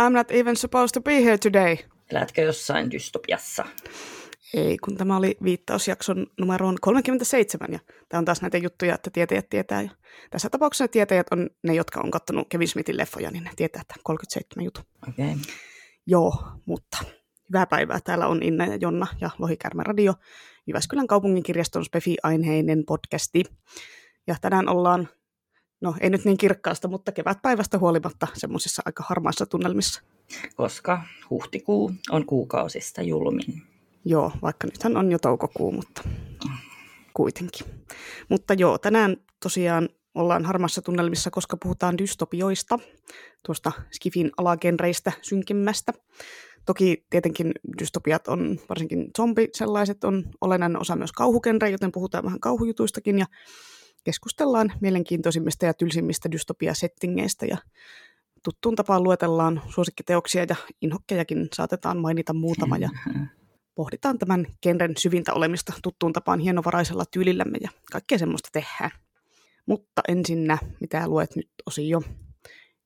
I'm not even supposed to be here today. Elätkö jossain dystopiassa? Ei, kun tämä oli viittausjakson numeroon 37, ja tämä on taas näitä juttuja, että tietäjät tietää. Ja tässä tapauksessa tietäjät on ne, jotka on katsonut Kevin Smithin leffoja, niin ne tietää, että 37 juttu. Okei. Okay. Joo, mutta hyvää päivää. Täällä on Inna ja Jonna ja Lohikärme Radio, Jyväskylän kaupungin kirjaston Spefi-aineinen podcasti. Ja tänään ollaan, no ei nyt niin kirkkaasta, mutta kevätpäivästä huolimatta semmoisissa aika harmaissa tunnelmissa. Koska huhtikuu on kuukausista julmin. Joo, vaikka nythän on jo toukokuu, mutta kuitenkin. Mutta joo, tänään tosiaan ollaan harmassa tunnelmissa, koska puhutaan dystopioista, tuosta Skifin alagenreistä synkimmästä. Toki tietenkin dystopiat on, varsinkin zombi sellaiset, on olennainen osa myös kauhugenre, joten puhutaan vähän kauhujutuistakin ja keskustellaan mielenkiintoisimmista ja tylsimmistä dystopia-settingeistä ja tuttuun tapaan luetellaan suosikkiteoksia ja inhokkejakin saatetaan mainita muutama ja pohditaan tämän genren syvintä olemista tuttuun tapaan hienovaraisella tyylillämme ja kaikkea semmoista tehdään. Mutta ensinnä, mitä luet nyt osio?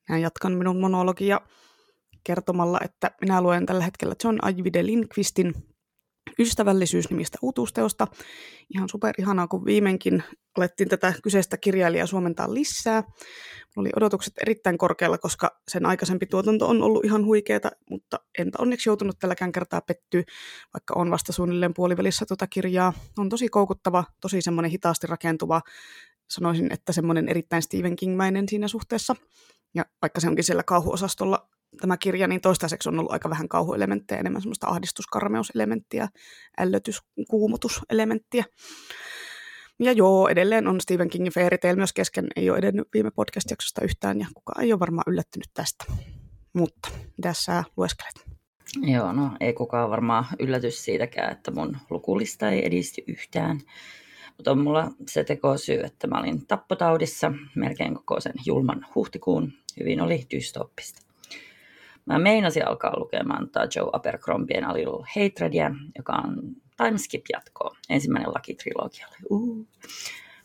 Mä jatkan minun monologia kertomalla, että minä luen tällä hetkellä John Ajvide Lindqvistin ystävällisyysnimistä uutuusteosta. Ihan super ihanaa, kun viimeinkin alettiin tätä kyseistä kirjailijaa suomentaa lisää. Mulla oli odotukset erittäin korkealla, koska sen aikaisempi tuotanto on ollut ihan huikeeta, mutta enpä onneksi joutunut tälläkään kertaa pettyä, vaikka on vasta suunnilleen puolivälissä tuota kirjaa. On tosi koukuttava, tosi semmoinen hitaasti rakentuva, sanoisin, että semmoinen erittäin Stephen King-mäinen siinä suhteessa. Ja vaikka se onkin siellä kauhuosastolla tämä kirja, niin toistaiseksi on ollut aika vähän kauhuelementtejä, enemmän semmoista ahdistuskarmeuselementtiä, ällötyskuumutuselementtiä. Ja joo, edelleen on Stephen Kingin Fairy Tail myös kesken, ei ole edennyt viime podcast-jaksosta yhtään, ja kukaan ei ole varmaan yllättynyt tästä. Mutta mitä sä lueskelet? Joo, no ei kukaan varmaan yllätys siitäkään, että mun lukulista ei edisty yhtään. Mutta on mulla se tekosyy, että mä olin tappotaudissa melkein koko sen julman huhtikuun. Hyvin oli dystoppista. Mä meinasin alkaa lukemaan tämä Joe Abercrombien A Little Hatradia, joka on timeskip-jatko, ensimmäinen laki trilogialle. Uh.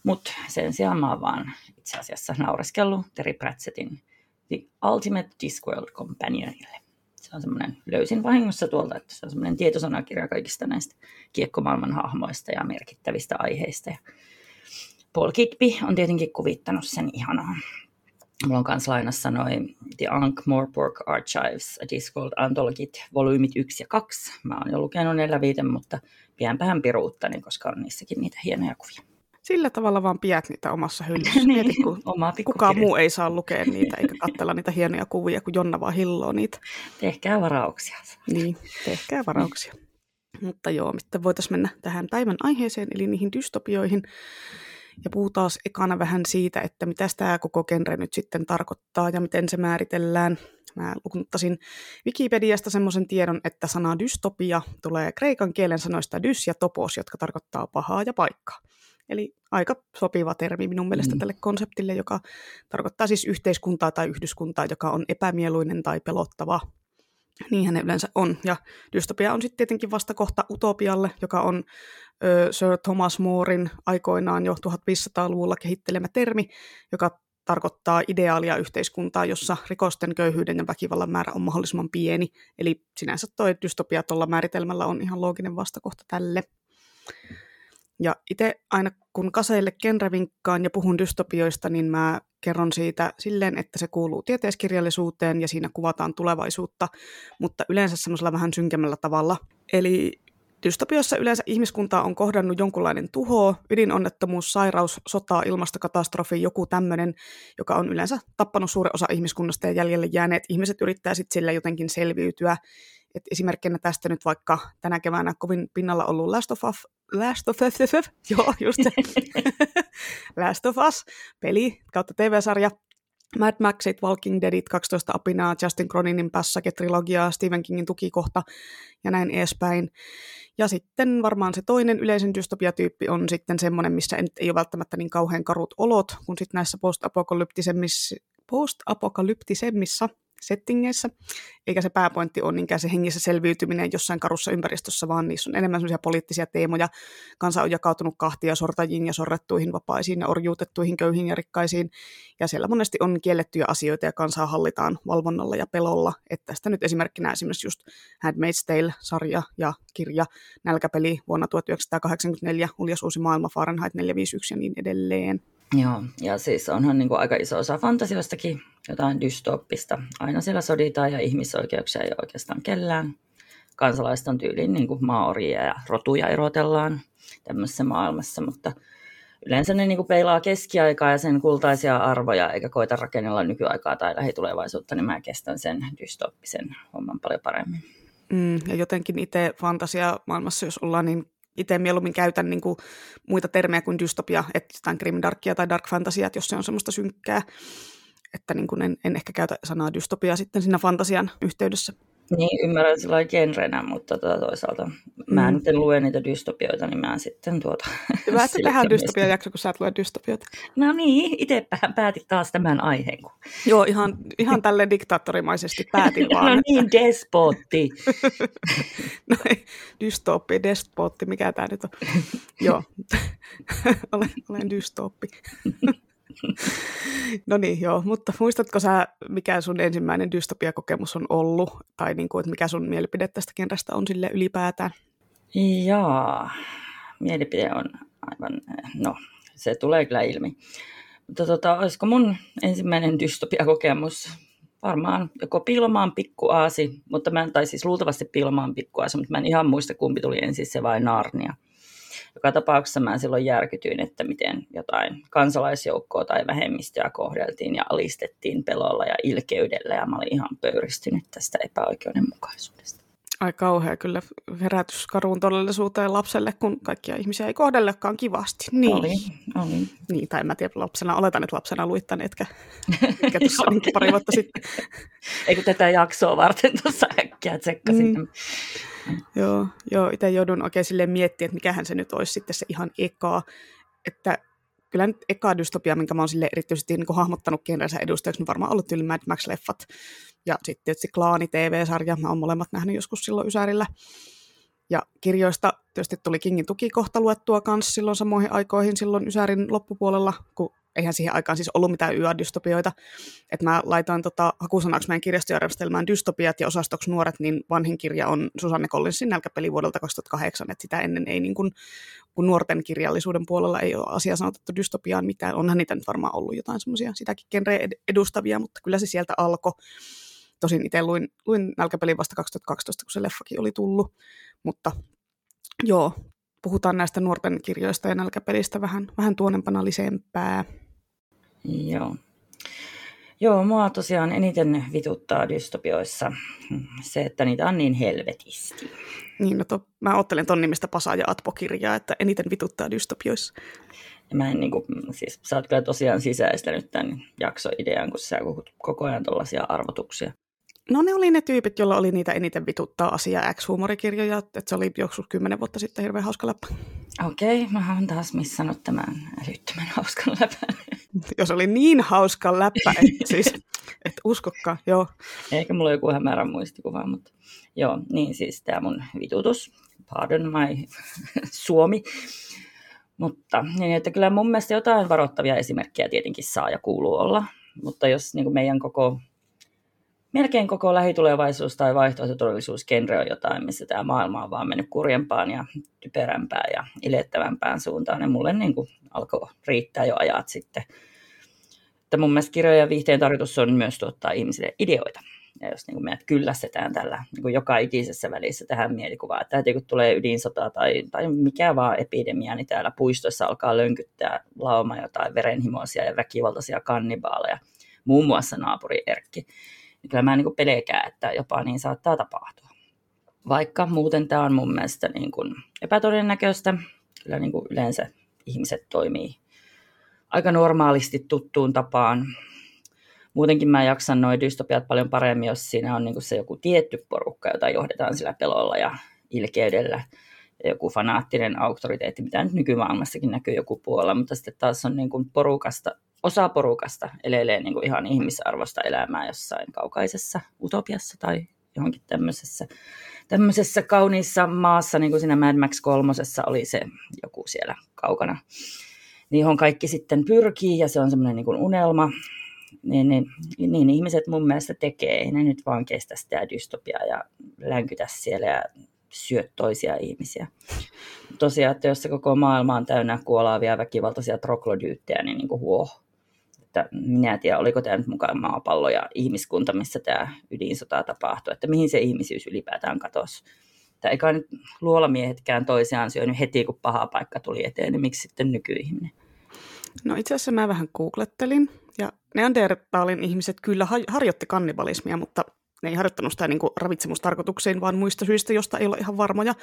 Mutta sen sijaan mä oon vaan itse asiassa naureskellut Terry Pratchettin The Ultimate Discworld Companionille. Se on semmoinen, löysin vahingossa tuolta, että se on semmoinen tietosanakirja kaikista näistä kiekkomaailman hahmoista ja merkittävistä aiheista. Paul Kitby on tietenkin kuvittanut sen ihanaa. Mulla on kanssa lainassa noin The Ankh-Morpork Archives, A Discworld Anthologit, volyymit 1 ja 2. Mä oon jo lukenut neljä viiten, mutta pienpähän piruuttani, koska on niissäkin niitä hienoja kuvia. Sillä tavalla vaan pidät niitä omassa hyllyssä. niin, Mieti, kun Oma kukaan muu ei saa lukea niitä eikä katsella niitä hienoja kuvia, kun Jonna vaan hilloo niitä. Tehkää varauksia. Niin, tehkää varauksia. Mutta joo, miten voitaisiin mennä tähän päivän aiheeseen, eli niihin dystopioihin. Ja puhutaan ekana vähän siitä, että mitä tämä koko genre nyt sitten tarkoittaa ja miten se määritellään. Mä lukuttasin Wikipediasta semmoisen tiedon, että sana dystopia tulee kreikan kielen sanoista dys ja topos, jotka tarkoittaa pahaa ja paikkaa. Eli aika sopiva termi minun mielestä mm. tälle konseptille, joka tarkoittaa siis yhteiskuntaa tai yhdyskuntaa, joka on epämieluinen tai pelottava. Niinhän ne yleensä on. Ja dystopia on sitten tietenkin vastakohta utopialle, joka on ö, Sir Thomas Morein aikoinaan jo 1500-luvulla kehittelemä termi, joka tarkoittaa ideaalia yhteiskuntaa, jossa rikosten, köyhyyden ja väkivallan määrä on mahdollisimman pieni. Eli sinänsä tuo dystopia tuolla määritelmällä on ihan looginen vastakohta tälle. Ja itse aina kun kaseille genrevinkkaan ja puhun dystopioista, niin mä kerron siitä silleen, että se kuuluu tieteiskirjallisuuteen ja siinä kuvataan tulevaisuutta, mutta yleensä semmoisella vähän synkemmällä tavalla. Eli Dystopiossa yleensä ihmiskuntaa on kohdannut jonkunlainen tuho, ydinonnettomuus, sairaus, sota, ilmastokatastrofi, joku tämmöinen, joka on yleensä tappanut suuren osa ihmiskunnasta ja jäljelle jääneet ihmiset yrittää sitten sillä jotenkin selviytyä. Et esimerkkinä tästä nyt vaikka tänä keväänä kovin pinnalla ollut Last of Us, Last of Us, joo, just se. Last of Us, peli kautta TV-sarja, Mad Maxit, Walking Deadit, 12 apinaa, Justin Croninin Passage-trilogiaa, Stephen Kingin tukikohta ja näin edespäin. Ja sitten varmaan se toinen yleisen dystopiatyyppi on sitten semmoinen, missä ei ole välttämättä niin kauhean karut olot, kun sitten näissä post-apokalyptisemmissa, post-apokalyptisemmissa settingeissä, eikä se pääpointti ole niinkään se hengissä selviytyminen jossain karussa ympäristössä, vaan niissä on enemmän sellaisia poliittisia teemoja. Kansa on jakautunut kahtia sortajiin ja sorrettuihin vapaisiin ja orjuutettuihin köyhiin ja rikkaisiin, ja siellä monesti on kiellettyjä asioita ja kansaa hallitaan valvonnalla ja pelolla. Että tästä nyt esimerkkinä esimerkiksi just Handmaid's Tale-sarja ja kirja Nälkäpeli vuonna 1984, Uljas uusi maailma, Fahrenheit 451 ja niin edelleen. Joo, ja siis onhan niin kuin aika iso osa fantasioistakin jotain dystooppista. Aina siellä soditaan ja ihmisoikeuksia ei oikeastaan kellään. Kansalaiset on tyyliin niin kuin maaoria ja rotuja erotellaan tämmöisessä maailmassa, mutta yleensä ne niin kuin peilaa keskiaikaa ja sen kultaisia arvoja, eikä koita rakennella nykyaikaa tai lähitulevaisuutta, niin mä kestän sen dystooppisen homman paljon paremmin. Mm, ja jotenkin itse fantasia maailmassa, jos ollaan, niin itse mieluummin käytän niin kuin muita termejä kuin dystopia, että jotain grimdarkia tai dark fantasia, jos se on semmoista synkkää, että niin kuin en, en ehkä käytä sanaa dystopia sitten siinä fantasian yhteydessä. Niin, ymmärrän sillä genrenä, mutta tuota toisaalta mä mm. nyt en lue niitä dystopioita, niin mä sitten tuota... Hyvä, että tehdään dystopia jakso, kun sä et lue dystopioita. No niin, itse päätit taas tämän aiheen. Kun... Joo, ihan, ihan tälle diktaattorimaisesti päätin vaan. no niin, despotti. no ei, dystoppi, despotti, mikä tämä nyt on. Joo, olen, olen dystoppi. no niin, joo, mutta muistatko sä, mikä sun ensimmäinen dystopiakokemus on ollut, tai niin kuin, että mikä sun mielipide tästä kentästä on sille ylipäätään? Jaa, mielipide on aivan, no, se tulee kyllä ilmi. Mutta tota, olisiko mun ensimmäinen dystopiakokemus varmaan joko Pilmaan pikkuaasi, mutta mä, tai siis luultavasti Pilmaan pikkuaasi, mutta mä en ihan muista kumpi tuli ensin se vai Narnia joka tapauksessa mä silloin järkytyin, että miten jotain kansalaisjoukkoa tai vähemmistöä kohdeltiin ja alistettiin pelolla ja ilkeydellä ja mä olin ihan pöyristynyt tästä epäoikeudenmukaisuudesta. Ai kauhea kyllä herätys karuun todellisuuteen lapselle, kun kaikkia ihmisiä ei kohdellekaan kivasti. Niin. Oli, oli. Niin, tai en mä tiedä lapsena, oletan, että lapsena luittan, etkä, etkä tuossa niin pari vuotta sitten. Eikö tätä jaksoa varten tuossa äkkiä tsekkasin. Mm. Joo, joo itse joudun oikein silleen miettimään, että mikähän se nyt olisi sitten se ihan eka, että kyllä nyt eka dystopia, minkä mä oon sille erityisesti niin hahmottanut genrensä edustajaksi, niin varmaan ollut yli Mad Max-leffat. Ja sitten tietysti Klaani TV-sarja, mä oon molemmat nähnyt joskus silloin Ysärillä. Ja kirjoista tietysti tuli Kingin tukikohta luettua kanssa silloin samoihin aikoihin silloin Ysärin loppupuolella, kun eihän siihen aikaan siis ollut mitään YA-dystopioita. Että mä laitoin tota, hakusanaksi meidän kirjastojärjestelmään dystopiat ja osastoksi nuoret, niin vanhin kirja on Susanne Collinsin nälkäpeli vuodelta 2008, että sitä ennen ei niin kuin, kun nuorten kirjallisuuden puolella ei ole asia sanotettu dystopiaan mitään. Onhan niitä nyt varmaan ollut jotain semmoisia sitäkin genreä edustavia, mutta kyllä se sieltä alkoi. Tosin itse luin, luin nälkäpeli vasta 2012, kun se leffakin oli tullut, mutta joo, puhutaan näistä nuorten kirjoista ja nälkäpelistä vähän, vähän tuonempana lisempää. Joo. Joo, mua tosiaan eniten vituttaa dystopioissa se, että niitä on niin helvetisti. Niin, no to, mä ottelen ton nimistä Pasa ja Atpo-kirjaa, että eniten vituttaa dystopioissa. Ja mä en niin kuin, siis sä oot kyllä tosiaan sisäistänyt tämän jaksoidean, kun sä koko ajan tällaisia arvotuksia. No ne oli ne tyypit, joilla oli niitä eniten vituttaa asia X-huumorikirjoja, että se oli joskus kymmenen vuotta sitten hirveän hauska läppä. Okei, okay, mä oon taas missannut tämän älyttömän hauskan läpän. Jos oli niin hauska läppä, että siis, et uskokkaan, joo. Ehkä mulla on joku hämärä muistikuva, mutta joo, niin siis tämä mun vitutus, pardon my suomi, mutta niin, että kyllä mun mielestä jotain varoittavia esimerkkejä tietenkin saa ja kuuluu olla, mutta jos niin kuin meidän koko melkein koko lähitulevaisuus tai vaihtoehtotodellisuusgenre on jotain, missä tämä maailma on vaan mennyt kurjempaan ja typerämpään ja ilettävämpään suuntaan. Ja mulle niin kuin alkoi riittää jo ajat sitten. Että mun mielestä kirjojen ja viihteen tarkoitus on myös tuottaa ihmisille ideoita. Ja jos niin kuin meidät kyllästetään tällä niin kuin joka ikisessä välissä tähän mielikuvaan, että heti kun tulee ydinsota tai, tai mikä vaan epidemia, niin täällä puistoissa alkaa lönkyttää lauma jotain verenhimoisia ja väkivaltaisia kannibaaleja, muun muassa naapuri Erkki kyllä mä niin pelkään, että jopa niin saattaa tapahtua. Vaikka muuten tämä on mun mielestä niin kuin epätodennäköistä, kyllä niin kuin yleensä ihmiset toimii aika normaalisti tuttuun tapaan. Muutenkin mä jaksan noin dystopiat paljon paremmin, jos siinä on niin kuin se joku tietty porukka, jota johdetaan sillä pelolla ja ilkeydellä. Joku fanaattinen auktoriteetti, mitä nyt nykymaailmassakin näkyy joku puolella, mutta sitten taas on niin kuin porukasta osa porukasta elelee niin kuin ihan ihmisarvosta elämää jossain kaukaisessa utopiassa tai johonkin tämmöisessä, tämmöisessä kauniissa maassa, niin kuin siinä Mad Max kolmosessa oli se joku siellä kaukana, johon kaikki sitten pyrkii ja se on semmoinen niin kuin unelma, niin, niin, niin ihmiset mun mielestä tekee, ei ne nyt vaan kestä sitä dystopiaa ja länkytä siellä ja syö toisia ihmisiä. Tosiaan, että jos se koko maailma on täynnä kuolaavia väkivaltaisia troglodyyttejä, niin, niin kuin huoh. Että minä en tiedä, oliko tämä nyt mukaan maapallo ja ihmiskunta, missä tämä ydinsota tapahtui, että mihin se ihmisyys ylipäätään katosi. Että eikä nyt luolamiehetkään toisiaan syönyt heti, kun paha paikka tuli eteen, niin miksi sitten nykyihminen? No itse asiassa mä vähän googlettelin, ja Neandertalin ihmiset kyllä harjoitti kannibalismia, mutta ne ei harjoittanut sitä niin kuin ravitsemustarkoituksiin, vaan muista syistä, josta ei ole ihan varmoja.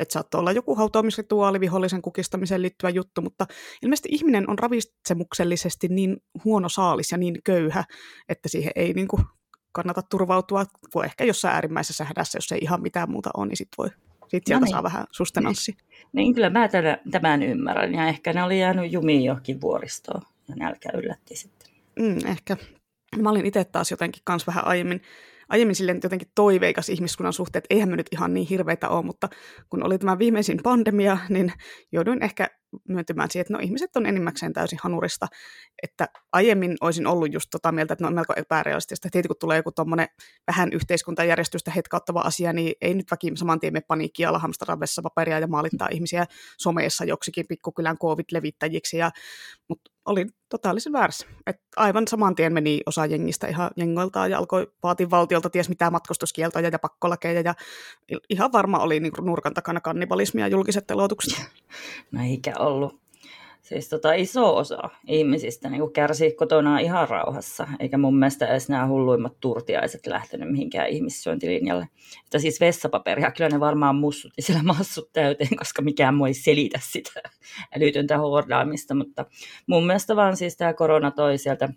Että saattoi olla joku hautaamisrituaali, vihollisen kukistamiseen liittyvä juttu, mutta ilmeisesti ihminen on ravitsemuksellisesti niin huono saalis ja niin köyhä, että siihen ei niin kuin kannata turvautua. Voi ehkä jossain äärimmäisessä hädässä, jos ei ihan mitään muuta ole, niin sitten voi sit sieltä no niin. saa vähän sustenanssi. Niin. niin, kyllä mä tämän ymmärrän. Ja ehkä ne oli jäänyt jumiin johonkin vuoristoon ja nälkä yllätti sitten. Mm, ehkä. Mä olin itse taas jotenkin kans vähän aiemmin aiemmin silleen jotenkin toiveikas ihmiskunnan suhteen, että eihän me nyt ihan niin hirveitä ole, mutta kun oli tämä viimeisin pandemia, niin jouduin ehkä myöntymään siihen, että no ihmiset on enimmäkseen täysin hanurista, että aiemmin olisin ollut just tota mieltä, että ne on melko epärealistista, että heti kun tulee joku tuommoinen vähän yhteiskuntajärjestystä hetkauttava asia, niin ei nyt väki saman tien paniikkia olla hamstaravessa paperia ja maalittaa ihmisiä someessa joksikin pikkukylän covid-levittäjiksi, ja, mutta oli totaalisen väärässä. Et aivan saman tien meni osa jengistä ihan jengoiltaan ja alkoi vaatia valtiolta ties mitään matkustuskieltoja ja pakkolakeja ja ihan varma oli niin nurkan takana kannibalismia ja julkiset teloitukset. No eikä ollut. Siis tota iso osa ihmisistä niin kärsii kotona ihan rauhassa, eikä mun mielestä edes nämä hulluimmat turtiaiset lähtenyt mihinkään ihmissyöntilinjalle. Että siis vessapaperia, kyllä ne varmaan mussutti siellä massut täyteen, koska mikään muu ei selitä sitä älytöntä hordaamista, mutta mun mielestä vaan siis tämä korona toi sieltä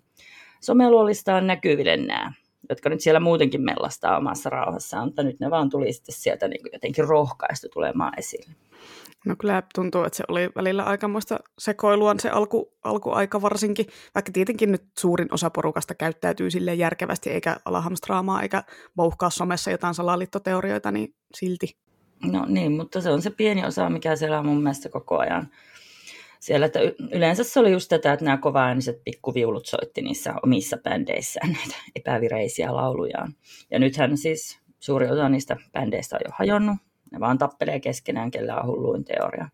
someluolistaan näkyville nämä jotka nyt siellä muutenkin mellastaa omassa rauhassaan, mutta nyt ne vaan tuli sitten sieltä niin jotenkin rohkaistu tulemaan esille. No kyllä tuntuu, että se oli välillä aikamoista sekoilua se alku, alkuaika varsinkin, vaikka tietenkin nyt suurin osa porukasta käyttäytyy sille järkevästi, eikä ala hamstraamaa, eikä vouhkaa somessa jotain salaliittoteorioita, niin silti. No niin, mutta se on se pieni osa, mikä siellä on mun mielestä koko ajan siellä, että yleensä se oli just tätä, että nämä kovaääniset pikkuviulut soitti niissä omissa bändeissään näitä epävireisiä laulujaan. Ja nythän siis suuri osa niistä bändeistä on jo hajonnut, ne vaan tappelee keskenään, kellä on hulluin teoria.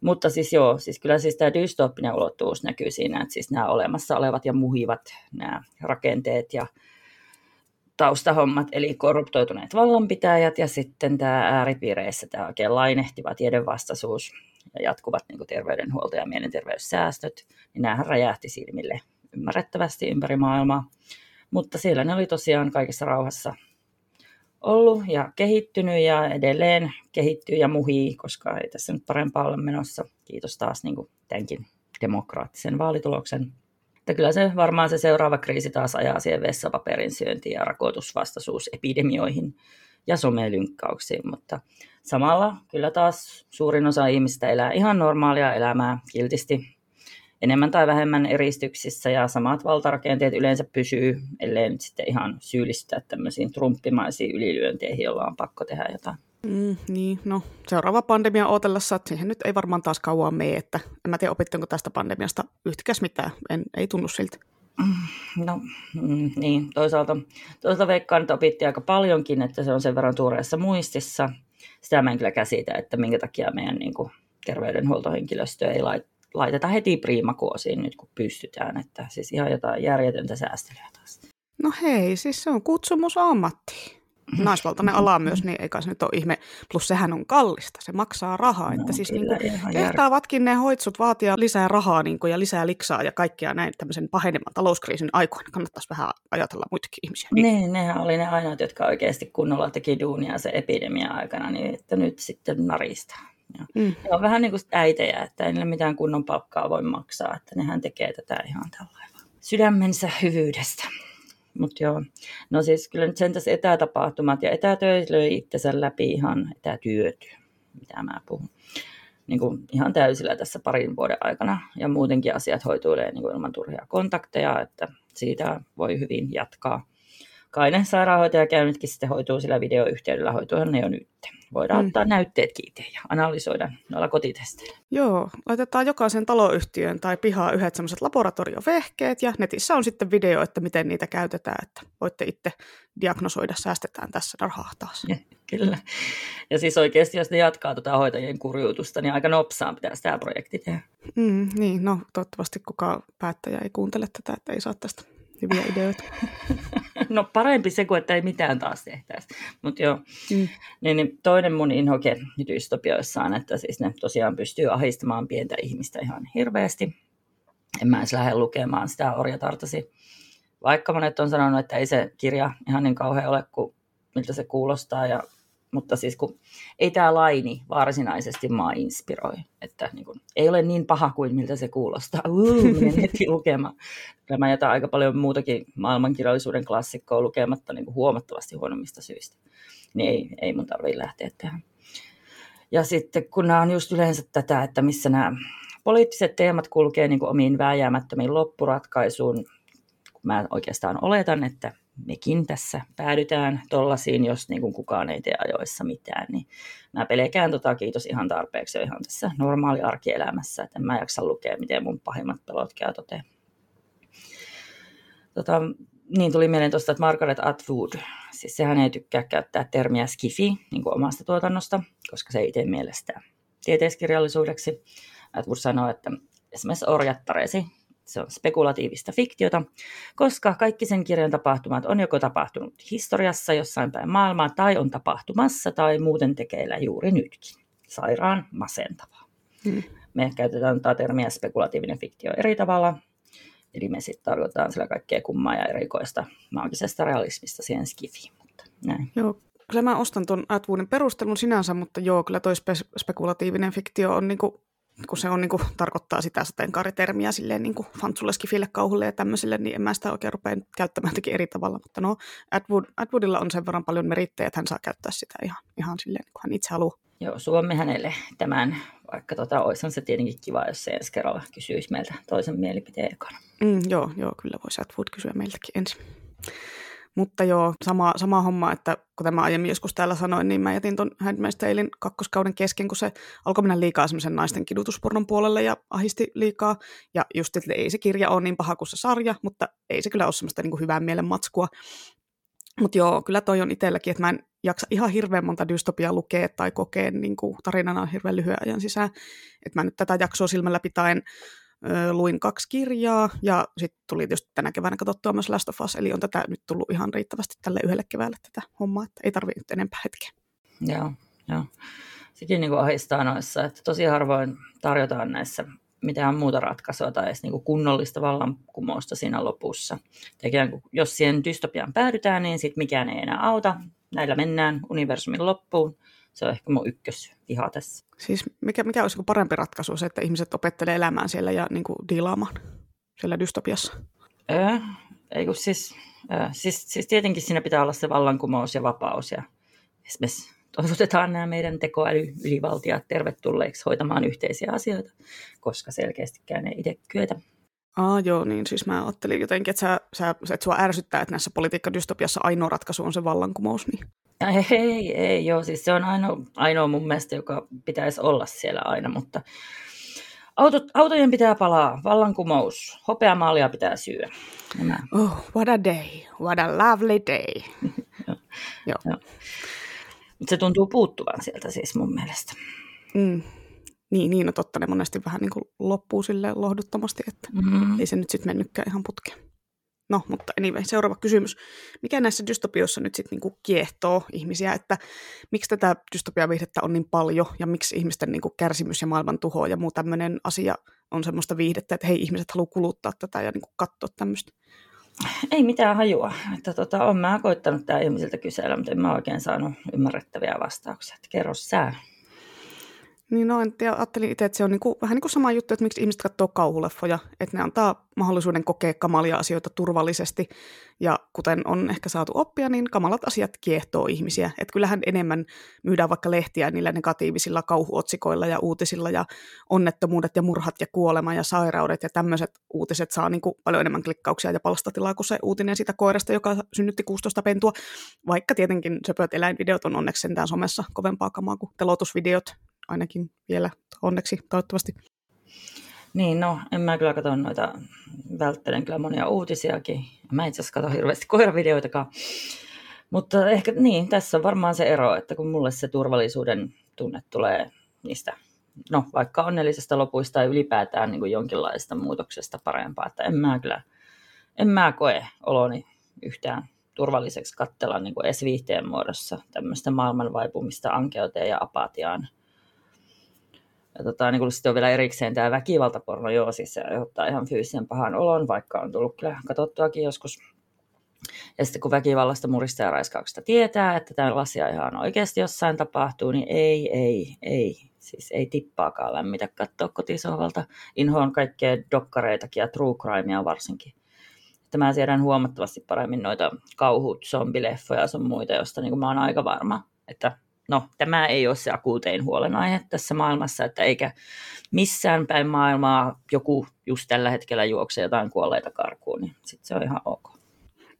Mutta siis joo, siis kyllä siis tämä dystooppinen ulottuvuus näkyy siinä, että siis nämä olemassa olevat ja muhivat nämä rakenteet ja taustahommat, eli korruptoituneet vallanpitäjät ja sitten tämä ääripiireissä tämä oikein lainehtiva tiedevastaisuus ja jatkuvat niin terveydenhuolto- ja mielenterveyssäästöt, niin näähän räjähti silmille ymmärrettävästi ympäri maailmaa. Mutta siellä ne oli tosiaan kaikessa rauhassa ollut ja kehittynyt ja edelleen kehittyy ja muhii, koska ei tässä nyt parempaa ole menossa. Kiitos taas niin kuin tämänkin demokraattisen vaalituloksen. Että kyllä se varmaan se seuraava kriisi taas ajaa siihen vessapaperin syöntiin ja rakoitusvastaisuusepidemioihin ja somelynkkauksiin, mutta samalla kyllä taas suurin osa ihmistä elää ihan normaalia elämää kiltisti enemmän tai vähemmän eristyksissä ja samat valtarakenteet yleensä pysyy, ellei nyt sitten ihan syyllistää tämmöisiin trumppimaisiin ylilyönteihin, joilla on pakko tehdä jotain. Mm, niin, no seuraava pandemia odotellessa, että siihen nyt ei varmaan taas kauan mene, että en mä tiedä opitteko tästä pandemiasta yhtikäs mitään, en, ei tunnu siltä. No mm, niin, toisaalta, toisaalta veikkaan, että opittiin aika paljonkin, että se on sen verran tuoreessa muistissa. Sitä mä en kyllä käsitä, että minkä takia meidän niin kuin, terveydenhuoltohenkilöstö ei lait, laiteta heti priimakuosiin nyt, kun pystytään. Että siis ihan jotain järjetöntä säästelyä taas. No hei, siis se on ammatti naisvaltainen ala myös, niin eikä se nyt ole ihme. Plus sehän on kallista, se maksaa rahaa. No, että siis niin kuin, tehtaavatkin ne hoitsut vaatia lisää rahaa niin kuin, ja lisää liksaa ja kaikkia näin tämmöisen paheneman talouskriisin aikoina. Kannattaisi vähän ajatella muitakin ihmisiä. Niin, niin nehän oli ne ainoat, jotka oikeasti kunnolla teki duunia se epidemia aikana, niin että nyt sitten naristaa. Ja mm. Ne on vähän niin kuin äitejä, että ei niille mitään kunnon palkkaa voi maksaa, että nehän tekee tätä ihan tällainen sydämensä hyvyydestä. Mutta joo, no siis kyllä nyt sentäs etätapahtumat ja etätöitä löi itsensä läpi ihan etätyöt, mitä mä puhun. niin kuin ihan täysillä tässä parin vuoden aikana. Ja muutenkin asiat hoituilee niin kuin ilman turhia kontakteja, että siitä voi hyvin jatkaa. Kainen sairaanhoitajakäynnitkin sitten hoituu sillä videoyhteydellä, hoituuhan ne jo nyt. Voidaan mm. ottaa näytteet kiinni ja analysoida noilla kotitesteillä. Joo, laitetaan jokaisen taloyhtiön tai pihaa yhdet semmoiset laboratoriovehkeet ja netissä on sitten video, että miten niitä käytetään, että voitte itse diagnosoida, säästetään tässä rahaa taas. Ja, kyllä. Ja siis oikeasti, jos ne jatkaa tuota hoitajien kurjuutusta, niin aika nopsaan pitää tämä projekti tehdä. Mm, niin, no toivottavasti kukaan päättäjä ei kuuntele tätä, että ei saa tästä hyviä ideoita. no parempi se kuin, että ei mitään taas tehtäisi. Mutta joo, mm. niin, niin toinen mun inhoke dystopioissa on, että siis ne tosiaan pystyy ahistamaan pientä ihmistä ihan hirveästi. En mä edes lähde lukemaan sitä orjatartasi. Vaikka monet on sanonut, että ei se kirja ihan niin kauhean ole kuin miltä se kuulostaa ja mutta siis kun ei tämä laini varsinaisesti maa inspiroi, että niin kun, ei ole niin paha kuin miltä se kuulostaa. Uu, menen heti lukemaan. Kyllä mä jätän aika paljon muutakin maailmankirjallisuuden klassikkoa lukematta niin huomattavasti huonommista syistä. Niin ei, ei mun tarvitse lähteä tähän. Ja sitten kun nämä on just yleensä tätä, että missä nämä poliittiset teemat kulkee niin omiin vääjäämättömiin loppuratkaisuun, kun mä oikeastaan oletan, että mekin tässä päädytään tollasiin, jos niin kuin kukaan ei tee ajoissa mitään, niin mä pelkään tota, kiitos ihan tarpeeksi jo ihan tässä normaali arkielämässä, että en mä jaksa lukea, miten mun pahimmat pelot käy toteen. Tota, niin tuli mieleen tuosta, että Margaret Atwood, siis sehän ei tykkää käyttää termiä skifi niin kuin omasta tuotannosta, koska se ei tee mielestä tieteiskirjallisuudeksi. Atwood sanoi, että esimerkiksi orjattaresi se on spekulatiivista fiktiota, koska kaikki sen kirjan tapahtumat on joko tapahtunut historiassa jossain päin maailmaa tai on tapahtumassa tai muuten tekeillä juuri nytkin. Sairaan masentavaa. Hmm. Me käytetään tätä termiä spekulatiivinen fiktio eri tavalla, eli me sitten tarkoitetaan sillä kaikkea kummaa ja erikoista maagisesta realismista siihen skifiin. Mutta näin. Joo, kyllä mä ostan tuon Atwoodin perustelun sinänsä, mutta joo, kyllä toi spe- spekulatiivinen fiktio on niinku kun se on, niin kuin, tarkoittaa sitä sateenkaaritermiä silleen niin kuin fantsulle, skifille, kauhulle ja tämmöiselle, niin en mä sitä oikein rupea käyttämään jotenkin eri tavalla. Mutta no, Atwood, Atwoodilla on sen verran paljon merittejä, että hän saa käyttää sitä ihan, ihan silleen, niin kuin hän itse haluaa. Joo, suomme hänelle tämän, vaikka tota, olisihan se tietenkin kiva, jos se ensi kerralla kysyisi meiltä toisen mielipiteen ekana. Mm, joo, joo, kyllä voisi Atwood kysyä meiltäkin ensin. Mutta joo, sama, sama homma, että kuten mä aiemmin joskus täällä sanoin, niin mä jätin ton Handmaid's Talein kakkoskauden kesken, kun se alkoi mennä liikaa semmoisen naisten kidutuspornon puolelle ja ahisti liikaa. Ja just, että ei se kirja ole niin paha kuin se sarja, mutta ei se kyllä ole semmoista niin kuin hyvää mielen matskua. Mutta joo, kyllä toi on itselläkin, että mä en jaksa ihan hirveän monta dystopia lukea tai kokea niin kuin tarinana hirveän lyhyen ajan sisään. Että mä nyt tätä jaksoa silmällä pitäen luin kaksi kirjaa ja sitten tuli tietysti tänä keväänä katsottua myös Last of Us, eli on tätä nyt tullut ihan riittävästi tälle yhdelle keväälle tätä hommaa, että ei tarvitse nyt enempää hetkeä. Joo, joo. Sekin niin ahistaa noissa, että tosi harvoin tarjotaan näissä mitään muuta ratkaisua tai edes niin kunnollista vallankumousta siinä lopussa. Tekijän, jos siihen dystopiaan päädytään, niin sitten mikään ei enää auta. Näillä mennään universumin loppuun se on ehkä mun ykkösviha tässä. Siis mikä, mikä olisi parempi ratkaisu, se, että ihmiset opettelee elämään siellä ja niin kuin diilaamaan siellä dystopiassa? Öö, ei kun siis, öö, siis, siis, tietenkin siinä pitää olla se vallankumous ja vapaus ja esimerkiksi toivotetaan nämä meidän tekoäly-ylivaltiat tervetulleeksi hoitamaan yhteisiä asioita, koska selkeästikään ei itse kyetä. Aa, joo, niin siis mä ajattelin jotenkin, että, sä, sä, että sua ärsyttää, että näissä politiikkadystopiassa ainoa ratkaisu on se vallankumous. Niin. Ei, ei, joo, siis se on ainoa, ainoa mun mielestä, joka pitäisi olla siellä aina, mutta autot, autojen pitää palaa, vallankumous, hopeamaalia pitää syödä. Nämä. Oh, what a day, what a lovely day. joo. joo. joo. Se tuntuu puuttuvan sieltä siis mun mielestä. Mm. Niin, niin, no totta, ne monesti vähän niin kuin loppuu sille lohduttomasti, että mm-hmm. ei se nyt sitten mennytkään ihan putkeen. No, mutta anyway, seuraava kysymys. Mikä näissä dystopioissa nyt sitten niinku kiehtoo ihmisiä, että miksi tätä dystopiaviihdettä on niin paljon ja miksi ihmisten niinku kärsimys ja maailman tuho ja muu tämmöinen asia on semmoista viihdettä, että hei, ihmiset haluaa kuluttaa tätä ja niinku katsoa tämmöistä? Ei mitään hajua. Että tota, on mä koittanut tämä ihmisiltä kysellä, mutta en mä oikein saanut ymmärrettäviä vastauksia. Että kerro sä. Niin no, en tiedä, ajattelin itse, että se on niinku, vähän niin kuin sama juttu, että miksi ihmiset katsoo kauhuleffoja, että ne antaa mahdollisuuden kokea kamalia asioita turvallisesti, ja kuten on ehkä saatu oppia, niin kamalat asiat kiehtoo ihmisiä. Että kyllähän enemmän myydään vaikka lehtiä niillä negatiivisilla kauhuotsikoilla ja uutisilla, ja onnettomuudet ja murhat ja kuolema ja sairaudet ja tämmöiset uutiset saa niinku paljon enemmän klikkauksia ja palstatilaa kuin se uutinen siitä koirasta, joka synnytti 16 pentua, vaikka tietenkin söpöt eläinvideot on onneksi sentään somessa kovempaa kamaa kuin telotusvideot, ainakin vielä onneksi toivottavasti. Niin, no en mä kyllä katso noita, välttelen kyllä monia uutisiakin. Mä itse asiassa katso hirveästi koiravideoitakaan. Mutta ehkä niin, tässä on varmaan se ero, että kun mulle se turvallisuuden tunne tulee niistä, no vaikka onnellisesta lopuista tai ylipäätään niin kuin jonkinlaista muutoksesta parempaa, että en mä kyllä, en mä koe oloni yhtään turvalliseksi katsella niin kuin edes viihteen muodossa tämmöistä maailman vaipumista ankeuteen ja apatiaan ja tota, niin sitten on vielä erikseen tämä väkivaltaporno, joo, siis se aiheuttaa ihan fyysisen pahan olon, vaikka on tullut kyllä katsottuakin joskus. Ja sitten kun väkivallasta, murista ja raiskauksesta tietää, että tämä asia ihan oikeasti jossain tapahtuu, niin ei, ei, ei. Siis ei tippaakaan lämmitä katsoa kotisohvalta. Inhoon kaikkea dokkareitakin ja true crimea varsinkin. Että mä siedän huomattavasti paremmin noita kauhut, zombileffoja ja sun muita, joista niin mä oon aika varma, että no, tämä ei ole se akuutein huolenaihe tässä maailmassa, että eikä missään päin maailmaa joku just tällä hetkellä juokse jotain kuolleita karkuun, niin sitten se on ihan ok.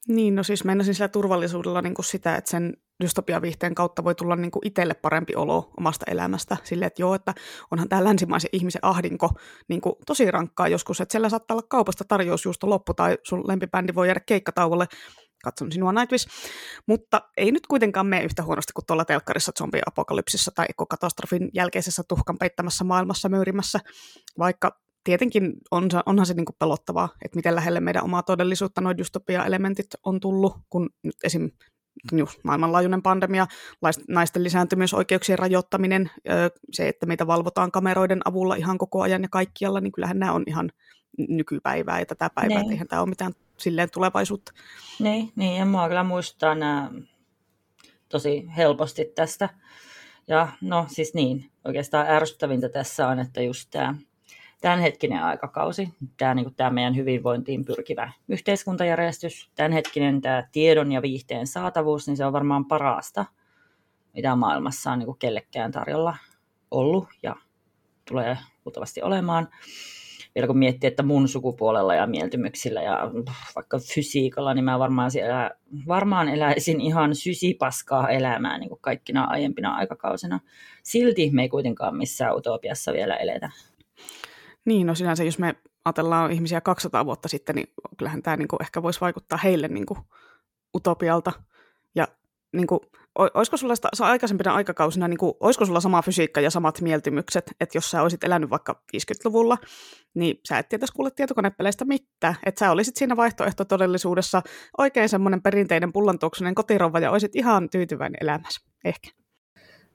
Niin, no siis meinasin sillä turvallisuudella niin kuin sitä, että sen dystopiaviihteen kautta voi tulla niin kuin itselle parempi olo omasta elämästä. Silleen, että joo, että onhan tämä länsimaisen ihmisen ahdinko niin kuin tosi rankkaa joskus, että siellä saattaa olla kaupasta tarjous juusto loppu tai sun lempibändi voi jäädä keikkatauolle katson sinua Nightwish, mutta ei nyt kuitenkaan mene yhtä huonosti kuin tuolla telkkarissa zombiapokalypsissa tai ekokatastrofin jälkeisessä tuhkan peittämässä maailmassa möyrimässä, vaikka tietenkin on, onhan se niin kuin pelottavaa, että miten lähelle meidän omaa todellisuutta noin dystopia-elementit on tullut, kun nyt esim. Just maailmanlaajuinen pandemia, naisten lisääntymisoikeuksien rajoittaminen, se, että meitä valvotaan kameroiden avulla ihan koko ajan ja kaikkialla, niin kyllähän nämä on ihan nykypäivää ja tätä päivää, että eihän tämä ole mitään silleen tulevaisuutta. Niin, niin ja mua kyllä muistaa nämä tosi helposti tästä. Ja no siis niin, oikeastaan ärsyttävintä tässä on, että just tämä tämänhetkinen aikakausi, tämä, niin tämä meidän hyvinvointiin pyrkivä yhteiskuntajärjestys, tämänhetkinen tämä tiedon ja viihteen saatavuus, niin se on varmaan parasta, mitä maailmassa on niin kuin kellekään tarjolla ollut ja tulee luultavasti olemaan vielä kun miettii, että mun sukupuolella ja mieltymyksillä ja vaikka fysiikalla, niin mä varmaan, siellä, varmaan eläisin ihan sysipaskaa elämää niin kuin kaikkina aiempina aikakausina. Silti me ei kuitenkaan missään utopiassa vielä eletä. Niin, no sinänsä jos me ajatellaan ihmisiä 200 vuotta sitten, niin kyllähän tämä niin kuin ehkä voisi vaikuttaa heille niin kuin utopialta. Ja niin kuin, olisiko sulla sitä, aikaisempina aikakausina, niin kuin, olisiko sulla sama fysiikka ja samat mieltymykset, että jos sä olisit elänyt vaikka 50-luvulla, niin sä et tietäisi kuule tietokonepeleistä mitään. Että sä olisit siinä vaihtoehtotodellisuudessa oikein semmoinen perinteinen pullantuoksunen kotirova ja olisit ihan tyytyväinen elämässä. Ehkä.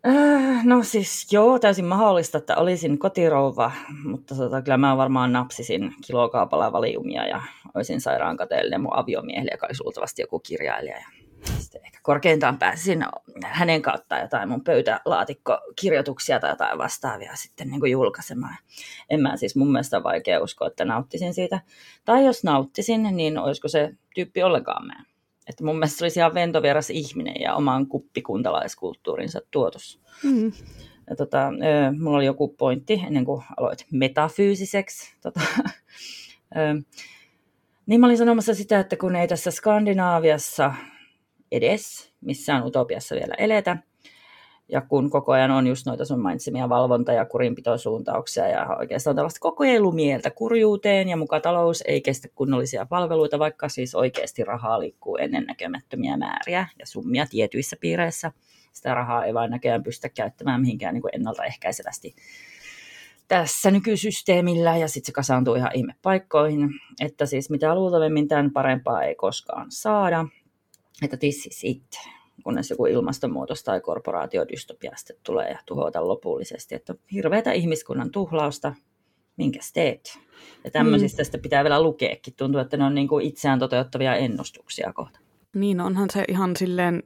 Äh, no siis joo, täysin mahdollista, että olisin kotirouva, mutta tota, kyllä mä varmaan napsisin kilokaapalla valiumia ja olisin sairaankateellinen mun aviomiehelle, joka olisi luultavasti joku kirjailija. Ja sitten ehkä korkeintaan pääsisin hänen kautta jotain mun pöytälaatikkokirjoituksia tai jotain vastaavia sitten niin kuin julkaisemaan. En mä siis mun mielestä vaikea uskoa, että nauttisin siitä. Tai jos nauttisin, niin olisiko se tyyppi ollenkaan mä. Että mun mielestä se olisi ihan ventovieras ihminen ja oman kuppikuntalaiskulttuurinsa tuotos. Mm. Ja tota, mulla oli joku pointti ennen kuin aloit metafyysiseksi. Tota, niin mä olin sanomassa sitä, että kun ei tässä Skandinaaviassa edes missään utopiassa vielä eletä. Ja kun koko ajan on just noita sun mainitsemia valvonta- ja kurinpitosuuntauksia ja oikeastaan tällaista kokeilumieltä kurjuuteen ja muka talous ei kestä kunnollisia palveluita, vaikka siis oikeasti rahaa liikkuu ennennäkemättömiä määriä ja summia tietyissä piireissä. Sitä rahaa ei vain näköjään pystytä käyttämään mihinkään niin kuin ennaltaehkäisevästi tässä nykysysteemillä ja sitten se kasaantuu ihan ihmepaikkoihin, että siis mitä luultavimmin tämän parempaa ei koskaan saada että this is it, kunnes joku ilmastonmuutos tai korporaatiodystopia sitten tulee ja tuhota lopullisesti. Että hirveätä ihmiskunnan tuhlausta, minkäs teet? Ja tämmöisistä mm. pitää vielä lukeekin. Tuntuu, että ne on niin kuin itseään toteuttavia ennustuksia kohta. Niin, onhan se ihan silleen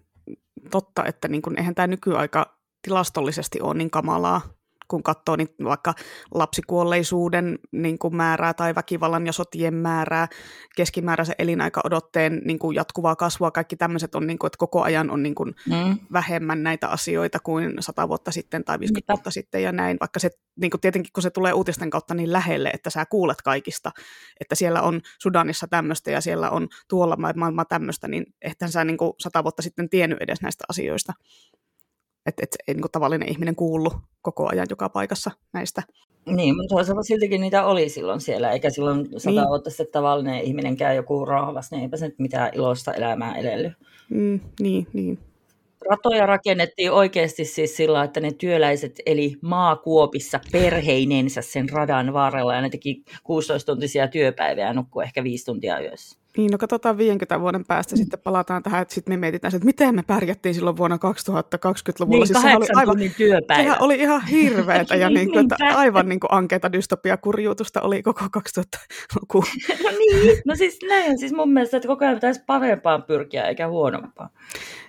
totta, että niin kuin, eihän tämä nykyaika tilastollisesti ole niin kamalaa kun katsoo niin vaikka lapsikuolleisuuden niin kuin määrää tai väkivallan ja sotien määrää, keskimääräisen elinaika odotteen niin kuin jatkuvaa kasvua, kaikki tämmöiset on, niin kuin, että koko ajan on niin kuin mm. vähemmän näitä asioita kuin 100 vuotta sitten tai 50 Mitä? vuotta sitten ja näin, vaikka se niin kuin tietenkin kun se tulee uutisten kautta niin lähelle, että sä kuulet kaikista, että siellä on Sudanissa tämmöistä ja siellä on tuolla maailmaa tämmöistä, niin ehkä sä niin kuin 100 vuotta sitten tiennyt edes näistä asioista. Että et ei niin tavallinen ihminen kuullut koko ajan joka paikassa näistä. Niin, mutta toisaalta siltikin niitä oli silloin siellä, eikä silloin sata niin. vuotta sitten tavallinen ihminen käy joku rauhavas, niin eipä se nyt mitään iloista elämää elellyt. Mm, niin, niin. Ratoja rakennettiin oikeasti siis sillä, että ne työläiset eli maakuopissa perheinensä sen radan varrella ja ne teki 16-tuntisia työpäiviä ja nukkui ehkä viisi tuntia yössä. Niin, no katsotaan 50 vuoden päästä, sitten palataan tähän, että sitten me mietitään, että miten me pärjättiin silloin vuonna 2020-luvulla. Niin, siis sehän oli aivan, työpäivä. Sehän oli ihan hirveätä ja niin kuin, että aivan niin kuin ankeita dystopia kurjuutusta oli koko 2000-luku. no niin, no siis näin, siis mun mielestä, että koko ajan pitäisi parempaan pyrkiä eikä huonompaan.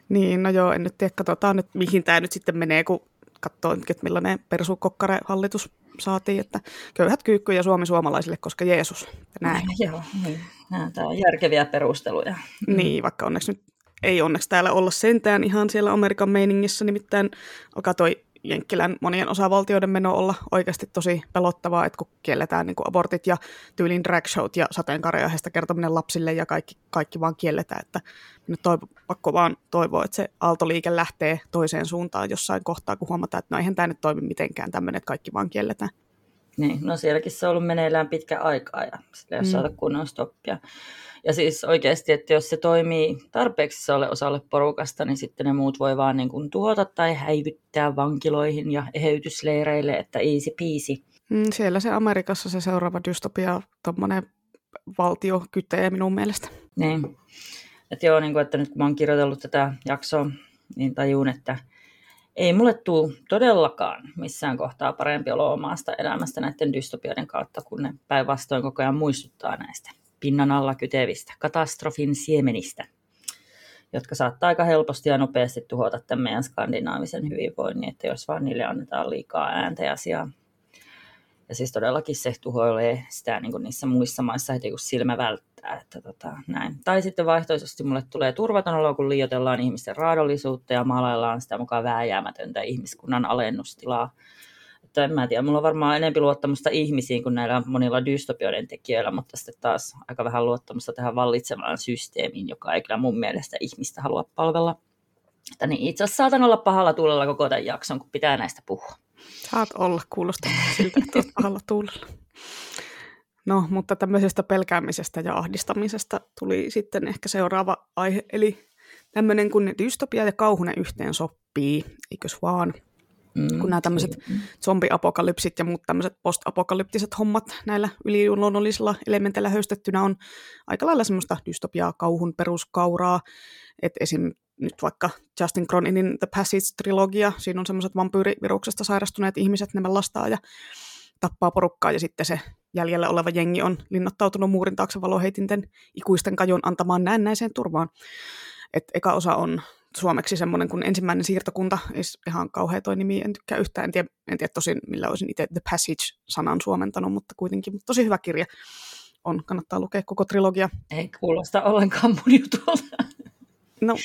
Niin, no joo, en nyt tiedä, katsotaan nyt mihin tämä nyt sitten menee, kun katsoo, että millainen persukokkare-hallitus saatiin, että köyhät kyykkyjä Suomi suomalaisille, koska Jeesus. Näin. Joo, niin. Nämä on järkeviä perusteluja. Niin, vaikka onneksi nyt ei onneksi täällä olla sentään ihan siellä Amerikan meiningissä, nimittäin alkaa toi Jenkkilän monien osavaltioiden meno olla oikeasti tosi pelottavaa, että kun kielletään niin kuin abortit ja tyylin dragshowt ja sateenkaariaiheesta kertominen lapsille ja kaikki, kaikki vaan kielletään, että nyt toivo, pakko vaan toivoa, että se aaltoliike lähtee toiseen suuntaan jossain kohtaa, kun huomataan, että no eihän tämä nyt toimi mitenkään tämmöinen, että kaikki vaan kielletään. Niin, no sielläkin se on ollut meneillään pitkä aikaa ja sillä ei mm. saada kunnon stoppia. Ja siis oikeasti, että jos se toimii tarpeeksi isolle osalle porukasta, niin sitten ne muut voi vaan niin kuin tuhota tai häivyttää vankiloihin ja eheytysleireille, että easy peasy. Mm, siellä se Amerikassa se seuraava dystopia, tuommoinen valtio kytee minun mielestä. Niin. Että joo, niin kuin, että nyt kun mä oon kirjoitellut tätä jaksoa, niin tajun, että ei mulle tule todellakaan missään kohtaa parempi olo omasta elämästä näiden dystopioiden kautta, kun ne päinvastoin koko ajan muistuttaa näistä pinnan alla kytevistä katastrofin siemenistä, jotka saattaa aika helposti ja nopeasti tuhota tämän meidän skandinaavisen hyvinvoinnin, että jos vaan niille annetaan liikaa ääntä ja sijaa. Ja siis todellakin se tuhoilee sitä niin kuin niissä muissa maissa heti kun silmä välttää. Että tota, näin. Tai sitten vaihtoisesti mulle tulee turvaton olo, kun liioitellaan ihmisten raadollisuutta ja maalaillaan sitä mukaan vääjäämätöntä ihmiskunnan alennustilaa että en mä tiedä, mulla on varmaan enemmän luottamusta ihmisiin kuin näillä monilla dystopioiden tekijöillä, mutta sitten taas aika vähän luottamusta tähän vallitsevaan systeemiin, joka ei kyllä mun mielestä ihmistä halua palvella. Että niin itse asiassa saatan olla pahalla tuulella koko tämän jakson, kun pitää näistä puhua. Saat olla, kuulostaa siltä, että olet pahalla tuulella. No, mutta tämmöisestä pelkäämisestä ja ahdistamisesta tuli sitten ehkä seuraava aihe, eli tämmöinen kun dystopia ja kauhunen yhteen sopii, eikös vaan? Mm, kun nämä tämmöiset zombiapokalypsit ja muut tämmöiset postapokalyptiset hommat näillä yliluonnollisilla elementeillä höystettynä on aika lailla semmoista dystopiaa, kauhun peruskauraa. että esim. Nyt vaikka Justin Croninin The Passage-trilogia, siinä on semmoiset vampyyriviruksesta sairastuneet ihmiset, ne lastaa ja tappaa porukkaa ja sitten se jäljellä oleva jengi on linnoittautunut muurin taakse valoheitinten ikuisten kajon antamaan näennäiseen turvaan. Et eka osa on suomeksi semmoinen kuin ensimmäinen siirtokunta, ihan kauhea toi nimi, en tykkää yhtään, en tiedä, en tiedä tosin millä olisin itse The Passage-sanan suomentanut, mutta kuitenkin mutta tosi hyvä kirja on, kannattaa lukea koko trilogia. Ei kuulosta ollenkaan mun jutulta. No,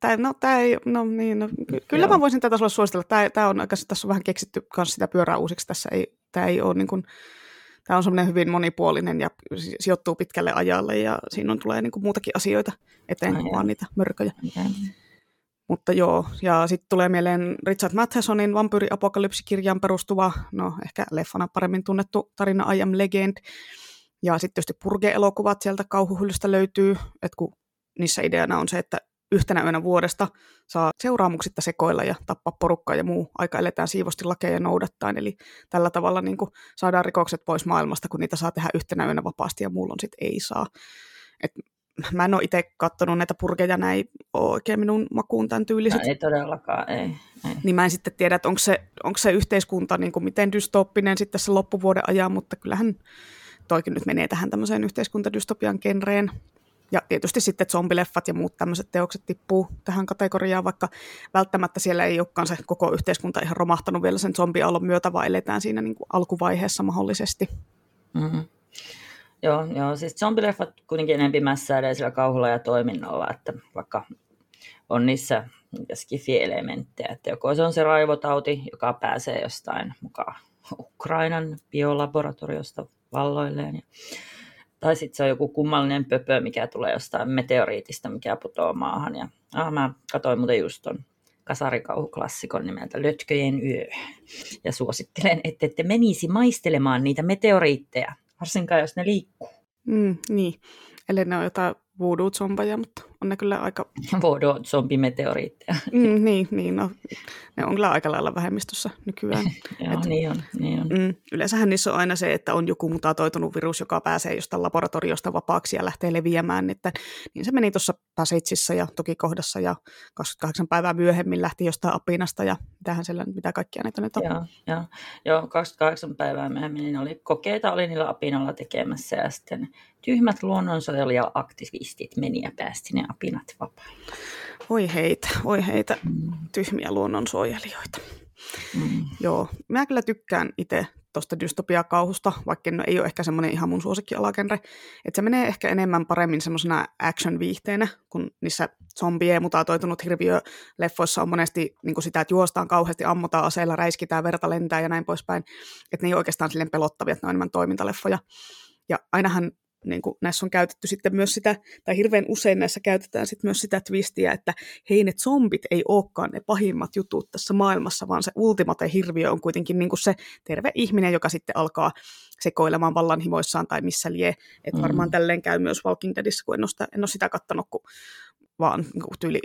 tää, no, tää ei, no niin, no, kyllä Joo. mä voisin tätä sulle suositella. Tää, tää on, tässä on vähän keksitty myös sitä pyörää uusiksi. Tässä ei, tää ei ole niin kuin, tämä on semmoinen hyvin monipuolinen ja sijoittuu pitkälle ajalle ja siinä on, tulee niin kuin muutakin asioita eteen kuin vaan niitä mörköjä. Okay. Mutta joo, ja sitten tulee mieleen Richard Mathesonin vampyyriapokalypsikirjaan perustuva, no ehkä leffana paremmin tunnettu tarina I Am Legend. Ja sitten tietysti Purge-elokuvat sieltä kauhuhyllystä löytyy, että kun niissä ideana on se, että yhtenä yönä vuodesta saa seuraamuksitta sekoilla ja tappaa porukkaa ja muu. Aika eletään siivosti lakeja noudattaen, eli tällä tavalla niin kuin saadaan rikokset pois maailmasta, kun niitä saa tehdä yhtenä yönä vapaasti ja muulloin sitten ei saa. Et mä en ole itse katsonut näitä purkeja, näin ole oikein minun makuun tämän tyyliset. No, ei todellakaan, ei, ei. Niin mä en sitten tiedä, että onko se, onko se yhteiskunta niin kuin miten dystooppinen sitten se loppuvuoden ajan, mutta kyllähän toikin nyt menee tähän tämmöiseen yhteiskuntadystopian genreen. Ja tietysti sitten zombileffat ja muut tämmöiset teokset tippuu tähän kategoriaan, vaikka välttämättä siellä ei olekaan se koko yhteiskunta ihan romahtanut vielä sen zombiaallon myötä, vaan eletään siinä niin kuin alkuvaiheessa mahdollisesti. Mm-hmm. Joo, joo, siis zombileffat kuitenkin enemmän mässäilee sillä kauhulla ja toiminnalla, että vaikka on niissä skifi-elementtejä, että joko se on se raivotauti, joka pääsee jostain mukaan Ukrainan biolaboratoriosta valloilleen, ja, tai sitten se on joku kummallinen pöpö, mikä tulee jostain meteoriitista, mikä putoaa maahan. Ja, ah, mä katsoin muuten just ton kasarikauhuklassikon nimeltä Lötköjen yö. Ja suosittelen, että ette menisi maistelemaan niitä meteoriitteja, varsinkaan jos ne liikkuu. Mm, niin, eli ne on jotain voodoo-zombaja, mutta on ne kyllä aika... Voodoo-zombimeteoriitteja. Mm, niin, niin no, ne on kyllä aika lailla vähemmistössä nykyään. Joo, Et, niin on. Niin on. Mm, yleensähän niissä on aina se, että on joku mutatoitunut virus, joka pääsee jostain laboratoriosta vapaaksi ja lähtee leviämään. Että, niin se meni tuossa Passageissa ja toki kohdassa ja 28 päivää myöhemmin lähti jostain apinasta ja mitähän siellä, mitä kaikkia näitä nyt on. Joo, joo. joo 28 päivää myöhemmin niin oli kokeita oli niillä apinoilla tekemässä ja sitten tyhmät luonnonsuojelijaa-aktivistit meni ja päästi ne apinat vapaille. Oi heitä, oi heitä mm. tyhmiä luonnonsuojelijoita. Mm. Joo, mä kyllä tykkään itse tuosta dystopiakauhusta, vaikka no ei ole ehkä semmoinen ihan mun suosikkialagenre. Että se menee ehkä enemmän paremmin semmoisena action-viihteenä, kun niissä zombie mutatoitunut hirviöleffoissa on monesti niin sitä, että juostaan kauheasti, ammutaan aseilla, räiskitään, verta lentää ja näin poispäin. Että ne ei ole oikeastaan silleen pelottavia, että ne on enemmän toimintaleffoja. Ja ainahan niin kuin näissä on käytetty sitten myös sitä, tai hirveän usein näissä käytetään sitten myös sitä twistiä, että hei ne zombit ei olekaan ne pahimmat jutut tässä maailmassa, vaan se ultimate hirviö on kuitenkin niin kuin se terve ihminen, joka sitten alkaa sekoilemaan vallanhimoissaan tai missä lie. Että varmaan mm. tälleen käy myös Walking Deadissä, kun en ole sitä, en ole sitä kattanut, kun vaan niin kuin tyyli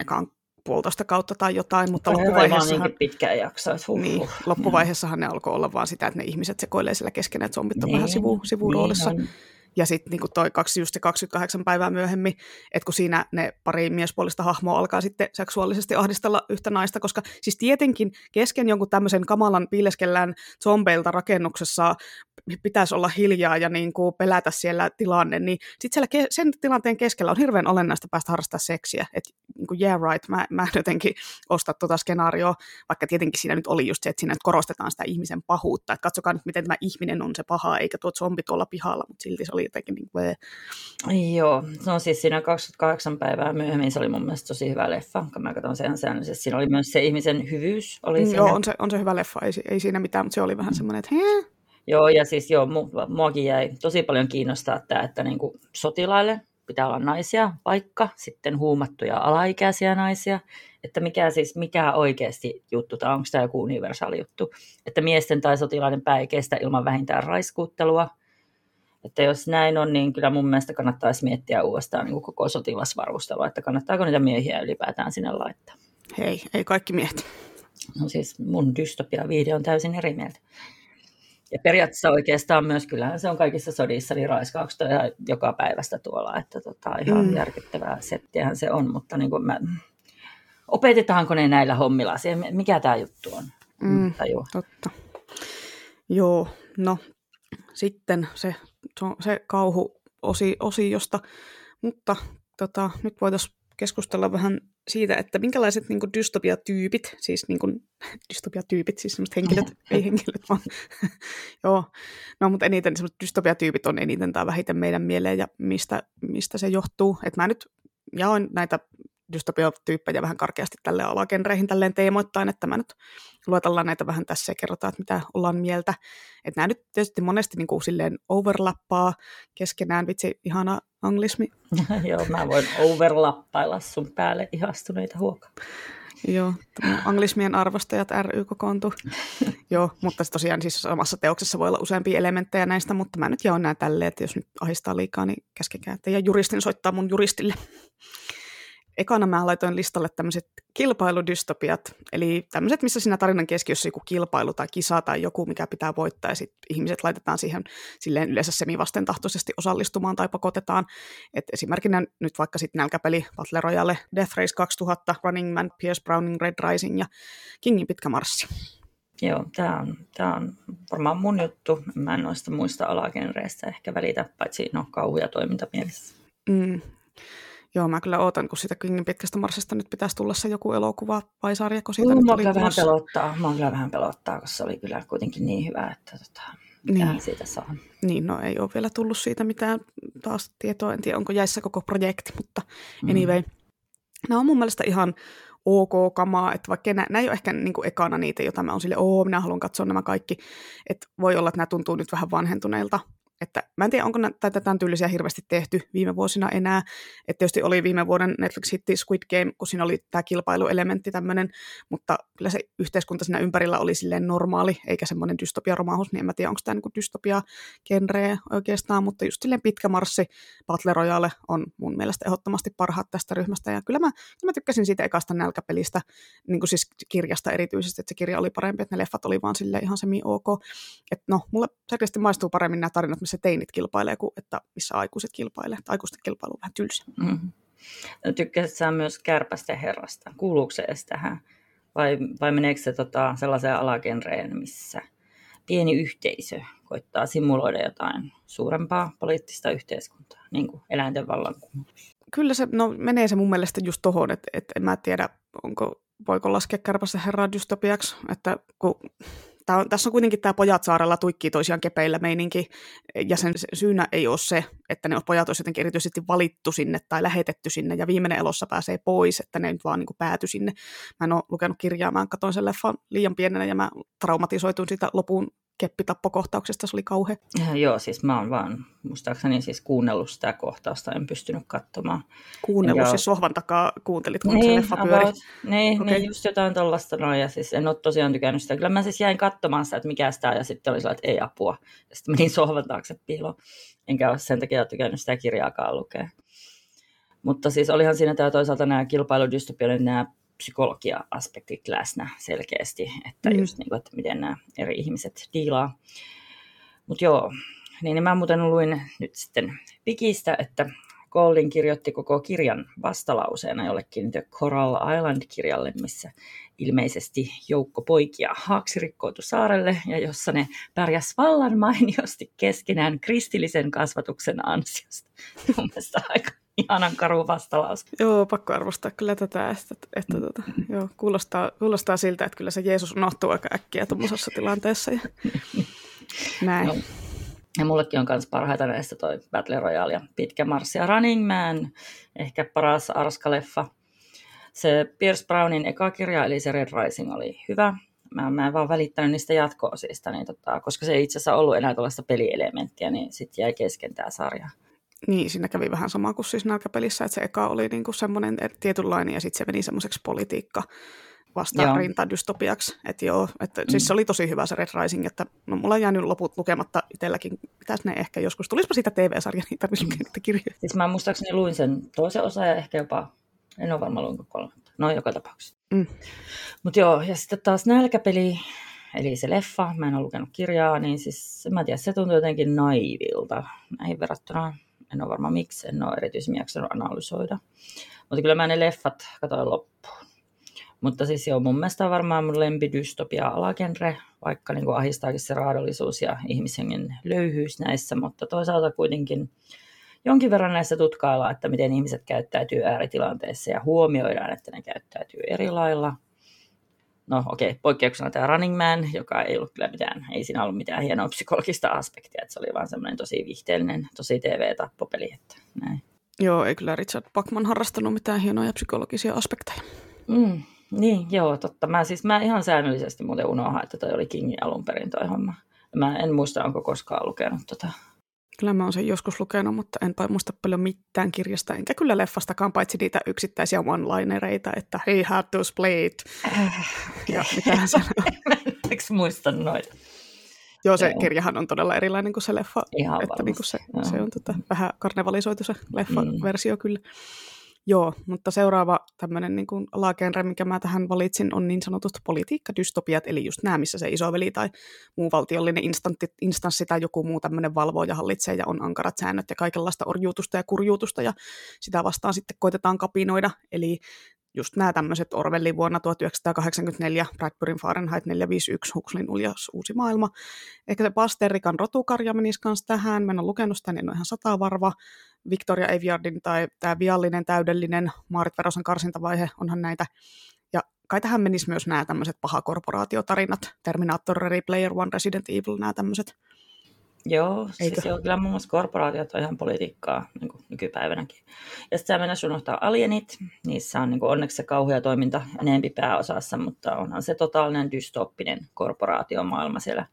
ekaan puolitoista kautta tai jotain, mutta loppuvaiheessahan, niin pitkään jaksoa. Huh, niin, huh, loppuvaiheessahan ne alkoi olla vaan sitä, että ne ihmiset sekoilee siellä keskenään, että zombit on niin, vähän sivu, sivuroolissa. Niin ja sitten niin toi kaksi, just se 28 päivää myöhemmin, että kun siinä ne pari miespuolista hahmoa alkaa sitten seksuaalisesti ahdistella yhtä naista, koska siis tietenkin kesken jonkun tämmöisen kamalan piileskellään zombeilta rakennuksessa pitäisi olla hiljaa ja niin kuin pelätä siellä tilanne, niin sitten siellä ke- sen tilanteen keskellä on hirveän olennaista päästä harrastaa seksiä. Että niin kuin yeah right, mä, mä jotenkin osta tuota skenaarioa, vaikka tietenkin siinä nyt oli just se, että siinä nyt korostetaan sitä ihmisen pahuutta, että katsokaa nyt, miten tämä ihminen on se paha, eikä tuo zombi tuolla pihalla, mutta silti se oli jotenkin niin kuin... Joo, no siis siinä 28 päivää myöhemmin se oli mun mielestä tosi hyvä leffa, kun mä katson sen säännöllisesti. Siinä oli myös se ihmisen hyvyys. Oli mm, siinä. Joo, on se, on se hyvä leffa, ei, ei siinä mitään, mutta se oli vähän mm. semmoinen, että Hee? Joo, ja siis joo, mu, muakin jäi tosi paljon kiinnostaa tämä, että niin kuin sotilaille pitää olla naisia, vaikka sitten huumattuja alaikäisiä naisia, että mikä siis, mikä oikeasti juttu, tai onko tämä joku universaali juttu, että miesten tai sotilaiden pää ei kestä ilman vähintään raiskuuttelua, että jos näin on, niin kyllä mun mielestä kannattaisi miettiä uudestaan niin koko sotilasvarustelua, että kannattaako niitä miehiä ylipäätään sinne laittaa. Hei, ei kaikki miehet. No siis mun dystopia-video on täysin eri mieltä. Ja periaatteessa oikeastaan myös, kyllähän se on kaikissa sodissa, niin raiskaukset ihan joka päivästä tuolla, että tota, ihan mm. järkyttävää settiähän se on, mutta niin kuin mä, opetetaanko ne näillä hommilla, siihen, mikä tämä juttu on? Mm, totta. Joo, no sitten se, se kauhu osi, osiosta, mutta tota, nyt voitaisiin keskustella vähän siitä, että minkälaiset niin kuin, dystopiatyypit, siis niin kuin, dystopiatyypit, siis sellaiset henkilöt, ei henkilöt, vaan. Joo, no mutta eniten sellaiset dystopiatyypit on eniten tai vähiten meidän mieleen ja mistä, mistä se johtuu, että mä nyt jaoin näitä dystopiatyyppejä vähän karkeasti tälle alagenreihin tälleen teemoittain, että mä nyt luetellaan näitä vähän tässä ja kerrotaan, että mitä ollaan mieltä. Että nämä nyt tietysti monesti niin kuin silleen overlappaa keskenään, vitsi, ihana anglismi. Joo, mä voin overlappailla sun päälle ihastuneita huokaa. Joo, anglismien arvostajat ry kokoontuu. Joo, mutta tosiaan siis samassa teoksessa voi olla useampia elementtejä näistä, mutta mä nyt jaon nämä tälleen, että jos nyt ahistaa liikaa, niin käskekää ja juristin soittaa mun juristille ekana mä laitoin listalle tämmöiset kilpailudystopiat, eli tämmöiset, missä siinä tarinan keskiössä joku kilpailu tai kisa tai joku, mikä pitää voittaa, ja sitten ihmiset laitetaan siihen silleen yleensä semivastentahtoisesti osallistumaan tai pakotetaan. Et esimerkkinä nyt vaikka sitten nälkäpeli Battle Royale, Death Race 2000, Running Man, Pierce Browning, Red Rising ja Kingin pitkä marssi. Joo, tämä on, tää on varmaan mun juttu. Mä en noista muista alagenreistä ehkä välitä, paitsi no kauhu- ja toimintamielessä. Mm. Joo, mä kyllä ootan, kun sitä Kingin pitkästä marssista nyt pitäisi tulla se joku elokuva vai sarja, kun siitä uh, nyt mä oli vähän pelottaa, mä kyllä vähän pelottaa, koska se oli kyllä kuitenkin niin hyvä, että tota, Niin. siitä saa. Niin, no ei ole vielä tullut siitä mitään taas tietoa. En tiedä, onko jäissä koko projekti, mutta Mm. anyway. Nämä on mun mielestä ihan ok kamaa, että vaikka nämä, nämä ei ole ehkä niin kuin ekana niitä, joita mä oon sille, oo, minä haluan katsoa nämä kaikki. Että voi olla, että nämä tuntuu nyt vähän vanhentuneilta. Että mä en tiedä, onko nä- tätä tämän tyylisiä hirveästi tehty viime vuosina enää. Että tietysti oli viime vuoden Netflix-hitti Squid Game, kun siinä oli tämä kilpailuelementti tämmöinen, mutta kyllä se yhteiskunta siinä ympärillä oli silleen normaali, eikä semmoinen dystopia-romahus, niin en mä tiedä, onko tämä niinku dystopia-genreä oikeastaan, mutta just silleen pitkä marssi Battle Royale on mun mielestä ehdottomasti parhaat tästä ryhmästä, ja kyllä mä, kyllä mä tykkäsin siitä ekasta nälkäpelistä, niin kuin siis kirjasta erityisesti, että se kirja oli parempi, että ne leffat oli vaan sille ihan semi-ok. Että no, mulle selkeästi maistuu paremmin nämä tarinat, missä teinit kilpailee, kuin että missä aikuiset kilpailee. Että aikuisten kilpailu on vähän tylsä. Mm. Tykkäsit sä myös Kärpästen herrasta? Kuuluuko se edes tähän? Vai, vai meneekö se tota, sellaiseen alagenreen, missä pieni yhteisö koittaa simuloida jotain suurempaa poliittista yhteiskuntaa, niin kuin eläinten vallankumous? Kyllä se, no menee se mun mielestä just tohon, että, että en mä tiedä, onko, voiko laskea kärpästä herraa dystopiaksi, että kun tää on, tässä on kuitenkin tämä pojat saarella tuikkii toisiaan kepeillä meininki, ja sen syynä ei ole se, että ne pojat olisi jotenkin erityisesti valittu sinne tai lähetetty sinne, ja viimeinen elossa pääsee pois, että ne nyt vaan niin pääty sinne. Mä en ole lukenut kirjaa, mä katsoin sen leffan liian pienenä, ja mä traumatisoituin siitä lopun keppitappokohtauksesta, se oli kauhea. Ja, joo, siis mä oon vaan muistaakseni siis kuunnellut sitä kohtausta, en pystynyt katsomaan. Kuunnellut, Joo. siis sohvan takaa kuuntelit, kun se leffa pyöri. about, niin, Okei. niin, just jotain tollasta noin, ja siis en ole tosiaan tykännyt sitä. Kyllä mä siis jäin katsomaan sitä, että mikä sitä on, ja sitten oli sellainen, että ei apua. Ja sitten menin sohvan taakse piiloon. Enkä ole sen takia tykännyt sitä kirjaakaan lukea. Mutta siis olihan siinä tämä toisaalta nämä kilpailudystopioiden nämä psykologia-aspektit läsnä selkeästi, että Mm. just niin kuin, että miten nämä eri ihmiset diilaa. Mutta joo, niin mä muuten luin nyt sitten Pikistä, että Goldin kirjoitti koko kirjan vastalauseena jollekin The Coral Island-kirjalle, missä ilmeisesti joukko poikia haaksirikkoutu saarelle ja jossa ne pärjäs vallan mainiosti keskenään kristillisen kasvatuksen ansiosta. Mun mielestä aika ihanan karu vastalause. Joo, pakko arvostaa kyllä tätä, että, että tota, joo, kuulostaa, kuulostaa siltä, että kyllä se Jeesus unohtuu aika äkkiä tuommoisessa tilanteessa. Ja näin. Joo. Ja mullekin on myös parhaita näistä toi Battle Royale ja Pitkä marssi ja Running Man, ehkä paras Arska-leffa. Se Pierce Brownin eka kirja, eli se Red Rising, oli hyvä. Mä, mä en vaan välittänyt niistä jatko-osista, niin tota, koska se ei itse asiassa ollut enää tällaista pelielementtiä, niin sitten jäi kesken tämä sarja. Niin, siinä kävi vähän sama kuin siis nälkäpelissä, että se eka oli niinku semmoinen et- tietynlainen ja sitten se meni semmoiseksi politiikka vastaan Joo. rintadystopiaksi. Että joo, että mm. siis se oli tosi hyvä se Red Rising, että no, mulla on jäänyt loput lukematta itselläkin. Pitäisi ne ehkä joskus, tulispa siitä TV-sarja, niin tarvitsisi lukea niitä kirjoja. Siis mä muistaakseni luin sen toisen osan ja ehkä jopa, en ole varma luinko kolmatta. No joka tapauksessa. Mm. Mutta joo, ja sitten taas nälkäpeli, eli se leffa, mä en ole lukenut kirjaa, niin siis mä en tiedä, se tuntuu jotenkin naivilta näihin verrattuna. En ole varma miksi, en ole erityisemmin jaksanut analysoida. Mutta kyllä mä ne leffat katsoin loppuun. Mutta siis joo, mun mielestä on varmaan mun lempidystopia alagenre, vaikka niin kuin ahistaakin se raadollisuus ja ihmishengen löyhyys näissä, mutta toisaalta kuitenkin jonkin verran näissä tutkaillaan, että miten ihmiset käyttäytyy ääritilanteissa ja huomioidaan, että ne käyttäytyy eri lailla. No okei, okay, poikkeuksena tämä Running Man, joka ei ollut kyllä mitään, ei siinä ollut mitään hienoa psykologista aspektia, että se oli vaan semmoinen tosi viihteellinen, tosi TV-tappopeli, että näin. Joo, ei kyllä Richard Bachman harrastanut mitään hienoja psykologisia aspekteja. Mm, niin, joo, totta. Mä siis mä ihan säännöllisesti muuten unohan, että toi oli Kingin alun perin toi homma. Mä en muista, onko koskaan lukenut tota. Kyllä mä oon sen joskus lukenut, mutta enpä muista paljon mitään kirjasta, enkä kyllä leffastakaan, paitsi niitä yksittäisiä one-linereita, että he had to split. Ja mitähän se. Eikö muista noita? Joo, se Joo. kirjahan on todella erilainen kuin se leffa. Ihan että niin kuin se, se on tota, vähän karnevalisoitu se leffa-versio Mm. kyllä. Joo, mutta seuraava tämmöinen niin kuin alagenre, mikä mä tähän valitsin, on niin sanotut politiikkadystopiat, eli just nämä, missä se isoveli tai muu valtiollinen instantti, instanssi tai joku muu tämmöinen valvoo ja hallitsee ja on ankarat säännöt ja kaikenlaista orjuutusta ja kurjuutusta ja sitä vastaan sitten koitetaan kapinoida. Eli just nämä tämmöiset Orwellin vuonna 1984, Bradburyn Fahrenheit 451, Huxlin uljas uusi maailma. Ehkä se Pasterikan rotukarja menisi kanssa tähän. Mä en ole lukenut sitä, niin en ole ihan satavarva. Victoria Aveyardin tai tämä viallinen, täydellinen Maarit Verosen karsintavaihe, onhan näitä. Ja kai tähän menisi myös nämä tämmöiset pahakorporaatiotarinat, Terminator, Ready Player One, Resident Evil, nämä tämmöiset. Joo, Eikö? siis joo, kyllä muun muassa korporaatiot on ihan politiikkaa niin kuin nykypäivänäkin. Ja sitten mennä unohtaa alienit, niissä on niin kuin onneksi se kauhea toiminta enempi pääosassa, mutta onhan se totaalinen dystoppinen korporaatiomaailma siellä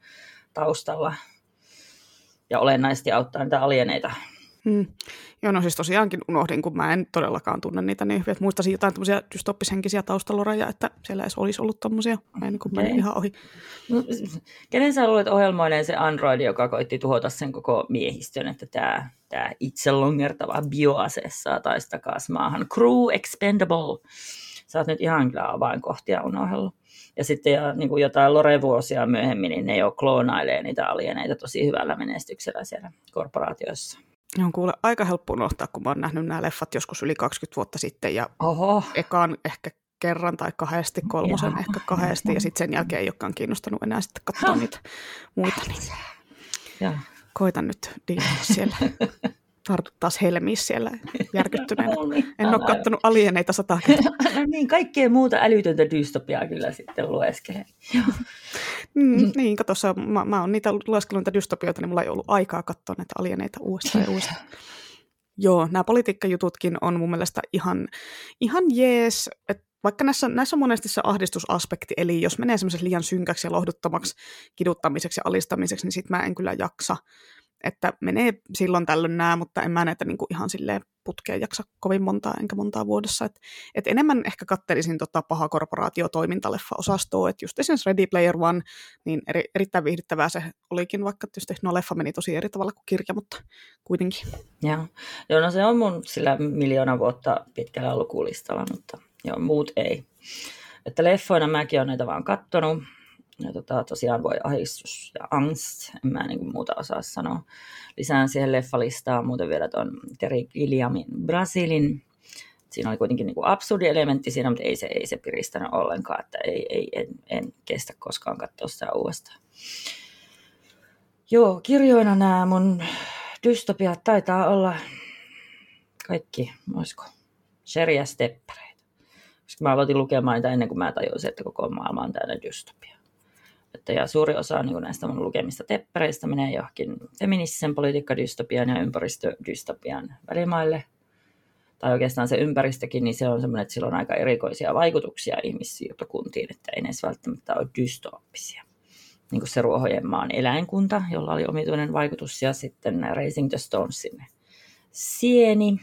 taustalla. Ja olennaisesti auttaa niitä alieneita Hmm. Joo, no siis tosiaankin unohdin, kun mä en todellakaan tunne niitä niin hyvin, että muistaisin jotain tämmöisiä dystoppishenkisiä taustaloreja, että siellä edes olisi ollut tommosia. Mä en niin okay. ihan ohi. No, kenen sä luulet ohjelmoineen se Android, joka koitti tuhota sen koko miehistön, että tämä tää itse longertava bioase saa taistakas maahan. Crew expendable. Sä oot nyt ihan kyllä avainkohtia unohdellut. Ja sitten ja, niin kuin jotain Lore-vuosia myöhemmin, niin ne jo kloonailee niitä alieneita tosi hyvällä menestyksellä siellä korporaatioissa. Ne on kuule aika helppo unohtaa, kun mä oon nähnyt nämä leffat joskus yli 20 vuotta sitten ja Oho. ekaan ehkä kerran tai kahdesti, kolmosen Jaa. ehkä kahdesti ja sitten sen jälkeen ei olekaan kiinnostanut enää sitten katsoa niitä muita. Niin. Koitan nyt diilata siellä. tartut taas helmissä siellä järkyttyneenä. No niin, en ole katsonut alieneita sata no niin, kaikkea muuta älytöntä dystopiaa kyllä sitten lueskelee. mm, mm. Niin, kato, mä, mä oon niitä lueskellut niitä dystopioita, niin mulla ei ollut aikaa katsoa näitä alieneita uudestaan ja uudestaan. Joo, nämä politiikkajututkin on mun mielestä ihan, ihan jees, että vaikka näissä, näissä on monesti se ahdistusaspekti, eli jos menee semmoisessa liian synkäksi ja lohduttomaksi kiduttamiseksi ja alistamiseksi, niin sit mä en kyllä jaksa että menee silloin tällöin nämä, mutta en mä näitä niin kuin ihan silleen putkeen jaksa kovin montaa, enkä montaa vuodessa. Et, et enemmän ehkä kattelisin tota paha korporaatio-toimintaleffa-osastoa, että just esimerkiksi Ready Player One, niin eri, erittäin viihdyttävää se olikin, vaikka tietysti no leffa meni tosi eri tavalla kuin kirja, mutta kuitenkin. Joo, joo no se on mun sillä miljoona vuotta pitkällä lukulistalla, mutta joo, muut ei. Että leffoina mäkin olen näitä vaan kattonut, ja tota, tosiaan voi ahdistus ja angst, en mä niin muuta osaa sanoa. Lisään siihen leffalistaan muuten vielä tuon Terry Gilliamin Brasilin. Siinä oli kuitenkin niin absurdi elementti siinä, mutta ei se, ei se piristänyt ollenkaan, että ei, ei, en, en kestä koskaan katsoa sitä uudestaan. Joo, kirjoina nämä mun dystopiat taitaa olla kaikki, olisiko, Sheria Steppereitä. Koska mä aloitin lukemaan niitä ennen kuin mä tajusin, että koko maailma on täynnä dystopia. Että ja suuri osa niin näistä mun lukemista teppäreistä menee johonkin feministisen politiikkadystopian ja ympäristödystopian välimaille. Tai oikeastaan se ympäristökin, niin se on semmoinen, että sillä on aika erikoisia vaikutuksia ihmissiirtokuntiin, että ei edes välttämättä ole dystooppisia. Niin kuin se Ruohojen maan eläinkunta, jolla oli omituinen vaikutus, ja sitten Raising the Stonesin sieni,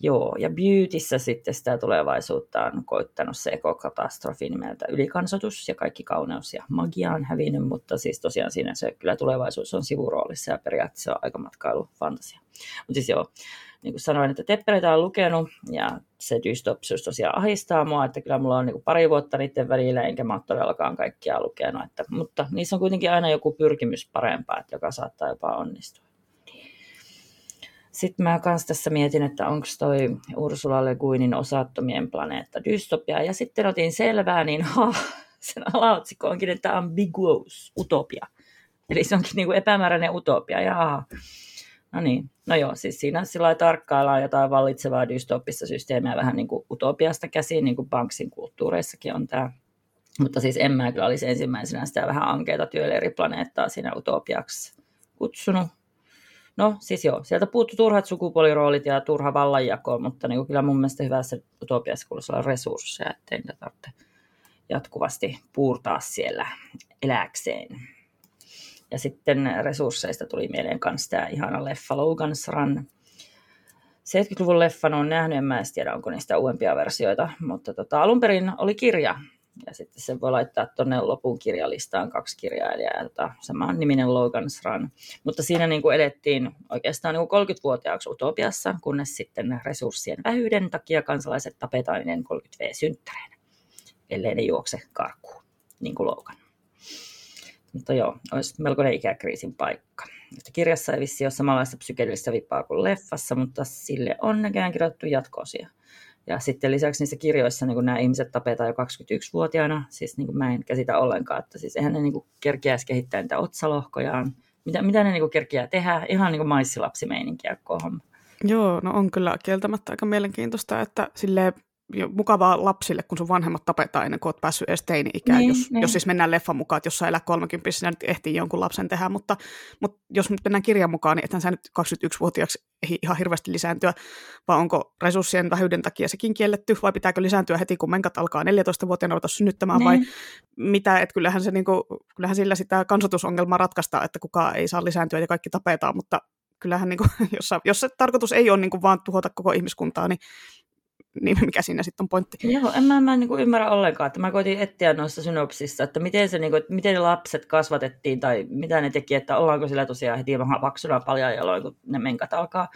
Joo, ja Beautyssä sitten sitä tulevaisuutta on koittanut se ekokatastrofi nimeltä ylikansotus ja kaikki kauneus ja magia on hävinnyt, mutta siis tosiaan siinä se kyllä tulevaisuus on sivuroolissa ja periaatteessa on aika matkailu fantasia. Mutta siis joo, niin kuin sanoin, että teppereitä on lukenut ja se dystopisuus tosiaan ahistaa mua, että kyllä mulla on niin kuin pari vuotta niiden välillä, enkä mä ole todellakaan kaikkia lukenut, että, mutta niissä on kuitenkin aina joku pyrkimys parempaa, että joka saattaa jopa onnistua. Sitten mä kans tässä mietin, että onko toi Ursula Le Guinin osattomien planeetta dystopia. Ja sitten otin selvää, niin ha, sen alaotsikko onkin, että ambiguous, utopia. Eli se onkin niin kuin epämääräinen utopia. Jaha. No niin, no joo, siis siinä sillä tarkkaillaan jotain vallitsevaa dystoppista systeemiä vähän niin kuin utopiasta käsiin, niin kuin Banksin kulttuureissakin on tämä. Mutta siis en mä kyllä olisi ensimmäisenä sitä vähän ankeita työleiriplaneettaa siinä utopiaksi kutsunut. No siis joo, sieltä puuttuu turhat sukupuoliroolit ja turha vallanjako, mutta niin kuin kyllä mun mielestä hyvässä utopiassa kuuluisi olla resursseja, ettei niitä tarvitse jatkuvasti puurtaa siellä eläkseen. Ja sitten resursseista tuli mieleen myös tämä ihana leffa Logan's Run. 70-luvun leffan on nähnyt, en mä edes tiedä onko niistä uudempia versioita, mutta tota, alun perin oli kirja, ja sitten se voi laittaa tuonne lopun kirjalistaan kaksi kirjailijaa, tota, sama niminen Logan's Run. Mutta siinä niin kuin edettiin oikeastaan niin kuin 30-vuotiaaksi utopiassa, kunnes sitten resurssien vähyyden takia kansalaiset tapetaan ennen 30V-synttäreen, ellei ne juokse karkuun, niin kuin Logan. Mutta joo, olisi melkoinen ikäkriisin paikka. Kirjassa ei vissi ole samanlaista psykedelistä vipaa kuin leffassa, mutta sille on näköjään kirjoittu jatkoosia Ja sitten lisäksi niissä kirjoissa niin nämä ihmiset tapetaan jo 21-vuotiaana, siis niin kuin mä en käsitä ollenkaan, että siis eihän ne niin kuin kerkiäisi kehittää niitä otsalohkojaan, mitä, mitä ne niin kuin kerkiää tehdä, ihan niin kuin maissilapsimeininkiä homma. Joo, no on kyllä kieltämättä aika mielenkiintoista, että sille mukavaa lapsille, kun sun vanhemmat tapetaan ennen kuin oot päässyt edes teini-ikään, niin, jos, niin. jos siis mennään leffan mukaan, että jos sä elät 30 sinä nyt ehtii jonkun lapsen tehdä, mutta, mutta jos nyt mennään kirjan mukaan, niin ethän sä nyt 21-vuotiaaksi ei ihan hirveästi lisääntyä, vai onko resurssien vähyyden takia sekin kielletty, vai pitääkö lisääntyä heti, kun menkat alkaa 14-vuotiaana ruveta synnyttämään, niin. vai mitä, että kyllähän, se, niin kuin, kyllähän sillä sitä kansatusongelmaa ratkaistaan, että kukaan ei saa lisääntyä ja kaikki tapetaan, mutta kyllähän niin kuin, jos, jos se tarkoitus ei ole niin kuin vaan tuhota koko ihmiskuntaa, niin niin mikä siinä sitten on pointti. Joo, en mä, mä en niin ymmärrä ollenkaan, että mä koitin etsiä noissa synopsissa, että miten, se, niin kuin, että miten ne lapset kasvatettiin tai mitä ne teki, että ollaanko sillä tosiaan heti vähän paksuna paljon jaloin, kun ne menkat alkaa.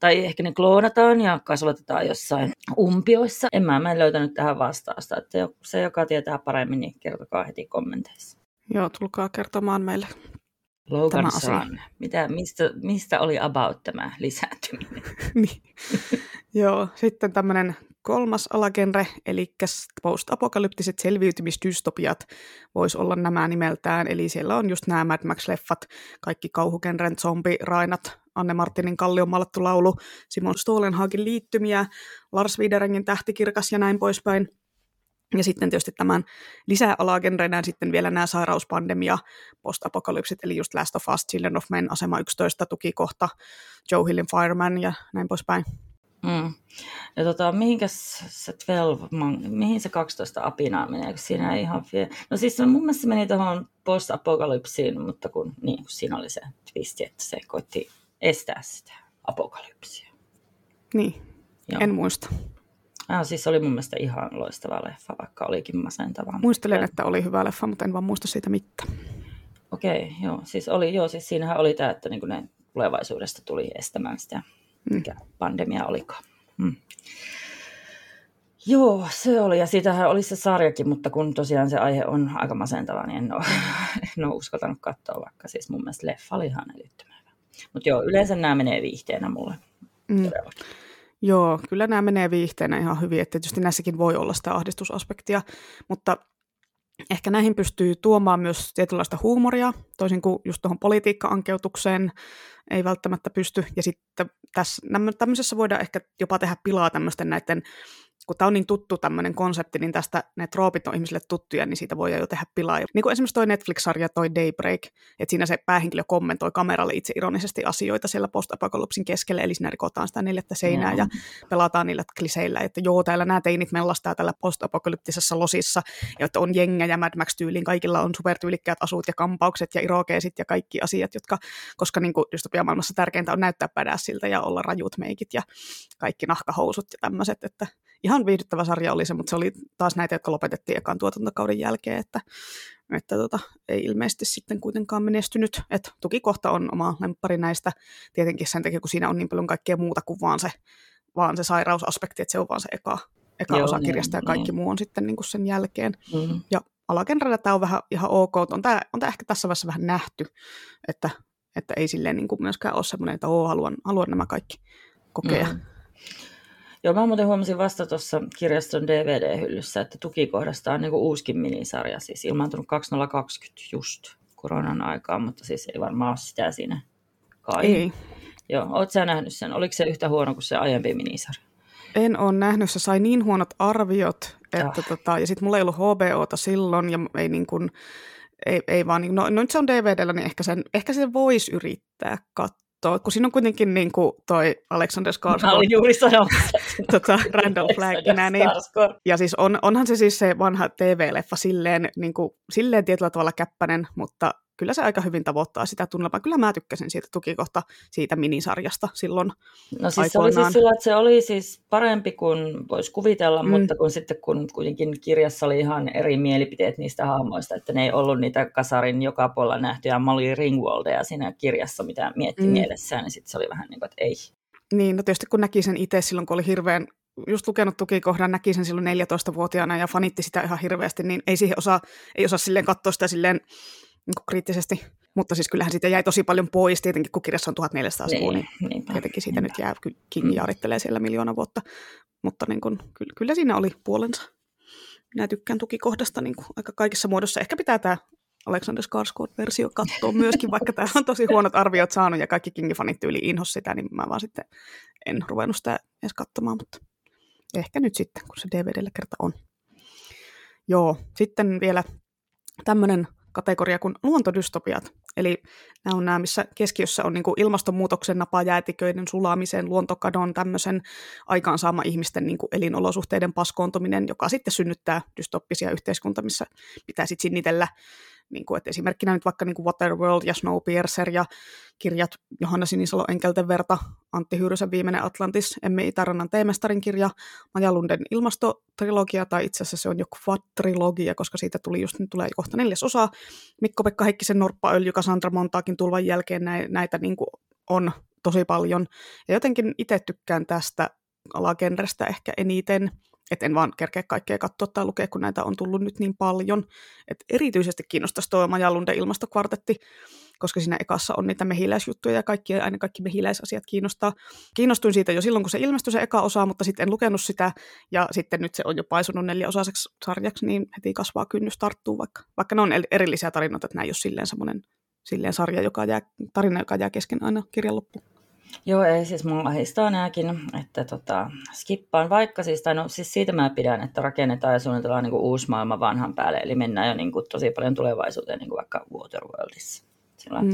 Tai ehkä ne kloonataan ja kasvatetaan jossain umpioissa. En mä, mä en löytänyt tähän vastausta. Että se, joka tietää paremmin, niin kertokaa heti kommenteissa. Joo, tulkaa kertomaan meille Logan Sun. Mitä, mistä, mistä oli about tämä lisääntyminen? niin. Joo, sitten tämmöinen kolmas alagenre, eli post-apokalyptiset selviytymisdystopiat voisi olla nämä nimeltään, eli siellä on just nämä Mad Max-leffat, kaikki kauhugenren zombirainat, Anne Martinin kallion malattu laulu, Simon Stolenhagin liittymiä, Lars Widerengin tähtikirkas ja näin poispäin. Ja sitten tietysti tämän lisäalagenrenään sitten vielä nämä sairauspandemia, postapokalypsit, eli just Last of Us, Children of Men, asema 11, tukikohta, Joe Hillin Fireman ja näin poispäin. Mm. Ja tota, mihinkäs se 12, mihin se 12 apinaa menee, kun siinä ei ihan vie... No siis mun mielestä se meni tuohon post-apokalypsiin, mutta kun, niin, kun siinä oli se twisti, että se koitti estää sitä apokalypsia. Niin, Joo. en muista. Ah, siis oli mun mielestä ihan loistava leffa, vaikka olikin masentava. Muistelen, että oli hyvä leffa, mutta en vaan muista siitä mitään. Okei, okay, joo. Siis, oli, joo, siis siinähän oli tämä, että niin ne tulevaisuudesta tuli estämään sitä, mm. mikä pandemia olikaan. Mm. Joo, se oli. Ja siitähän oli se sarjakin, mutta kun tosiaan se aihe on aika masentava, niin en ole, en ole uskaltanut katsoa, vaikka siis mun mielestä leffa oli ihan älyttömän hyvä. Mutta joo, yleensä nämä menee viihteenä mulle. Mm. Todellakin. Joo, kyllä nämä menee viihteenä ihan hyvin, että tietysti näissäkin voi olla sitä ahdistusaspektia, mutta ehkä näihin pystyy tuomaan myös tietynlaista huumoria, toisin kuin just tuohon politiikka-ankeutukseen ei välttämättä pysty. Ja sitten tässä, tämmöisessä voidaan ehkä jopa tehdä pilaa tämmöisten näiden kun tämä on niin tuttu tämmöinen konsepti, niin tästä ne troopit on ihmisille tuttuja, niin siitä voi jo tehdä pilaa. Niin kuin esimerkiksi toi Netflix-sarja, toi Daybreak, että siinä se päähenkilö kommentoi kameralle itse ironisesti asioita siellä post-apokalypsin keskellä, eli siinä rikotaan sitä neljättä seinää mm. ja pelataan niillä kliseillä, että joo, täällä nämä teinit mellastaa tällä post-apokalyptisessa losissa, ja että on jengä Mad Max-tyyliin, kaikilla on supertyylikkäät asut ja kampaukset ja irokeesit ja kaikki asiat, jotka, koska niin kuin maailmassa tärkeintä on näyttää pädässiltä ja olla rajut meikit ja kaikki nahkahousut ja tämmöiset, että ihan viihdyttävä sarja oli se, mutta se oli taas näitä, jotka lopetettiin ekan tuotantokauden jälkeen, että, että tota, ei ilmeisesti sitten kuitenkaan menestynyt. Et tukikohta on oma lemppari näistä, tietenkin sen takia, kun siinä on niin paljon kaikkea muuta kuin vaan se, vaan se sairausaspekti, että se on vaan se eka, eka Joo, osa niin, kirjasta niin, ja kaikki niin. muu on sitten niin kuin sen jälkeen. Mm. Ja alagenrellä tämä on vähän ihan ok, on tämä, on tämä ehkä tässä vaiheessa vähän nähty, että, että ei silleen niin kuin myöskään ole semmoinen, että Oo, haluan, haluan nämä kaikki kokea. Mm. Joo, mä muuten huomasin vasta tuossa kirjaston DVD-hyllyssä, että tukikohdasta on niinku uuskin minisarja, siis ilmaantunut 2020 just koronan aikaa, mutta siis ei varmaan ole sitä siinä kai. Ei. Joo, oot sä nähnyt sen? Oliko se yhtä huono kuin se aiempi minisarja? En ole nähnyt, se sai niin huonot arviot, että oh. tota, ja sitten mulla ei ollut HBOta silloin, ja ei niin kuin, ei, ei vaan, niin, no, no nyt se on DVDllä, niin ehkä sen, ehkä sen voisi yrittää katsoa katsoa, kun siinä on kuitenkin niin kuin toi Alexander Skarsgård. Mä olin juuri sanomassa. tota, Randall Flagginä. Niin, ja siis on, onhan se siis se vanha TV-leffa silleen, niin kuin, silleen tietyllä tavalla käppänen, mutta kyllä se aika hyvin tavoittaa sitä tunnelmaa. Kyllä mä tykkäsin siitä tukikohta siitä minisarjasta silloin No siis se oli siis sillä, että se oli siis parempi kuin voisi kuvitella, mm. mutta kun sitten kun kuitenkin kirjassa oli ihan eri mielipiteet niistä hahmoista, että ne ei ollut niitä kasarin joka puolella nähtyjä Molly Ringwaldeja siinä kirjassa, mitä mietti mm. mielessään, niin sitten se oli vähän niin kuin, että ei. Niin, no tietysti kun näki sen itse silloin, kun oli hirveän just lukenut tukikohdan, näki sen silloin 14-vuotiaana ja fanitti sitä ihan hirveästi, niin ei siihen osaa, ei osaa silleen katsoa sitä silleen niin kuin kriittisesti. Mutta siis kyllähän siitä jäi tosi paljon pois, tietenkin kun kirjassa on 1400 sivua, niin, niin tietenkin siitä niinpä. nyt jää, King mm. jaarittelee siellä miljoona vuotta. mutta niin kun, kyllä, kyllä siinä oli puolensa. Minä tykkään tukikohdasta niin kuin aika kaikissa muodossa. Ehkä pitää tämä Alexander Skarsgård-versio katsoa myöskin, vaikka tämä on tosi huonot arviot saanut ja kaikki Kingi-fanit tyyli inhos sitä, niin mä vaan sitten en ruvennut sitä edes katsomaan, mutta ehkä nyt sitten, kun se DVDllä kerta on. Joo, sitten vielä tämmöinen kategoria kuin luontodystopiat. Eli nämä on nämä, missä keskiössä on niin kuin ilmastonmuutoksen napajäätiköiden sulamisen, luontokadon, tämmöisen aikaansaama ihmisten niin kuin elinolosuhteiden paskoontuminen, joka sitten synnyttää dystoppisia yhteiskunta, missä pitää sitten sinnitellä niin kuin, että esimerkkinä nyt vaikka niin kuin Waterworld ja Snowpiercer ja kirjat Johanna Sinisalo Enkelten verta, Antti Hyyrysen viimeinen Atlantis, Emme Itärannan teemestarin kirja, Maja Lunden ilmastotrilogia, tai itse asiassa se on jo quadrilogia, koska siitä tuli just nyt tulee kohta neljäs osa. Mikko-Pekka Heikkisen Norppaöljy, Cassandra Montaakin tulvan jälkeen näitä niin kuin on tosi paljon. Ja jotenkin itse tykkään tästä alagenrestä ehkä eniten, että en vaan kerkeä kaikkea katsoa tai lukea, kun näitä on tullut nyt niin paljon. Et erityisesti kiinnostaisi tuo Majalunde ilmastokvartetti, koska siinä ekassa on niitä mehiläisjuttuja ja kaikki, aina kaikki mehiläisasiat kiinnostaa. Kiinnostuin siitä jo silloin, kun se ilmestyi se eka osa, mutta sitten en lukenut sitä, ja sitten nyt se on jo paisunut neljäosaiseksi sarjaksi, niin heti kasvaa kynnys tarttuu, vaikka, vaikka ne on erillisiä tarinoita, että näin ei ole silleen semmoinen silleen sarja, joka jää, tarina, joka jää kesken aina kirjan loppuun. Joo, ei siis mulla ahistaa nääkin, että tota, skippaan vaikka siis, tai no siis siitä mä pidän, että rakennetaan ja suunnitellaan niin kuin uusi maailma vanhan päälle, eli mennään jo niin kuin tosi paljon tulevaisuuteen, niin kuin vaikka Waterworldissa. Sillä, mm.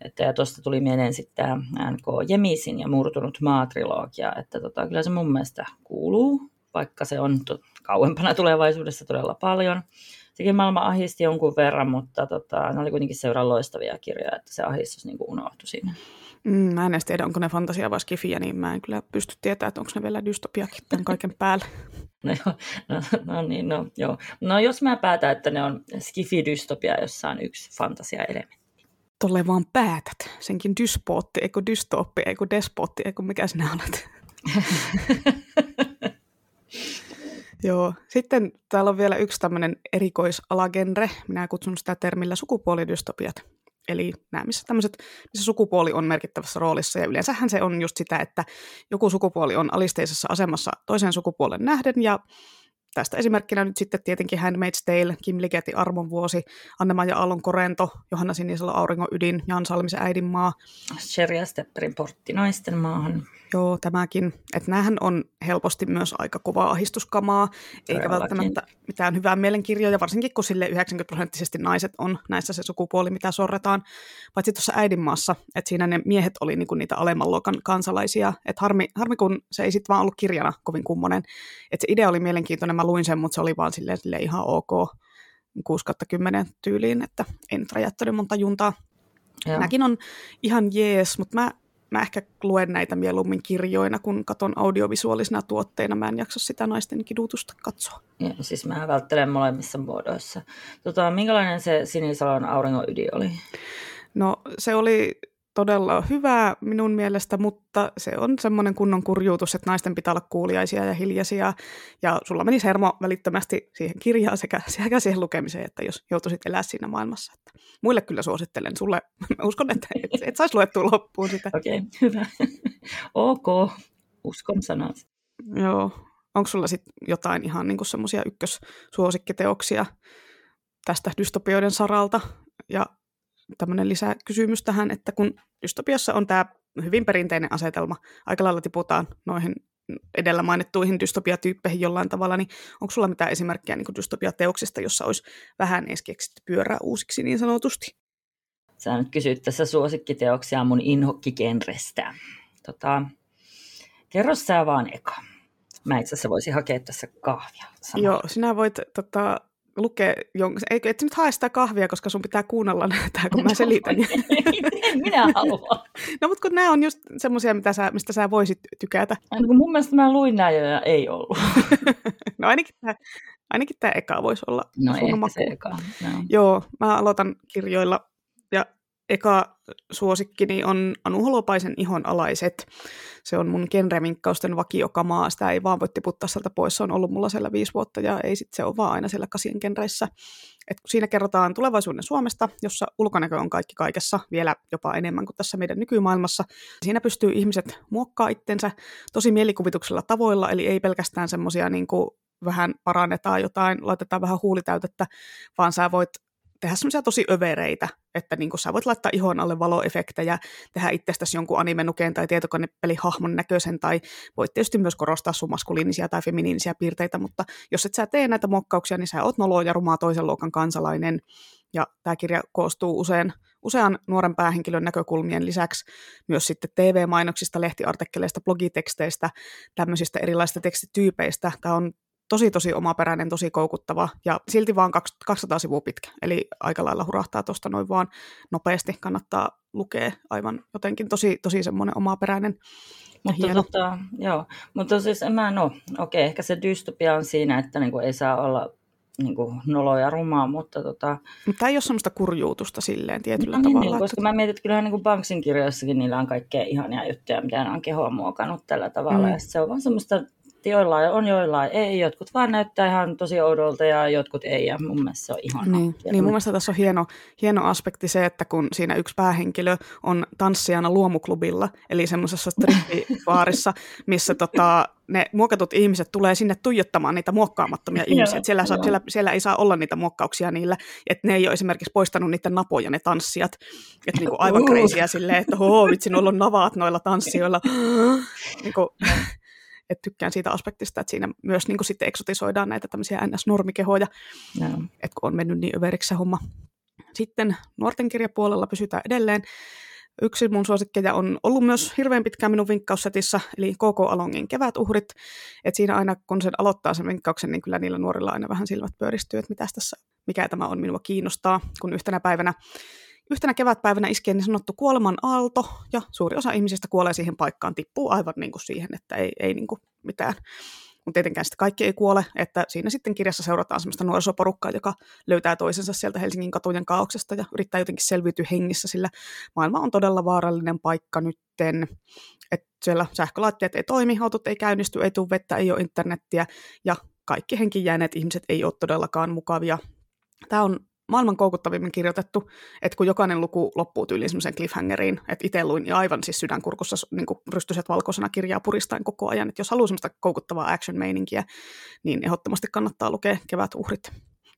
että, ja tuosta tuli mieleen sitten tämä NK Jemisin ja murtunut maatrilogia, että tota, kyllä se mun mielestä kuuluu, vaikka se on to, kauempana tulevaisuudessa todella paljon. Sekin maailma ahisti jonkun verran, mutta tota, ne oli kuitenkin seuraa loistavia kirjoja, että se ahistus niin kuin unohtui siinä. Mm, mä en edes tiedä, onko ne fantasia vai skifiä, niin mä en kyllä pysty tietämään, että onko ne vielä dystopiakin tämän kaiken päälle. No, joo, no, no niin, no joo. No jos mä päätän, että ne on skifi-dystopia, jossa on yksi fantasia-elementti. Tolle vaan päätät. Senkin dyspootti, eikö dystoppi, eikö despootti, eikö mikä sinä olet. Joo. Sitten täällä on vielä yksi tämmöinen erikoisalagenre. Minä kutsun sitä termillä sukupuolidystopiat. Eli nämä, missä, tämmöiset, missä sukupuoli on merkittävässä roolissa. Ja yleensähän se on just sitä, että joku sukupuoli on alisteisessa asemassa toisen sukupuolen nähden, ja Tästä esimerkkinä nyt sitten tietenkin Handmaid's Tale, Kim Ligeti Armon vuosi, Anne-Maja Aallon Korento, Johanna Sinisalo Auringon ydin, Jan Salmisen äidinmaa. Sherja Stepperin portti naisten maahan. Joo, tämäkin. Että näähän on helposti myös aika kovaa ahistuskamaa, eikä Todellakin. välttämättä mitään hyvää mielenkirjoja, varsinkin kun sille 90 prosenttisesti naiset on näissä se sukupuoli, mitä sorretaan. Paitsi tuossa äidinmaassa, että siinä ne miehet oli niinku niitä alemman luokan kansalaisia. Että harmi, harmi, kun se ei sitten vaan ollut kirjana kovin kummonen. Että se idea oli mielenkiintoinen, mä luin sen, mutta se oli vaan silleen, silleen ihan ok 6 10 tyyliin, että en nyt räjättänyt monta juntaa. Joo. Nämäkin on ihan jees, mutta mä mä ehkä luen näitä mieluummin kirjoina, kun katon audiovisuaalisena tuotteina. Mä en jaksa sitä naisten kidutusta katsoa. Ja, siis mä välttelen molemmissa muodoissa. Tota, minkälainen se Sinisalon auringon ydin oli? No se oli todella hyvää minun mielestä, mutta se on semmoinen kunnon kurjuutus, että naisten pitää olla kuuliaisia ja hiljaisia. Ja sulla meni hermo välittömästi siihen kirjaan sekä, sekä siihen lukemiseen, että jos joutuisit elää siinä maailmassa. Että muille kyllä suosittelen. Sulle uskon, että et, et saisi luettua loppuun sitä. Okei, okay, hyvä. ok, uskon sanasi. Joo. Onko sulla sitten jotain ihan niinku semmoisia ykkössuosikkiteoksia tästä dystopioiden saralta? Ja tämmöinen lisäkysymys tähän, että kun dystopiassa on tämä hyvin perinteinen asetelma, aika lailla tiputaan noihin edellä mainittuihin dystopiatyyppeihin jollain tavalla, niin onko sulla mitään esimerkkejä niin dystopiateoksista, jossa olisi vähän edes keksitty pyörää uusiksi niin sanotusti? Sä nyt kysyt tässä suosikkiteoksia mun inhokkigenrestä. Tota, kerro sä vaan eka. Mä itse asiassa voisin hakea tässä kahvia. Samalla. Joo, sinä voit tota, jonkun, eikö et nyt hae sitä kahvia, koska sun pitää kuunnella näitä, kun mä selitän. Minä haluan. no mutta kun nämä on just semmoisia, sä, mistä sä voisit tykätä. Kun mun mielestä mä luin nämä ja ei ollut. no ainakin tämä, ainakin tämä eka voisi olla No ehkä se eka. No. Joo, mä aloitan kirjoilla ja eka suosikkini on Anu Holopaisen ihon alaiset. Se on mun genreminkkausten vakiokamaa. Sitä ei vaan voi tiputtaa sieltä pois. Se on ollut mulla siellä viisi vuotta ja ei sit se ole vaan aina siellä kasien genreissä. Et siinä kerrotaan tulevaisuuden Suomesta, jossa ulkonäkö on kaikki kaikessa, vielä jopa enemmän kuin tässä meidän nykymaailmassa. Siinä pystyy ihmiset muokkaa itsensä tosi mielikuvituksella tavoilla, eli ei pelkästään semmoisia niin vähän parannetaan jotain, laitetaan vähän huulitäytettä, vaan sä voit tehdä semmoisia tosi övereitä, että niin sä voit laittaa ihon alle valoefektejä, tehdä itsestäsi jonkun animenukeen tai tietokonepelihahmon näköisen, tai voit tietysti myös korostaa sun maskuliinisia tai feminiinisiä piirteitä, mutta jos et sä tee näitä muokkauksia, niin sä oot nolo ja rumaa toisen luokan kansalainen, ja tämä kirja koostuu usein, usean nuoren päähenkilön näkökulmien lisäksi myös sitten TV-mainoksista, lehtiartikkeleista, blogiteksteistä, tämmöisistä erilaisista tekstityypeistä. Tämä on tosi tosi omaperäinen, tosi koukuttava ja silti vaan 200 sivua pitkä. Eli aika lailla hurahtaa tuosta noin vaan nopeasti. Kannattaa lukea aivan jotenkin tosi, tosi semmoinen omaperäinen mutta, tota, joo. Mutta siis mä no, okei, ehkä se dystopia on siinä, että niinku ei saa olla niinku nolo ja rumaa, mutta tota... Mutta ei ole semmoista kurjuutusta silleen tietyllä no, tavalla. Niin, koska mä mietin, että kyllähän niin Banksin kirjoissakin niillä on kaikkea ihania juttuja, mitä ne on kehoa muokannut tällä tavalla. Mm. Ja se on vaan semmoista joillain on, joillain ei. Jotkut vaan näyttää ihan tosi oudolta ja jotkut ei. Ja mun mielestä se on ihan niin, niin, mun mielestä tässä on hieno, hieno aspekti se, että kun siinä yksi päähenkilö on tanssijana luomuklubilla, eli semmoisessa strippivaarissa, missä tota, ne muokatut ihmiset tulee sinne tuijottamaan niitä muokkaamattomia ihmisiä. Siellä, saa, siellä, siellä ei saa olla niitä muokkauksia niillä, että ne ei ole esimerkiksi poistanut niiden napoja ne tanssijat. Että niinku aivan kreisiä silleen, että hoo, vitsi, noilla on navaat noilla tanssijoilla. niinku, et tykkään siitä aspektista, että siinä myös niin kuin sitten eksotisoidaan näitä tämmöisiä NS-normikehoja, no. että kun on mennyt niin överiksi se homma. Sitten nuorten kirjapuolella pysytään edelleen. Yksi mun suosikkeja on ollut myös hirveän pitkään minun vinkkaussetissa, eli KK Alongin kevätuhrit. Et siinä aina, kun sen aloittaa sen vinkkauksen, niin kyllä niillä nuorilla aina vähän silmät pyöristyy, että mitä tässä, mikä tämä on minua kiinnostaa, kun yhtenä päivänä Yhtenä kevätpäivänä iskee niin sanottu kuoleman aalto, ja suuri osa ihmisistä kuolee siihen paikkaan, tippuu aivan niin kuin siihen, että ei, ei niin kuin mitään. Mutta tietenkään sitten kaikki ei kuole, että siinä sitten kirjassa seurataan sellaista nuorisoporukkaa, joka löytää toisensa sieltä Helsingin katujen kaauksesta ja yrittää jotenkin selviytyä hengissä, sillä maailma on todella vaarallinen paikka nytten. Että siellä sähkölaitteet ei toimi, autot ei käynnisty, ei tule vettä, ei ole internettiä ja kaikki henkin jääneet ihmiset ei ole todellakaan mukavia. Tämä on maailman koukuttavimmin kirjoitettu, että kun jokainen luku loppuu tyyliin semmoiseen cliffhangeriin, että itse luin ja aivan siis sydänkurkussa niin rystyset valkoisena kirjaa puristain koko ajan, että jos haluaa semmoista koukuttavaa action-meininkiä, niin ehdottomasti kannattaa lukea Kevät uhrit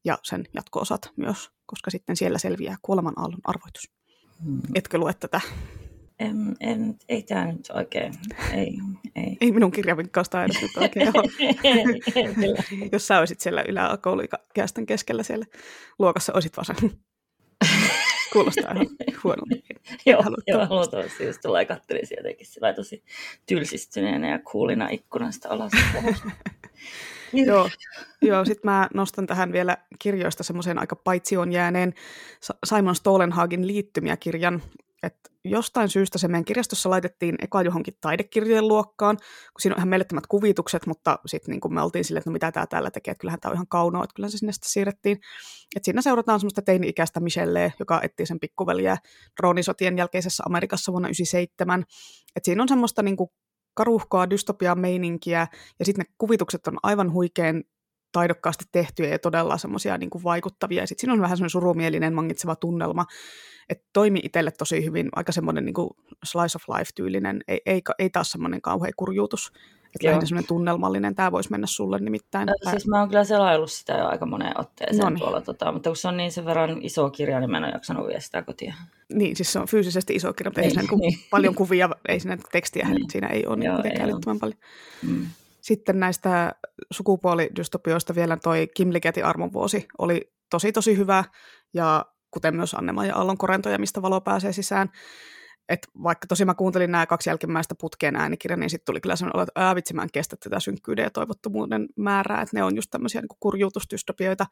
ja sen jatko-osat myös, koska sitten siellä selviää kuoleman aallon arvoitus. Hmm. Etkö lue tätä? En, en, ei tämä nyt oikein, ei. Ei, ei minun kirjavinkkausta edes nyt oikein ole. Jos sä olisit siellä yläkouluikäisten keskellä siellä luokassa, olisit vaan Kuulostaa ihan huonolta. joo, joo, luultavasti just tulee kattelisi jotenkin sillä tosi tylsistyneenä ja kuulina ikkunasta alas. joo, joo sitten mä nostan tähän vielä kirjoista semmoisen aika paitsioon jääneen Simon Stolenhagin liittymiä kirjan, että jostain syystä se meidän kirjastossa laitettiin eka johonkin taidekirjojen luokkaan, kun siinä on ihan mielettömät kuvitukset, mutta sitten niin me oltiin silleen, että no mitä tämä täällä tekee, että kyllähän tämä on ihan kaunoa, että kyllä se sinne sitten siirrettiin. Et siinä seurataan semmoista teini-ikäistä Michelleä, joka etsii sen pikkuveliä droonisotien jälkeisessä Amerikassa vuonna 1997. Et siinä on semmoista niin kuin karuhkaa, dystopiaa meininkiä, ja sitten ne kuvitukset on aivan huikean taidokkaasti tehtyjä ja todella semmoisia niin vaikuttavia. Ja sitten siinä on vähän semmoinen surumielinen, mangitseva tunnelma että toimi itselle tosi hyvin, aika semmoinen niin kuin slice of life-tyylinen, ei, ei, ei taas semmoinen kauhean kurjuutus. Että lähinnä semmoinen tunnelmallinen, tämä voisi mennä sulle nimittäin. No, siis mä oon kyllä selaillut sitä jo aika moneen otteeseen Noniin. tuolla, tota, mutta kun se on niin sen verran iso kirja, niin mä en ole jaksanut vie sitä kotia. Niin, siis se on fyysisesti iso kirja, mutta ei, ei siinä niin. paljon kuvia, ei siinä tekstiä, niin. siinä ei ole niin ole. paljon. Mm. Sitten näistä sukupuolidystopioista vielä toi Kim Ligetin armonvuosi oli tosi tosi hyvä, ja kuten myös Anne ja Aallon korentoja, mistä valo pääsee sisään. Et vaikka tosi mä kuuntelin nämä kaksi jälkimmäistä putkeen äänikirja, niin sitten tuli kyllä sellainen olo, että ää, vitsi, mä en kestä tätä synkkyyden ja toivottomuuden määrää, että ne on just tämmöisiä niin kurjuutustystopioita,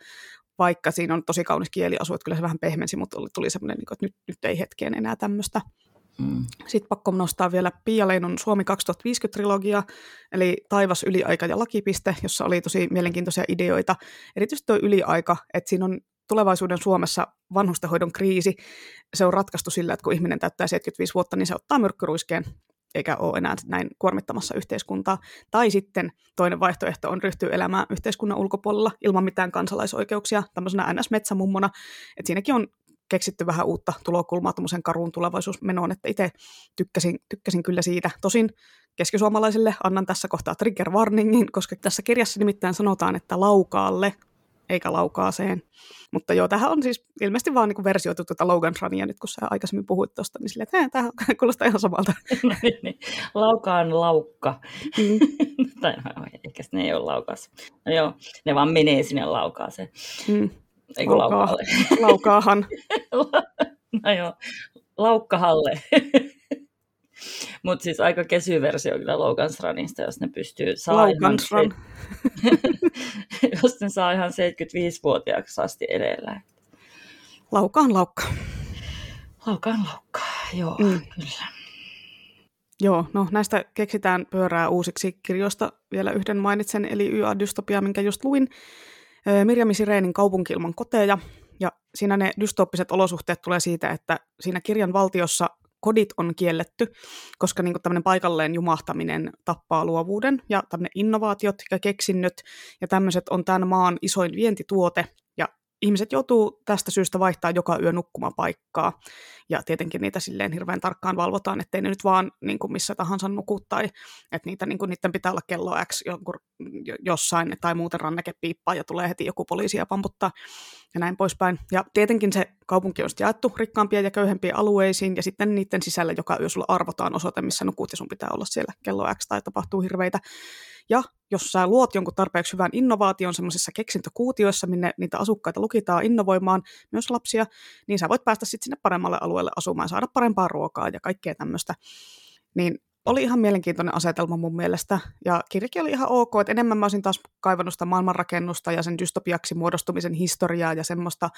vaikka siinä on tosi kaunis kieliasu, että kyllä se vähän pehmensi, mutta tuli semmoinen, niin että nyt, nyt ei hetkeen enää tämmöistä. Mm. Sitten pakko nostaa vielä Pia Leinon Suomi 2050-trilogia, eli Taivas, yliaika ja lakipiste, jossa oli tosi mielenkiintoisia ideoita. Erityisesti tuo yliaika, että siinä on tulevaisuuden Suomessa vanhustenhoidon kriisi, se on ratkaistu sillä, että kun ihminen täyttää 75 vuotta, niin se ottaa myrkkyruiskeen eikä ole enää näin kuormittamassa yhteiskuntaa. Tai sitten toinen vaihtoehto on ryhtyä elämään yhteiskunnan ulkopuolella ilman mitään kansalaisoikeuksia, tämmöisenä NS-metsämummona. Et siinäkin on keksitty vähän uutta tulokulmaa tuommoisen karuun tulevaisuusmenoon, että itse tykkäsin, tykkäsin kyllä siitä. Tosin keskisuomalaisille annan tässä kohtaa trigger warningin, koska tässä kirjassa nimittäin sanotaan, että laukaalle eikä laukaaseen. Mutta joo, tähän on siis ilmeisesti vaan niin versioitu tuota Logan Runia nyt, kun sä aikaisemmin puhuit tuosta, niin silleen, että tämä kuulostaa ihan samalta. no niin, niin. Laukaan laukka. Mm. tai ehkä ne ei ole laukaas. No joo, ne vaan menee sinne laukaaseen. Mm. Eikö Laukaa. Laukaahan. no joo, laukkahalle. Mutta siis aika kesy versio kyllä Logansranista, jos ne pystyy saa ihan, jos ne saa ihan 75-vuotiaaksi asti edellä. Laukaan laukka. Laukaan laukka, joo, mm. kyllä. Joo, no näistä keksitään pyörää uusiksi kirjoista. Vielä yhden mainitsen, eli YA-dystopia, minkä just luin. Mirjami Sireenin kaupunki ilman koteja. Ja siinä ne dystoppiset olosuhteet tulee siitä, että siinä kirjan valtiossa kodit on kielletty, koska niin tämmöinen paikalleen jumahtaminen tappaa luovuuden ja tämmöinen innovaatiot ja keksinnöt ja tämmöiset on tämän maan isoin vientituote ihmiset joutuu tästä syystä vaihtaa joka yö nukkumapaikkaa. Ja tietenkin niitä silleen hirveän tarkkaan valvotaan, ettei ne nyt vaan niin kuin missä tahansa nuku, tai että niitä, niin kuin, niiden pitää olla kello X jonkun, jossain, tai muuten ranneke piippaa ja tulee heti joku poliisi ja pamputtaa ja näin poispäin. Ja tietenkin se kaupunki on jaettu rikkaampia ja köyhempiä alueisiin, ja sitten niiden sisällä joka yö sulla arvotaan osoite, missä nukut, ja sun pitää olla siellä kello X, tai tapahtuu hirveitä ja jos sä luot jonkun tarpeeksi hyvän innovaation semmoisissa keksintökuutioissa, minne niitä asukkaita lukitaan innovoimaan, myös lapsia, niin sä voit päästä sitten sinne paremmalle alueelle asumaan, saada parempaa ruokaa ja kaikkea tämmöistä. Niin oli ihan mielenkiintoinen asetelma mun mielestä, ja kirjakin oli ihan ok, että enemmän mä olisin taas kaivannut sitä maailmanrakennusta ja sen dystopiaksi muodostumisen historiaa ja semmoista,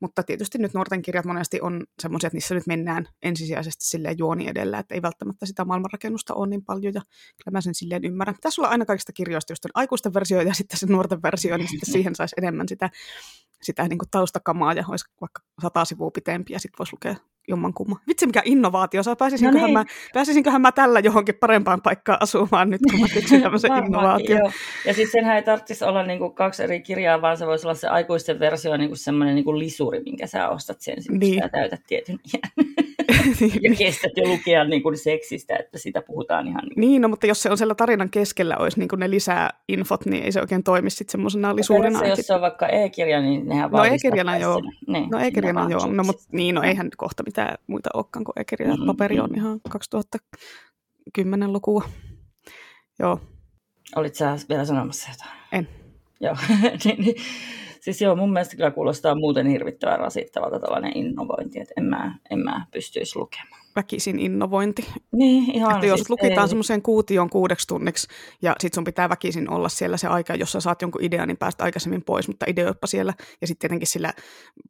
mutta tietysti nyt nuorten kirjat monesti on semmoisia, että niissä nyt mennään ensisijaisesti silleen juoni edellä, että ei välttämättä sitä maailmanrakennusta ole niin paljon, ja kyllä mä sen silleen ymmärrän. Tässä on aina kaikista kirjoista just aikuisten versio ja sitten se nuorten versio, niin sitten siihen saisi enemmän sitä, sitä niin kuin taustakamaa ja olisi vaikka sata sivua pitempi ja sitten voisi lukea jommankumma. Vitsi mikä innovaatio, Sä pääsisinköhän, no niin. mä, pääsisinköhän mä tällä johonkin parempaan paikkaan asumaan nyt, kun mä keksin tämmöisen innovaation. Joo. Ja sitten senhän ei tarvitsisi olla niinku kaksi eri kirjaa, vaan se voisi olla se aikuisten versio niinku semmoinen niinku lisuri, minkä sä ostat sen, niin. sä täytät tietyn iän. ja kestät jo lukea niin kuin seksistä, että sitä puhutaan ihan... Niin, niin no, mutta jos se on siellä tarinan keskellä, olisi niin kuin ne lisää infot, niin ei se oikein toimi sitten semmoisena lisuurina. jos se on vaikka e-kirja, niin nehän No e-kirjana joo. Niin, no e-kirjana joo, no, mutta niin, no eihän kohta mitään muita olekaan kuin e-kirja. Mm-hmm. Paperi on ihan 2010-lukua. Joo. Olit sä vielä sanomassa jotain? En. Joo, niin, niin Siis joo, mun mielestä kyllä kuulostaa muuten hirvittävän rasittavalta tällainen innovointi, että en mä, en mä pystyisi lukemaan. Väkisin innovointi. Niin, ihan että jos siis lukitaan semmoiseen kuution kuudeksi tunniksi ja sit sun pitää väkisin olla siellä se aika, jos sä saat jonkun idean, niin päästä aikaisemmin pois, mutta ideoippa siellä. Ja sitten tietenkin sillä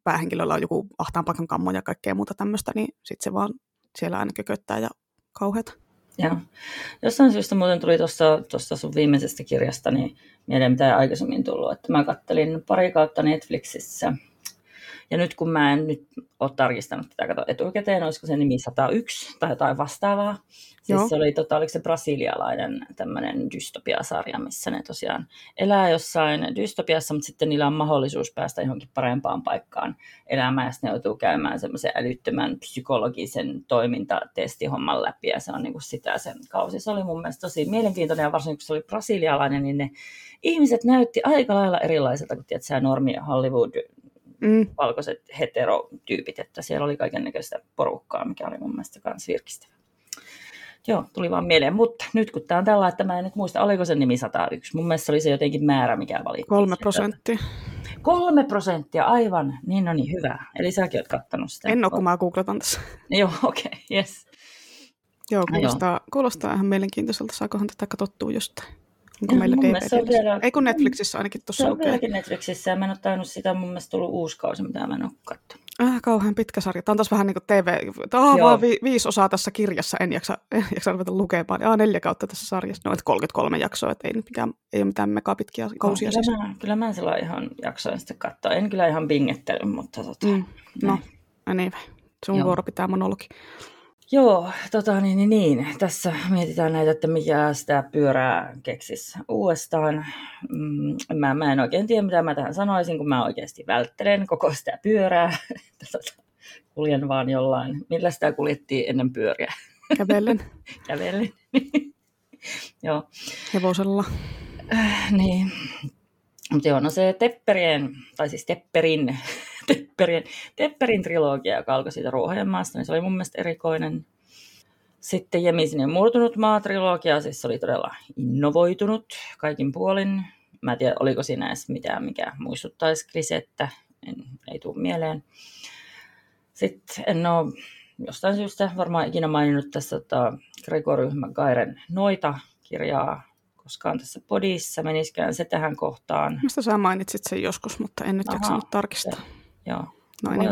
päähenkilöllä on joku ahtaan paikan kammo ja kaikkea muuta tämmöistä, niin sitten se vaan siellä aina kököttää ja kauheata. Joo. Jostain syystä muuten tuli tuosta sun viimeisestä kirjasta niin mieleen, mitä ei aikaisemmin tullut. Että mä kattelin pari kautta Netflixissä ja nyt kun mä en nyt ole tarkistanut tätä kato etukäteen, olisiko se nimi 101 tai jotain vastaavaa. Siis Joo. se oli, tota, oliko se brasilialainen tämmöinen dystopiasarja, missä ne tosiaan elää jossain dystopiassa, mutta sitten niillä on mahdollisuus päästä johonkin parempaan paikkaan elämään, ja ne joutuu käymään semmoisen älyttömän psykologisen toimintatestihomman läpi, ja se on niin kuin sitä sen kausi. Se oli mun mielestä tosi mielenkiintoinen, ja varsinkin kun se oli brasilialainen, niin ne ihmiset näytti aika lailla erilaiselta kuin tiedät, normi Hollywood mm. valkoiset heterotyypit, että siellä oli kaiken näköistä porukkaa, mikä oli mun mielestä myös virkistävä. Joo, tuli vaan mieleen. Mutta nyt kun tämä on tällä, että mä en nyt muista, oliko se nimi 101. Mun mielestä oli se jotenkin määrä, mikä valittiin. Kolme prosenttia. Kolme prosenttia, aivan. Niin, no niin, hyvä. Eli säkin oot kattanut sitä. En ole, kun mä googletan tässä. Joo, okei, okay, yes. Joo, kuulostaa, no, joo. kuulostaa ihan mielenkiintoiselta. Saakohan tätä katsottua jostain? Onko meillä DVD? Vielä... Ei kun Netflixissä ainakin tuossa Se on vieläkin Netflixissä ja mä en ole tainnut sitä, mun mielestä tullut uusi kausi, mitä mä en ole katsonut. Äh, kauhean pitkä sarja. Tämä on taas vähän niin kuin TV. Tämä on vaan vi- viisi osaa tässä kirjassa. En jaksa, en jaksa ruveta lukemaan. Aa, neljä kautta tässä sarjassa. No, että 33 jaksoa, että ei, nyt mikään, ei ole mitään megapitkiä kausia. No, kyllä, mä, kyllä mä sillä ihan jaksoin sitten katsoa. En kyllä ihan bingettely, mutta tota, mm, No, anyway. Sun Joo. vuoro pitää monologi. Joo, tota, niin, niin, niin, tässä mietitään näitä, että mikä sitä pyörää keksis uudestaan. Mm, mä, mä en oikein tiedä, mitä mä tähän sanoisin, kun mä oikeasti välttelen koko sitä pyörää. Tota, kuljen vaan jollain. Millä sitä kuljettiin ennen pyöriä? Kävellen. Kävellen. joo. Hevosella. Äh, niin. Mutta joo, no se Tepperien, tai siis Tepperin Tepperin, Tepperin trilogia, joka alkoi siitä Ruohojen maasta, niin se oli mun mielestä erikoinen. Sitten Jemisin ja murtunut maa-trilogia, siis se oli todella innovoitunut kaikin puolin. Mä en tiedä, oliko siinä edes mitään, mikä muistuttaisi Grisettä, en, ei tule mieleen. Sitten en ole jostain syystä varmaan ikinä maininnut tässä tota, Gregory Magairen Noita kirjaa koskaan tässä podissa, menisikään se tähän kohtaan. Mistä sä mainitsit sen joskus, mutta en nyt Aha, jaksanut tarkistaa. Se, Joo, no, niin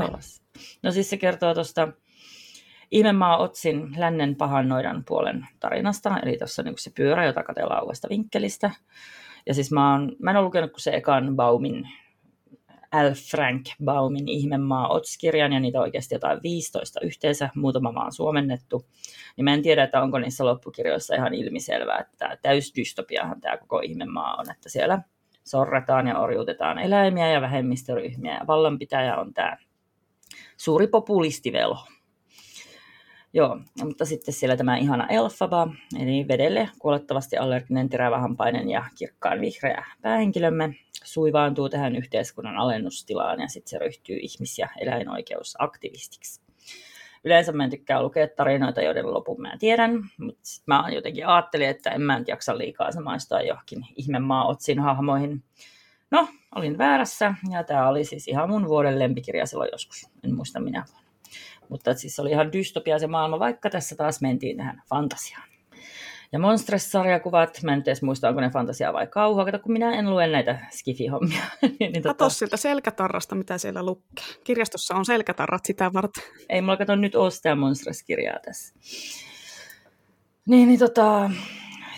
no siis se kertoo tuosta Ihmemaa Otsin lännen pahan noidan puolen tarinasta, eli tuossa niin se pyörä, jota katsellaan uudesta vinkkelistä. Ja siis mä, oon, mä en ole lukenut kuin se ekan Baumin, L. Frank Baumin Ihmemaa Ots-kirjan, ja niitä on oikeasti jotain 15 yhteensä, muutama maan suomennettu. Niin mä en tiedä, että onko niissä loppukirjoissa ihan ilmiselvää, että täysdystopiahan tämä koko Ihmemaa on, että siellä sorretaan ja orjuutetaan eläimiä ja vähemmistöryhmiä. Ja vallanpitäjä on tämä suuri populistivelo. Joo, mutta sitten siellä tämä ihana Elfaba, eli vedelle kuolettavasti allerginen, terävähampainen ja kirkkaan vihreä päähenkilömme, suivaantuu tähän yhteiskunnan alennustilaan ja sitten se ryhtyy ihmis- ja eläinoikeusaktivistiksi yleensä mä en tykkää lukea tarinoita, joiden lopun mä tiedän, mutta mä jotenkin ajattelin, että en mä nyt jaksa liikaa samaistaa johonkin ihmemaa otsin hahmoihin. No, olin väärässä, ja tämä oli siis ihan mun vuoden lempikirja silloin joskus, en muista minä vuonna. Mutta siis oli ihan dystopia se maailma, vaikka tässä taas mentiin tähän fantasiaan. Ja Monstres-sarjakuvat, mä en edes muista, onko ne fantasiaa vai kauhua, kato kun minä en lue näitä skifi-hommia. niin, Kato tota... siltä selkätarrasta, mitä siellä lukee. Kirjastossa on selkätarrat sitä varten. Ei mulla kato nyt ole sitä Monstres-kirjaa tässä. Niin, niin tota,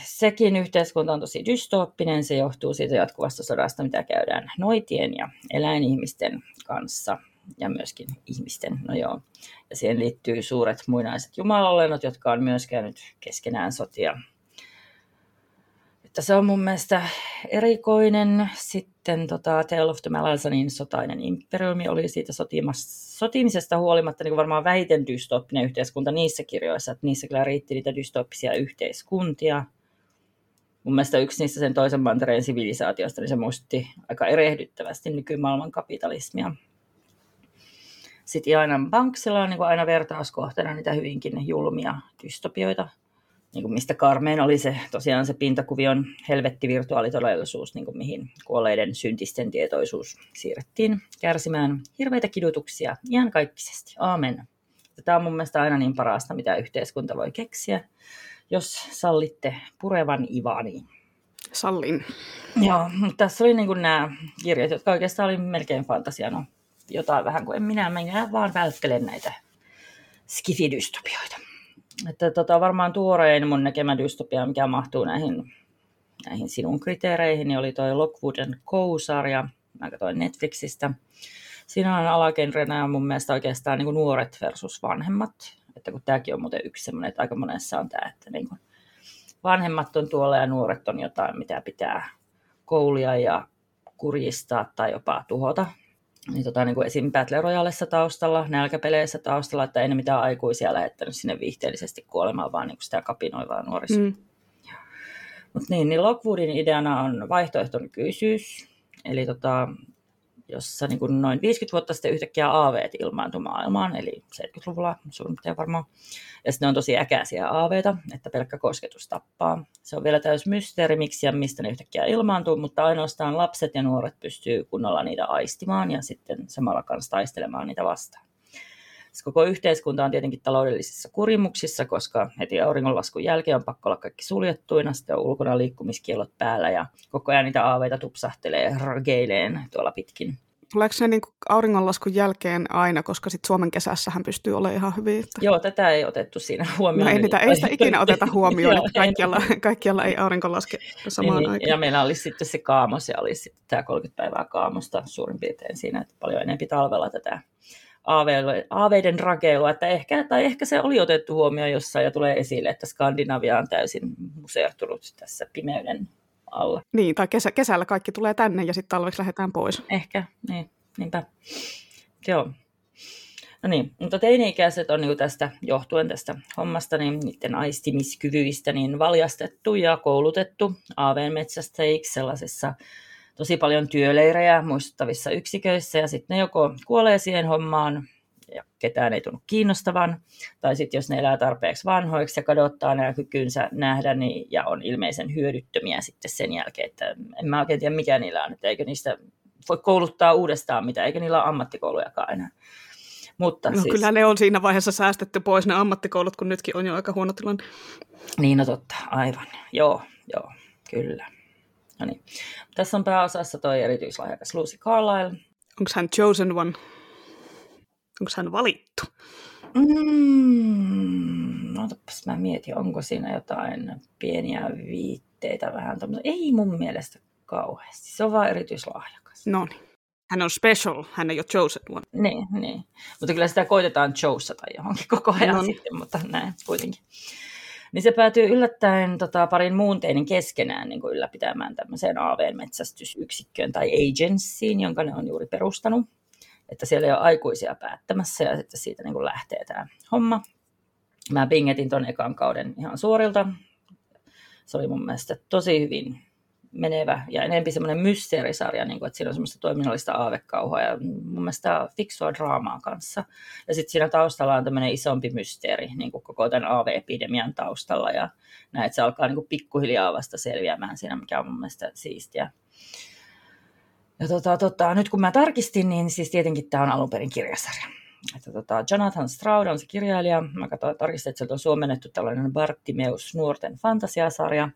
sekin yhteiskunta on tosi dystooppinen. Se johtuu siitä jatkuvasta sodasta, mitä käydään noitien ja eläinihmisten kanssa ja myöskin ihmisten. No joo. Ja siihen liittyy suuret muinaiset jumalolennot, jotka on myös käynyt keskenään sotia. Että se on mun mielestä erikoinen. Sitten tota, Tale of the Malazanin sotainen imperiumi oli siitä sotimisesta huolimatta niin varmaan vähiten dystooppinen yhteiskunta niissä kirjoissa, että niissä kyllä riitti niitä dystooppisia yhteiskuntia. Mun mielestä yksi niistä sen toisen mantereen sivilisaatiosta, niin se muistutti aika erehdyttävästi nykymaailman kapitalismia. Sitten Jainan Banksilla on niin kuin aina vertauskohteena niitä hyvinkin julmia dystopioita, niin kuin mistä karmeen oli se tosiaan se pintakuvion helvettivirtuaalitodellisuus, niin kuin mihin kuolleiden syntisten tietoisuus siirrettiin kärsimään hirveitä kidutuksia ihan kaikkisesti. Aamen. Tämä on mun mielestä aina niin parasta, mitä yhteiskunta voi keksiä, jos sallitte purevan Ivani. Sallin. Joo, mutta tässä oli niin kuin nämä kirjat, jotka oikeastaan oli melkein fantasia. Jotain vähän kuin en minä, minä vaan välttelen näitä skifidystopioita. Että tota, varmaan tuorein mun näkemä dystopia, mikä mahtuu näihin, näihin sinun kriteereihin, niin oli toi Lockwood Co-sarja. Mä katsoin Netflixistä. Siinä on alagenrenä mun mielestä oikeastaan niin kuin nuoret versus vanhemmat. Että kun tämäkin on muuten yksi semmoinen, että aika monessa on tämä, että niin kuin vanhemmat on tuolla ja nuoret on jotain, mitä pitää koulia ja kurjistaa tai jopa tuhota niin, tota, niin kuin esim. Battle Royalessa taustalla, nälkäpeleissä taustalla, että ei ne mitään aikuisia lähettänyt sinne viihteellisesti kuolemaan, vaan niin kuin sitä kapinoivaa nuorisoa. Mm. Mutta niin, niin Lockwoodin ideana on vaihtoehtonykyisyys, eli tota, jossa niin kuin noin 50 vuotta sitten yhtäkkiä aaveet ilmaantui maailmaan, eli 70-luvulla suurin piirtein varmaan. Ja sitten ne on tosi äkäisiä aaveita, että pelkkä kosketus tappaa. Se on vielä täys mysteeri, miksi ja mistä ne yhtäkkiä ilmaantuu, mutta ainoastaan lapset ja nuoret pystyy kunnolla niitä aistimaan ja sitten samalla kanssa taistelemaan niitä vastaan. Siis koko yhteiskunta on tietenkin taloudellisissa kurimuksissa, koska heti auringonlaskun jälkeen on pakko olla kaikki suljettuina, sitten on ulkona liikkumiskielot päällä ja koko ajan niitä aaveita tupsahtelee rageileen tuolla pitkin Tuleeko se niin auringonlaskun jälkeen aina, koska sitten Suomen kesässähän pystyy olemaan ihan hyvin? Että... Joo, tätä ei otettu siinä huomioon. No ei, niitä, ei sitä ikinä oteta huomioon, että kaikkialla, kaikkialla ei aurinko laske samaan niin, aikaan. Ja meillä olisi sitten se kaamos ja olisi sitten tämä 30 päivää kaamosta suurin piirtein siinä, että paljon enemmän talvella tätä aaveiden rakeilua, että ehkä, tai ehkä se oli otettu huomioon jossain ja tulee esille, että Skandinavia on täysin museertunut tässä pimeyden alla. Niin, tai kesä, kesällä kaikki tulee tänne ja sitten talveksi lähdetään pois. Ehkä, niin, niinpä. Joo. No niin, mutta teini-ikäiset on niin tästä johtuen tästä hommasta, niin niiden aistimiskyvyistä niin valjastettu ja koulutettu aaveen metsästäjiksi sellaisissa tosi paljon työleirejä muistuttavissa yksiköissä ja sitten ne joko kuolee siihen hommaan ja ketään ei tunnu kiinnostavan, tai sitten jos ne elää tarpeeksi vanhoiksi ja kadottaa nämä kykynsä nähdä niin, ja on ilmeisen hyödyttömiä sitten sen jälkeen, että en mä oikein tiedä mikä niillä on, että eikö niistä voi kouluttaa uudestaan mitä, eikä niillä ole ammattikoulujakaan enää. Mutta no, siis... kyllä ne on siinä vaiheessa säästetty pois ne ammattikoulut, kun nytkin on jo aika huono tilanne. Niin, no totta, aivan. Joo, joo, kyllä. No niin. Tässä on pääosassa toi erityislahjakas Lucy Carlyle. Onko hän chosen one? Onko hän valittu? Mm, no mä mietin, onko siinä jotain pieniä viitteitä vähän tämmöistä. Ei mun mielestä kauheasti. Se on vaan erityislahjakas. No niin. Hän on special, hän ei ole chosen one. Niin, niin. Mutta kyllä sitä koitetaan chosata johonkin koko ajan no niin. sitten, mutta näin kuitenkin niin se päätyy yllättäen tota, parin muun teinin keskenään niin kuin ylläpitämään tämmöiseen AV-metsästysyksikköön tai agencyin, jonka ne on juuri perustanut. Että siellä ei ole aikuisia päättämässä ja sitten siitä niin kuin lähtee tämä homma. Mä pingetin ton ekan kauden ihan suorilta. Se oli mun mielestä tosi hyvin menevä ja enempi semmoinen mysteerisarja, niin kuin, että siinä on semmoista toiminnallista aavekauhua ja mun mielestä fiksua draamaa kanssa. Ja sitten siinä taustalla on tämmöinen isompi mysteeri niin kuin koko tämän AV-epidemian taustalla ja näin, että se alkaa niin kuin pikkuhiljaa vasta selviämään siinä, mikä on mun mielestä siistiä. Ja tota, tota, nyt kun mä tarkistin, niin siis tietenkin tämä on alun perin kirjasarja että tota, Jonathan Stroud on se kirjailija. Mä katsoin, tarkistin, että sieltä on suomennettu tällainen Bartimeus nuorten fantasiasarja.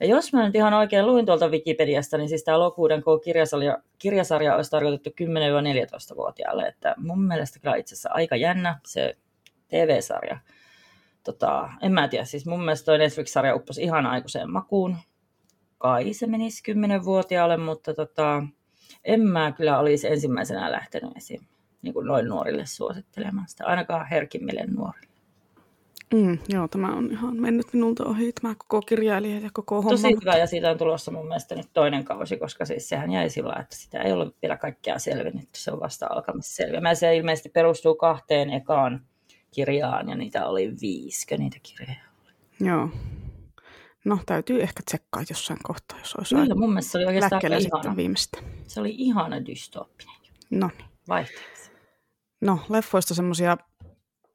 Ja jos mä nyt ihan oikein luin tuolta Wikipediasta, niin siis tämä Lokuuden kirjasarja, kirjasarja olisi tarkoitettu 10-14-vuotiaalle. Että mun mielestä kyllä itse asiassa aika jännä se TV-sarja. Tota, en mä tiedä, siis mun mielestä toi Netflix-sarja upposi ihan aikuiseen makuun. Kai se menisi 10-vuotiaalle, mutta tota, en mä kyllä olisi ensimmäisenä lähtenyt esiin niin kuin noin nuorille suosittelemaan sitä, ainakaan herkimmille nuorille. Mm, joo, tämä on ihan mennyt minulta ohi, tämä koko kirjailija ja koko homma. Tosi hyvä, ja siitä on tulossa mun mielestä nyt toinen kausi, koska siis sehän jäi sillä että sitä ei ollut vielä kaikkea selvinnyt, se on vasta alkamassa Se ilmeisesti perustuu kahteen ekaan kirjaan, ja niitä oli viisikö niitä kirjoja Joo. No, täytyy ehkä tsekkaa jossain kohtaa, jos olisi Kyllä, mun mielestä se oli oikeastaan ihana. viimeistä. Se oli ihana dystooppinen. No niin. Vaihteeksi. No, leffoista semmoisia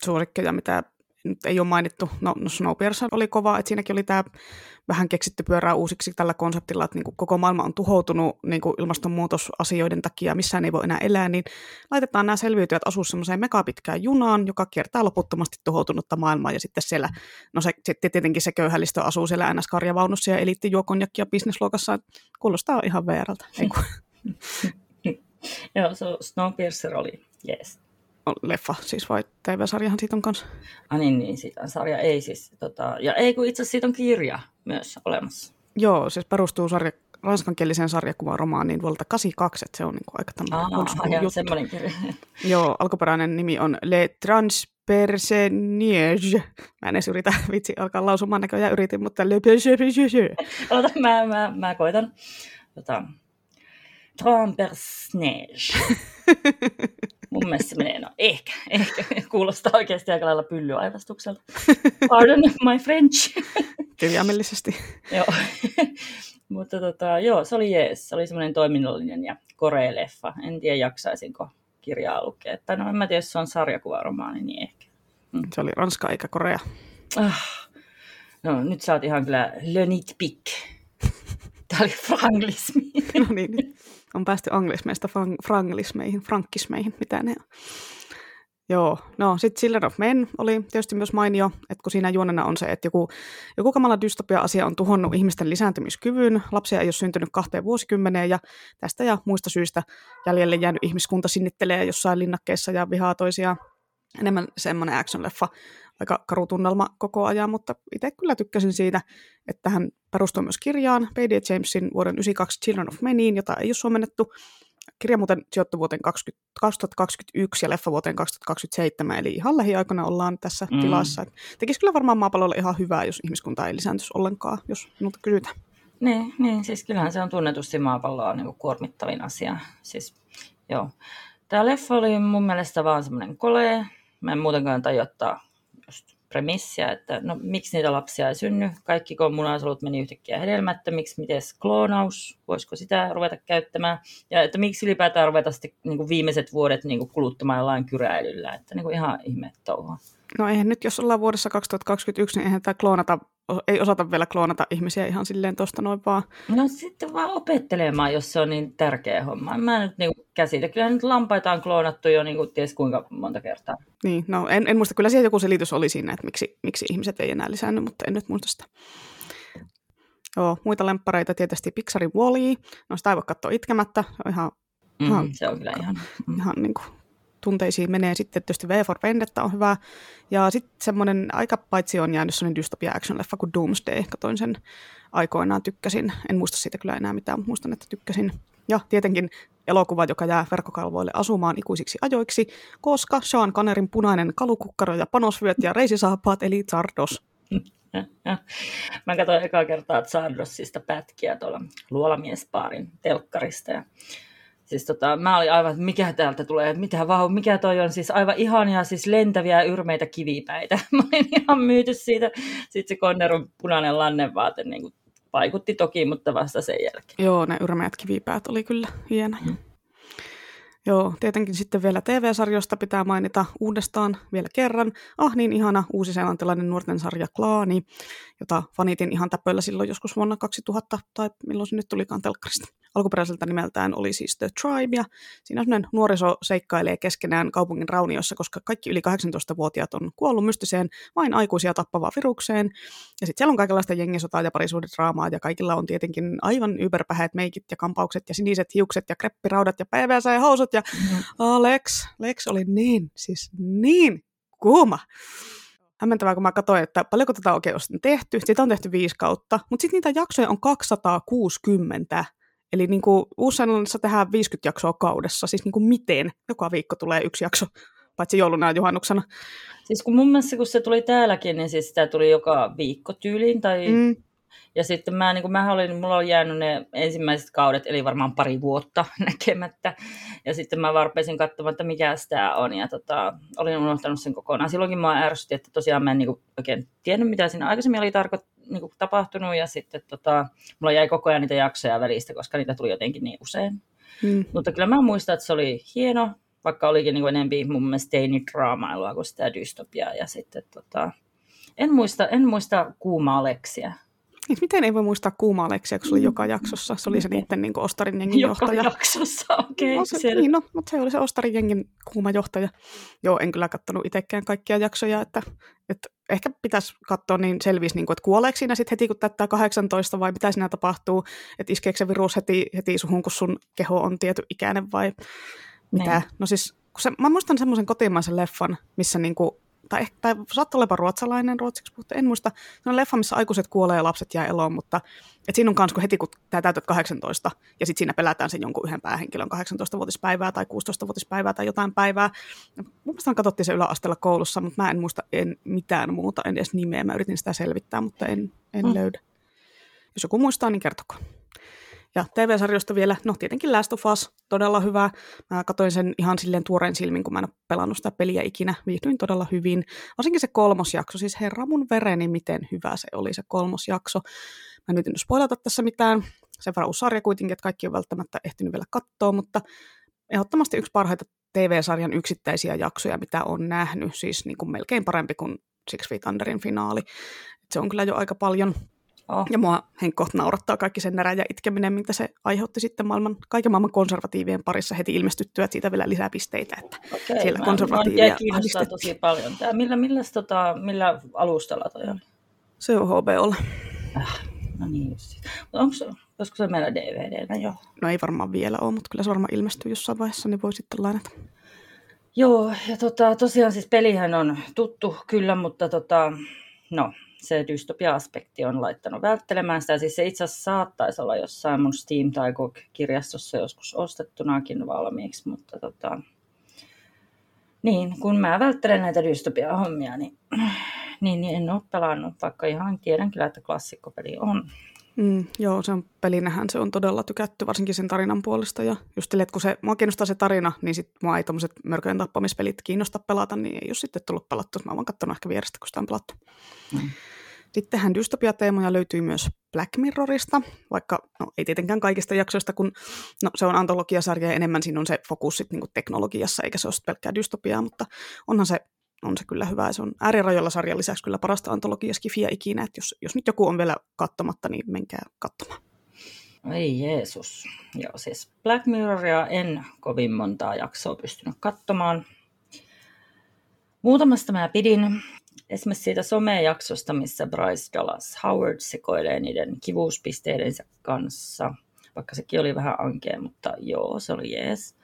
suosikkeja, mitä nyt ei ole mainittu. No, no Snowpiercer oli kova, että siinäkin oli tämä vähän keksitty pyörää uusiksi tällä konseptilla, että niin kuin koko maailma on tuhoutunut niin kuin ilmastonmuutosasioiden takia, missään ei voi enää elää, niin laitetaan nämä selviytyjät asua semmoiseen megapitkään junaan, joka kiertää loputtomasti tuhoutunutta maailmaa, ja sitten siellä, no se, sitten tietenkin se köyhällistö asuu siellä NS-karjavaunussa ja eliittijuokonjakki bisnesluokassa, kuulostaa ihan väärältä, Joo, so Snowpiercer oli, yes leffa siis vai TV-sarjahan siitä on kanssa? Ah niin, niin siitä on sarja. Ei siis, tota, ja ei kun itse asiassa siitä on kirja myös olemassa. Joo, siis perustuu sarja, ranskankieliseen sarjakuvaromaaniin vuodelta 82, että se on niin kuin aika tämmöinen juttu. semmoinen kirja. Joo, alkuperäinen nimi on Le Transpersonnage. Mä en edes yritä vitsi alkaa lausumaan näköjään yritin, mutta Le. Ota, mä, mä, mä koitan. Tota, Transpersonnage. Mun mielestä se menee, no ehkä, ehkä. Kuulostaa oikeasti aika lailla pyllyaivastukselta. Pardon my French. Kirjaimellisesti. joo. Mutta tota, joo, se oli jees. Se oli semmoinen toiminnallinen ja korea-leffa. En tiedä, jaksaisinko kirjaa lukea. Tai no en mä tiedä, jos se on sarjakuvaromaani, niin ehkä. Mm. Se oli Ranska eikä Korea. Ah. No nyt sä oot ihan kyllä le nitpick. Tämä oli franglismi. no niin, on päästy anglismeista frang- franglismeihin, frankkismeihin, mitä ne on. Joo, no sitten Children of Men oli tietysti myös mainio, että kun siinä juonena on se, että joku, joku kamala dystopia-asia on tuhonnut ihmisten lisääntymiskyvyn, lapsia ei ole syntynyt kahteen vuosikymmeneen ja tästä ja muista syistä jäljelle jäänyt ihmiskunta sinnittelee jossain linnakkeessa ja vihaa toisiaan. Enemmän semmoinen action-leffa, aika karu tunnelma koko ajan, mutta itse kyllä tykkäsin siitä, että hän perustuu myös kirjaan P.D. Jamesin vuoden 1992 Children of Meniin, jota ei ole suomennettu, kirja muuten sijoittui vuoteen 20, 2021 ja leffa vuoteen 2027, eli ihan lähiaikoina ollaan tässä mm. tilassa. tekisi kyllä varmaan maapallolle ihan hyvää, jos ihmiskunta ei lisääntyisi ollenkaan, jos minulta kysytään. Niin, niin, siis kyllähän se on tunnetusti maapalloa niin kuin kuormittavin asia. Siis, joo. Tämä leffa oli mun mielestä vaan semmoinen kolee. Mä en muutenkaan tajottaa premissiä, että no miksi niitä lapsia ei synny, kaikki munasolut meni yhtäkkiä hedelmättömiksi, miten kloonaus, voisiko sitä ruveta käyttämään, ja että miksi ylipäätään ruveta sitten niin kuin viimeiset vuodet niin kuin kuluttamaan jollain kyräilyllä, että niin kuin ihan ihme touhua. No eihän nyt, jos ollaan vuodessa 2021, niin eihän tämä kloonata, ei osata vielä kloonata ihmisiä ihan silleen tuosta noin vaan. No sitten vaan opettelemaan, jos se on niin tärkeä homma. Mä en nyt niin käsitä. Kyllä nyt lampaita on kloonattu jo niin kuin ties kuinka monta kertaa. Niin, no en, en muista. Kyllä siellä joku selitys oli siinä, että miksi, miksi ihmiset ei enää lisännyt, mutta en nyt muista sitä. Joo, muita lemppareita tietysti Pixarin Wall-E. No sitä ei voi katsoa itkemättä. Se on ihan, mm, ihan, se on kyllä ihan, ihan niin kuin tunteisiin menee. Sitten tietysti V for Vendetta on hyvä. Ja sitten semmoinen aika paitsi on jäänyt semmoinen dystopia action leffa kuin Doomsday. Katoin sen aikoinaan, tykkäsin. En muista siitä kyllä enää mitään, mutta muistan, että tykkäsin. Ja tietenkin elokuva, joka jää verkkokalvoille asumaan ikuisiksi ajoiksi, koska Sean Connerin punainen kalukukkaro ja panosvyöt ja reisisaapaat eli Zardos. Mä katsoin ekaa kertaa Zardossista pätkiä tuolla luolamiespaarin telkkarista ja Siis tota, mä olin aivan, että mikä täältä tulee, mitä vau, mikä toi on, siis aivan ihania, siis lentäviä yrmeitä kivipäitä. Mä olin ihan myyty siitä. Sitten se Conneron punainen lannevaate niin kuin vaikutti toki, mutta vasta sen jälkeen. Joo, ne yrmeät kivipäät oli kyllä hienoja. Mm. Joo, tietenkin sitten vielä TV-sarjoista pitää mainita uudestaan vielä kerran. Ah, niin ihana uusi-seelantilainen nuorten sarja Klaani, jota fanitin ihan täpöillä silloin joskus vuonna 2000, tai milloin se nyt tulikaan telkkarista alkuperäiseltä nimeltään oli siis The Tribe, ja siinä semmoinen nuoriso seikkailee keskenään kaupungin rauniossa, koska kaikki yli 18-vuotiaat on kuollut mystiseen vain aikuisia tappavaan virukseen, ja sitten siellä on kaikenlaista jengisotaa ja parisuhdedraamaa, ja kaikilla on tietenkin aivan yberpäheet meikit ja kampaukset ja siniset hiukset ja kreppiraudat ja PVC ja mm-hmm. Alex, Lex oli niin, siis niin kuuma hämmentävää, kun mä katsoin, että paljonko tätä oikein on tehty. Sitä on tehty viisi kautta, mutta sitten niitä jaksoja on 260. Eli niin kuin Uusissa tehdään 50 jaksoa kaudessa, siis niin kuin miten? Joka viikko tulee yksi jakso, paitsi jouluna ja juhannuksena. Siis kun mun mielestä kun se tuli täälläkin, niin siis sitä tuli joka viikko tyyliin. Tai... Mm. Ja sitten mä, niin kuin mä olin, mulla on jäänyt ne ensimmäiset kaudet, eli varmaan pari vuotta näkemättä. Ja sitten mä varpesin katsomaan, että mikä tämä on. Ja tota, olin unohtanut sen kokonaan. Silloinkin mä ärsytti, että tosiaan mä en niin kuin oikein tiennyt, mitä siinä aikaisemmin oli tarkoittanut niin kuin tapahtunut ja sitten tota, mulla jäi koko ajan niitä jaksoja välistä, koska niitä tuli jotenkin niin usein. Mm. Mutta kyllä mä muistan, että se oli hieno, vaikka olikin niin kuin enempi mun mielestä teinidraamailua kuin sitä dystopiaa. Ja sitten tota, en muista, en muista kuumaa leksia. Niin, miten ei voi muistaa kuumaa leksia, kun se oli joka jaksossa? Se oli se niiden niin Ostarin jengin joka johtaja. Joka jaksossa, okei. Okay, no, se, niin, no, mutta se oli se Ostarin jengin kuuma johtaja. Joo, en kyllä katsonut itsekään kaikkia jaksoja, että, että ehkä pitäisi katsoa, niin selvisi, niin kuin, että kuoleeko siinä sitten heti, kun täyttää 18, vai mitä siinä tapahtuu, että iskeekö se virus heti, heti suhun, kun sun keho on tietty ikäinen, vai mitä. Niin. No siis, kun se, mä muistan semmoisen kotimaisen leffan, missä niin kuin tai, tai saattaa olla ruotsalainen ruotsiksi, mutta en muista. Se on leffa, missä aikuiset kuolee ja lapset jää eloon, mutta et siinä on myös, kun heti kun tämä täytät 18, ja sitten siinä pelätään sen jonkun yhden päähenkilön 18-vuotispäivää tai 16-vuotispäivää tai jotain päivää. Mun mielestä katsottiin se yläasteella koulussa, mutta mä en muista en mitään muuta, en edes nimeä. Mä yritin sitä selvittää, mutta en, en mm. löydä. Jos joku muistaa, niin kertokaa. Ja TV-sarjoista vielä, no tietenkin Last of Us, todella hyvä. Mä katsoin sen ihan silleen tuoreen silmin, kun mä en ole pelannut sitä peliä ikinä. Viihdyin todella hyvin. Varsinkin se kolmosjakso, siis herra mun vereni, miten hyvä se oli se kolmosjakso. Mä en nyt spoilata tässä mitään. Sen verran uusi sarja kuitenkin, että kaikki on välttämättä ehtinyt vielä katsoa, mutta ehdottomasti yksi parhaita TV-sarjan yksittäisiä jaksoja, mitä on nähnyt. Siis niin kuin melkein parempi kuin Six Feet Underin finaali. Se on kyllä jo aika paljon Oh. Ja mua Henkko naurattaa kaikki sen närä ja itkeminen, mitä se aiheutti sitten maailman, kaiken maailman konservatiivien parissa heti ilmestyttyä, että siitä vielä lisää pisteitä, että Okei, siellä mä, konservatiivia mä kiinnostaa tosi paljon. Tää, millä, millä, tota, millä alustalla toi oli? Se on HBOlla. Äh, no niin just. Onko, olisiko se meillä DVDllä jo? No ei varmaan vielä ole, mutta kyllä se varmaan ilmestyy jossain vaiheessa, niin voi sitten lainata. Joo, ja tota, tosiaan siis pelihän on tuttu kyllä, mutta tota, no, se dystopia-aspekti on laittanut välttelemään sitä. Siis se itse asiassa saattaisi olla jossain mun Steam tai kirjastossa joskus ostettunakin valmiiksi, mutta tota, niin, kun mä välttelen näitä dystopia-hommia, niin, niin, niin en ole pelannut, vaikka ihan tiedän kyllä, että klassikkopeli on. Mm, joo, se on pelinähän se on todella tykätty, varsinkin sen tarinan puolesta. Ja just sille, että kun se, mua kiinnostaa se tarina, niin sit mua ei tommoset mörköjen tappamispelit kiinnosta pelata, niin ei ole sitten tullut pelattu. Mä oon katsonut ehkä vierestä, kun sitä on pelattu. Mm. Sittenhän dystopiateemoja löytyy myös Black Mirrorista, vaikka no, ei tietenkään kaikista jaksoista, kun no, se on antologiasarja ja enemmän siinä on se fokus sit, niin teknologiassa, eikä se ole pelkkää dystopiaa, mutta onhan se on se kyllä hyvä. Se on äärirajoilla sarjan lisäksi kyllä parasta antologiaskifiä ikinä, että jos, jos nyt joku on vielä katsomatta, niin menkää katsomaan. Ei Jeesus. Joo, siis Black Mirroria en kovin montaa jaksoa pystynyt katsomaan. Muutamasta mä pidin. Esimerkiksi siitä somejaksosta, missä Bryce Dallas Howard sekoilee niiden kivuuspisteidensä kanssa. Vaikka sekin oli vähän ankea, mutta joo, se oli jees.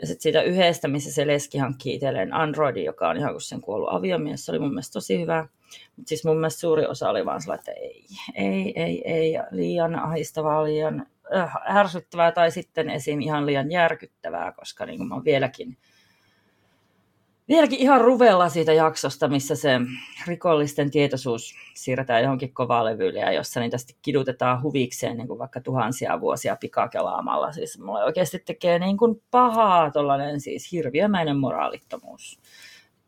Ja sitten siitä yhdestä, missä se leski hankkii itselleen Androidin, joka on ihan kuin sen kuollut aviomies, se oli mun mielestä tosi hyvä. Mutta siis mun mielestä suuri osa oli vaan sellainen, että ei, ei, ei, ei, liian ahistavaa, liian äh, ärsyttävää tai sitten esim. ihan liian järkyttävää, koska niin kuin mä oon vieläkin vieläkin ihan ruvella siitä jaksosta, missä se rikollisten tietoisuus siirretään johonkin levylle ja jossa niitä sitten kidutetaan huvikseen niin kuin vaikka tuhansia vuosia pikakelaamalla. Siis mulle oikeasti tekee niin kuin pahaa tuollainen siis hirviömäinen moraalittomuus.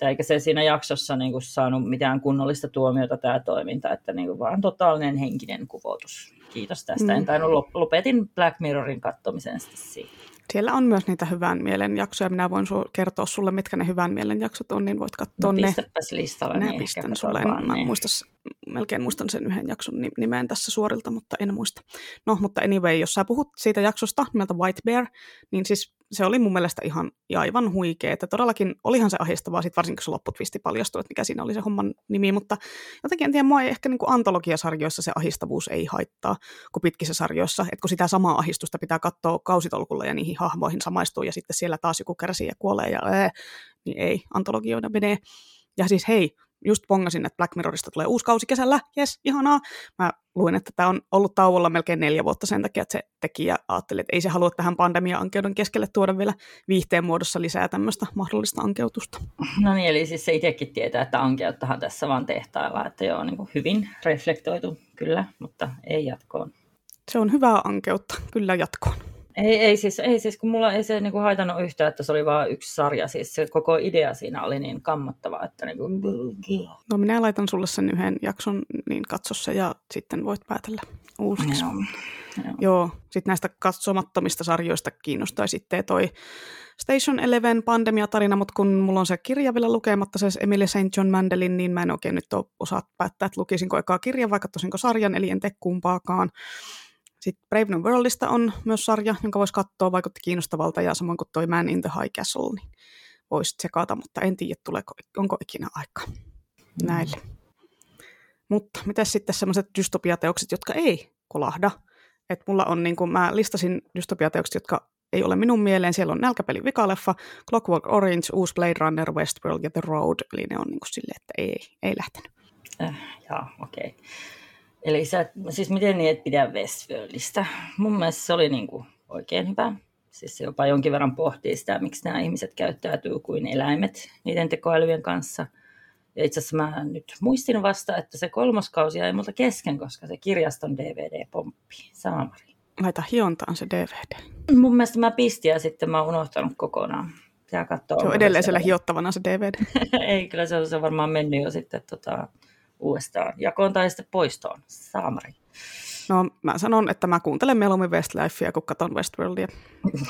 Eikä se siinä jaksossa niin kuin saanut mitään kunnollista tuomiota tämä toiminta, että niin kuin vaan totaalinen henkinen kuvotus. Kiitos tästä. Mm. En tainnut, lopetin Black Mirrorin katsomisen sitten siitä. Siellä on myös niitä hyvän mielen jaksoja. Minä voin su- kertoa sulle, mitkä ne hyvän mielen jaksot on, niin voit katsoa no, ne. listalle. Minä niin pistän sulle. En, niin. muista, melkein muistan sen yhden jakson nimen tässä suorilta, mutta en muista. No, mutta anyway, jos sä puhut siitä jaksosta nimeltä White Bear, niin siis se oli mun mielestä ihan aivan huikea. Että todellakin olihan se ahdistavaa, sit varsinkin kun se lopputvisti paljastui, että mikä siinä oli se homman nimi, mutta jotenkin en tiedä, mua ei ehkä niin kuin antologiasarjoissa se ahdistavuus ei haittaa kuin pitkissä sarjoissa, että kun sitä samaa ahistusta pitää katsoa kausitolkulla ja niihin hahmoihin samaistuu ja sitten siellä taas joku kärsii ja kuolee ja ää, niin ei, antologioida menee. Ja siis hei, just pongasin, että Black Mirrorista tulee uusi kausi kesällä, jes, ihanaa. Mä luin, että tämä on ollut tauolla melkein neljä vuotta sen takia, että se tekijä ajatteli, että ei se halua tähän pandemia-ankeuden keskelle tuoda vielä viihteen muodossa lisää tämmöistä mahdollista ankeutusta. No niin, eli siis se itsekin tietää, että ankeuttahan tässä vaan tehtailla, että joo, niin kuin hyvin reflektoitu kyllä, mutta ei jatkoon. Se on hyvää ankeutta, kyllä jatkoon. Ei, ei, siis, ei siis, kun mulla ei se niin kuin haitannut yhtään, että se oli vain yksi sarja. Siis se koko idea siinä oli niin kammottava, että niin kuin... No minä laitan sulle sen yhden jakson, niin katso se ja sitten voit päätellä uusiksi. Joo. Joo. Joo. Sitten näistä katsomattomista sarjoista kiinnostaa sitten toi Station Eleven pandemiatarina, mutta kun mulla on se kirja vielä lukematta, se Emily St. John Mandelin, niin mä en oikein nyt osaa päättää, että lukisinko ekaa kirjan, vaikka tosinko sarjan, eli en tee kumpaakaan. Sitten Brave New Worldista on myös sarja, jonka voisi katsoa, vaikutti kiinnostavalta, ja samoin kuin toi Man in the High Castle, niin voisi tsekata, mutta en tiedä, tuleeko, onko ikinä aika näille. Mm. Mutta mitä sitten sellaiset dystopiateokset, jotka ei kolahda? Et mulla on, niin kuin mä listasin dystopiateokset, jotka ei ole minun mieleen. Siellä on Nälkäpeli vikaleffa, Clockwork Orange, Uusi Blade Runner, Westworld ja The Road. Eli ne on niin kuin silleen, että ei, ei lähtenyt. Äh, joo, okei. Okay. Eli sä, siis miten niin et pidä Westworldista? Mun mielestä se oli niin kuin oikein hyvä. Siis se jopa jonkin verran pohtii sitä, miksi nämä ihmiset käyttäytyy kuin eläimet niiden tekoälyjen kanssa. Ja itse asiassa mä nyt muistin vasta, että se kolmoskausi jäi multa kesken, koska se kirjaston DVD-pomppi. Saamari. Laita hiontaan se DVD. Mun mielestä mä pistin ja sitten mä oon unohtanut kokonaan. Pitää katsoa. Se on edelleen siellä hiottavana se DVD. Ei, kyllä se on se varmaan mennyt jo sitten tota, uudestaan jakoon tai sitten poistoon. Saamari. No mä sanon, että mä kuuntelen mieluummin Westlifea, kun katon Westworldia.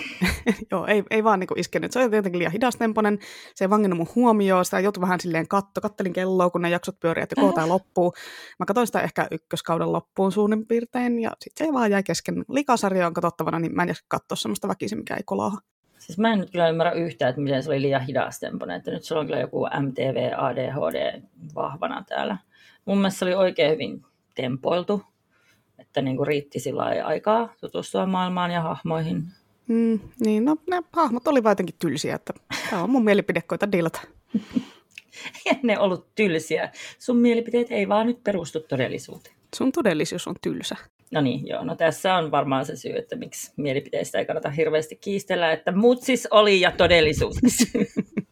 Joo, ei, ei vaan niin iskenyt. Se oli jotenkin liian hidastemponen. Se ei vanginnut mun huomioon. Sitä joutui vähän silleen katto. Kattelin kelloa, kun ne jaksot pyörii, että joko tämä loppuu. Mä katsoin sitä ehkä ykköskauden loppuun suunnin piirtein. Ja sitten se vaan jäi kesken. Likasarja on katsottavana, niin mä en jaksa katsoa semmoista väkisin, mikä ei kolaha. Siis mä en nyt kyllä ymmärrä yhtään, että miten se oli liian hidastemponen. Että nyt sulla on kyllä joku MTV, ADHD vahvana täällä. Mun mielestä se oli oikein hyvin tempoiltu että niin kuin riitti sillä aikaa tutustua maailmaan ja hahmoihin. Mm, niin, no ne hahmot oli vaan jotenkin tylsiä, että tämä on mun mielipide, koita dilata. ei ne ollut tylsiä. Sun mielipiteet ei vaan nyt perustu todellisuuteen. Sun todellisuus on tylsä. No niin, joo. No tässä on varmaan se syy, että miksi mielipiteistä ei kannata hirveästi kiistellä, että mut siis oli ja todellisuus.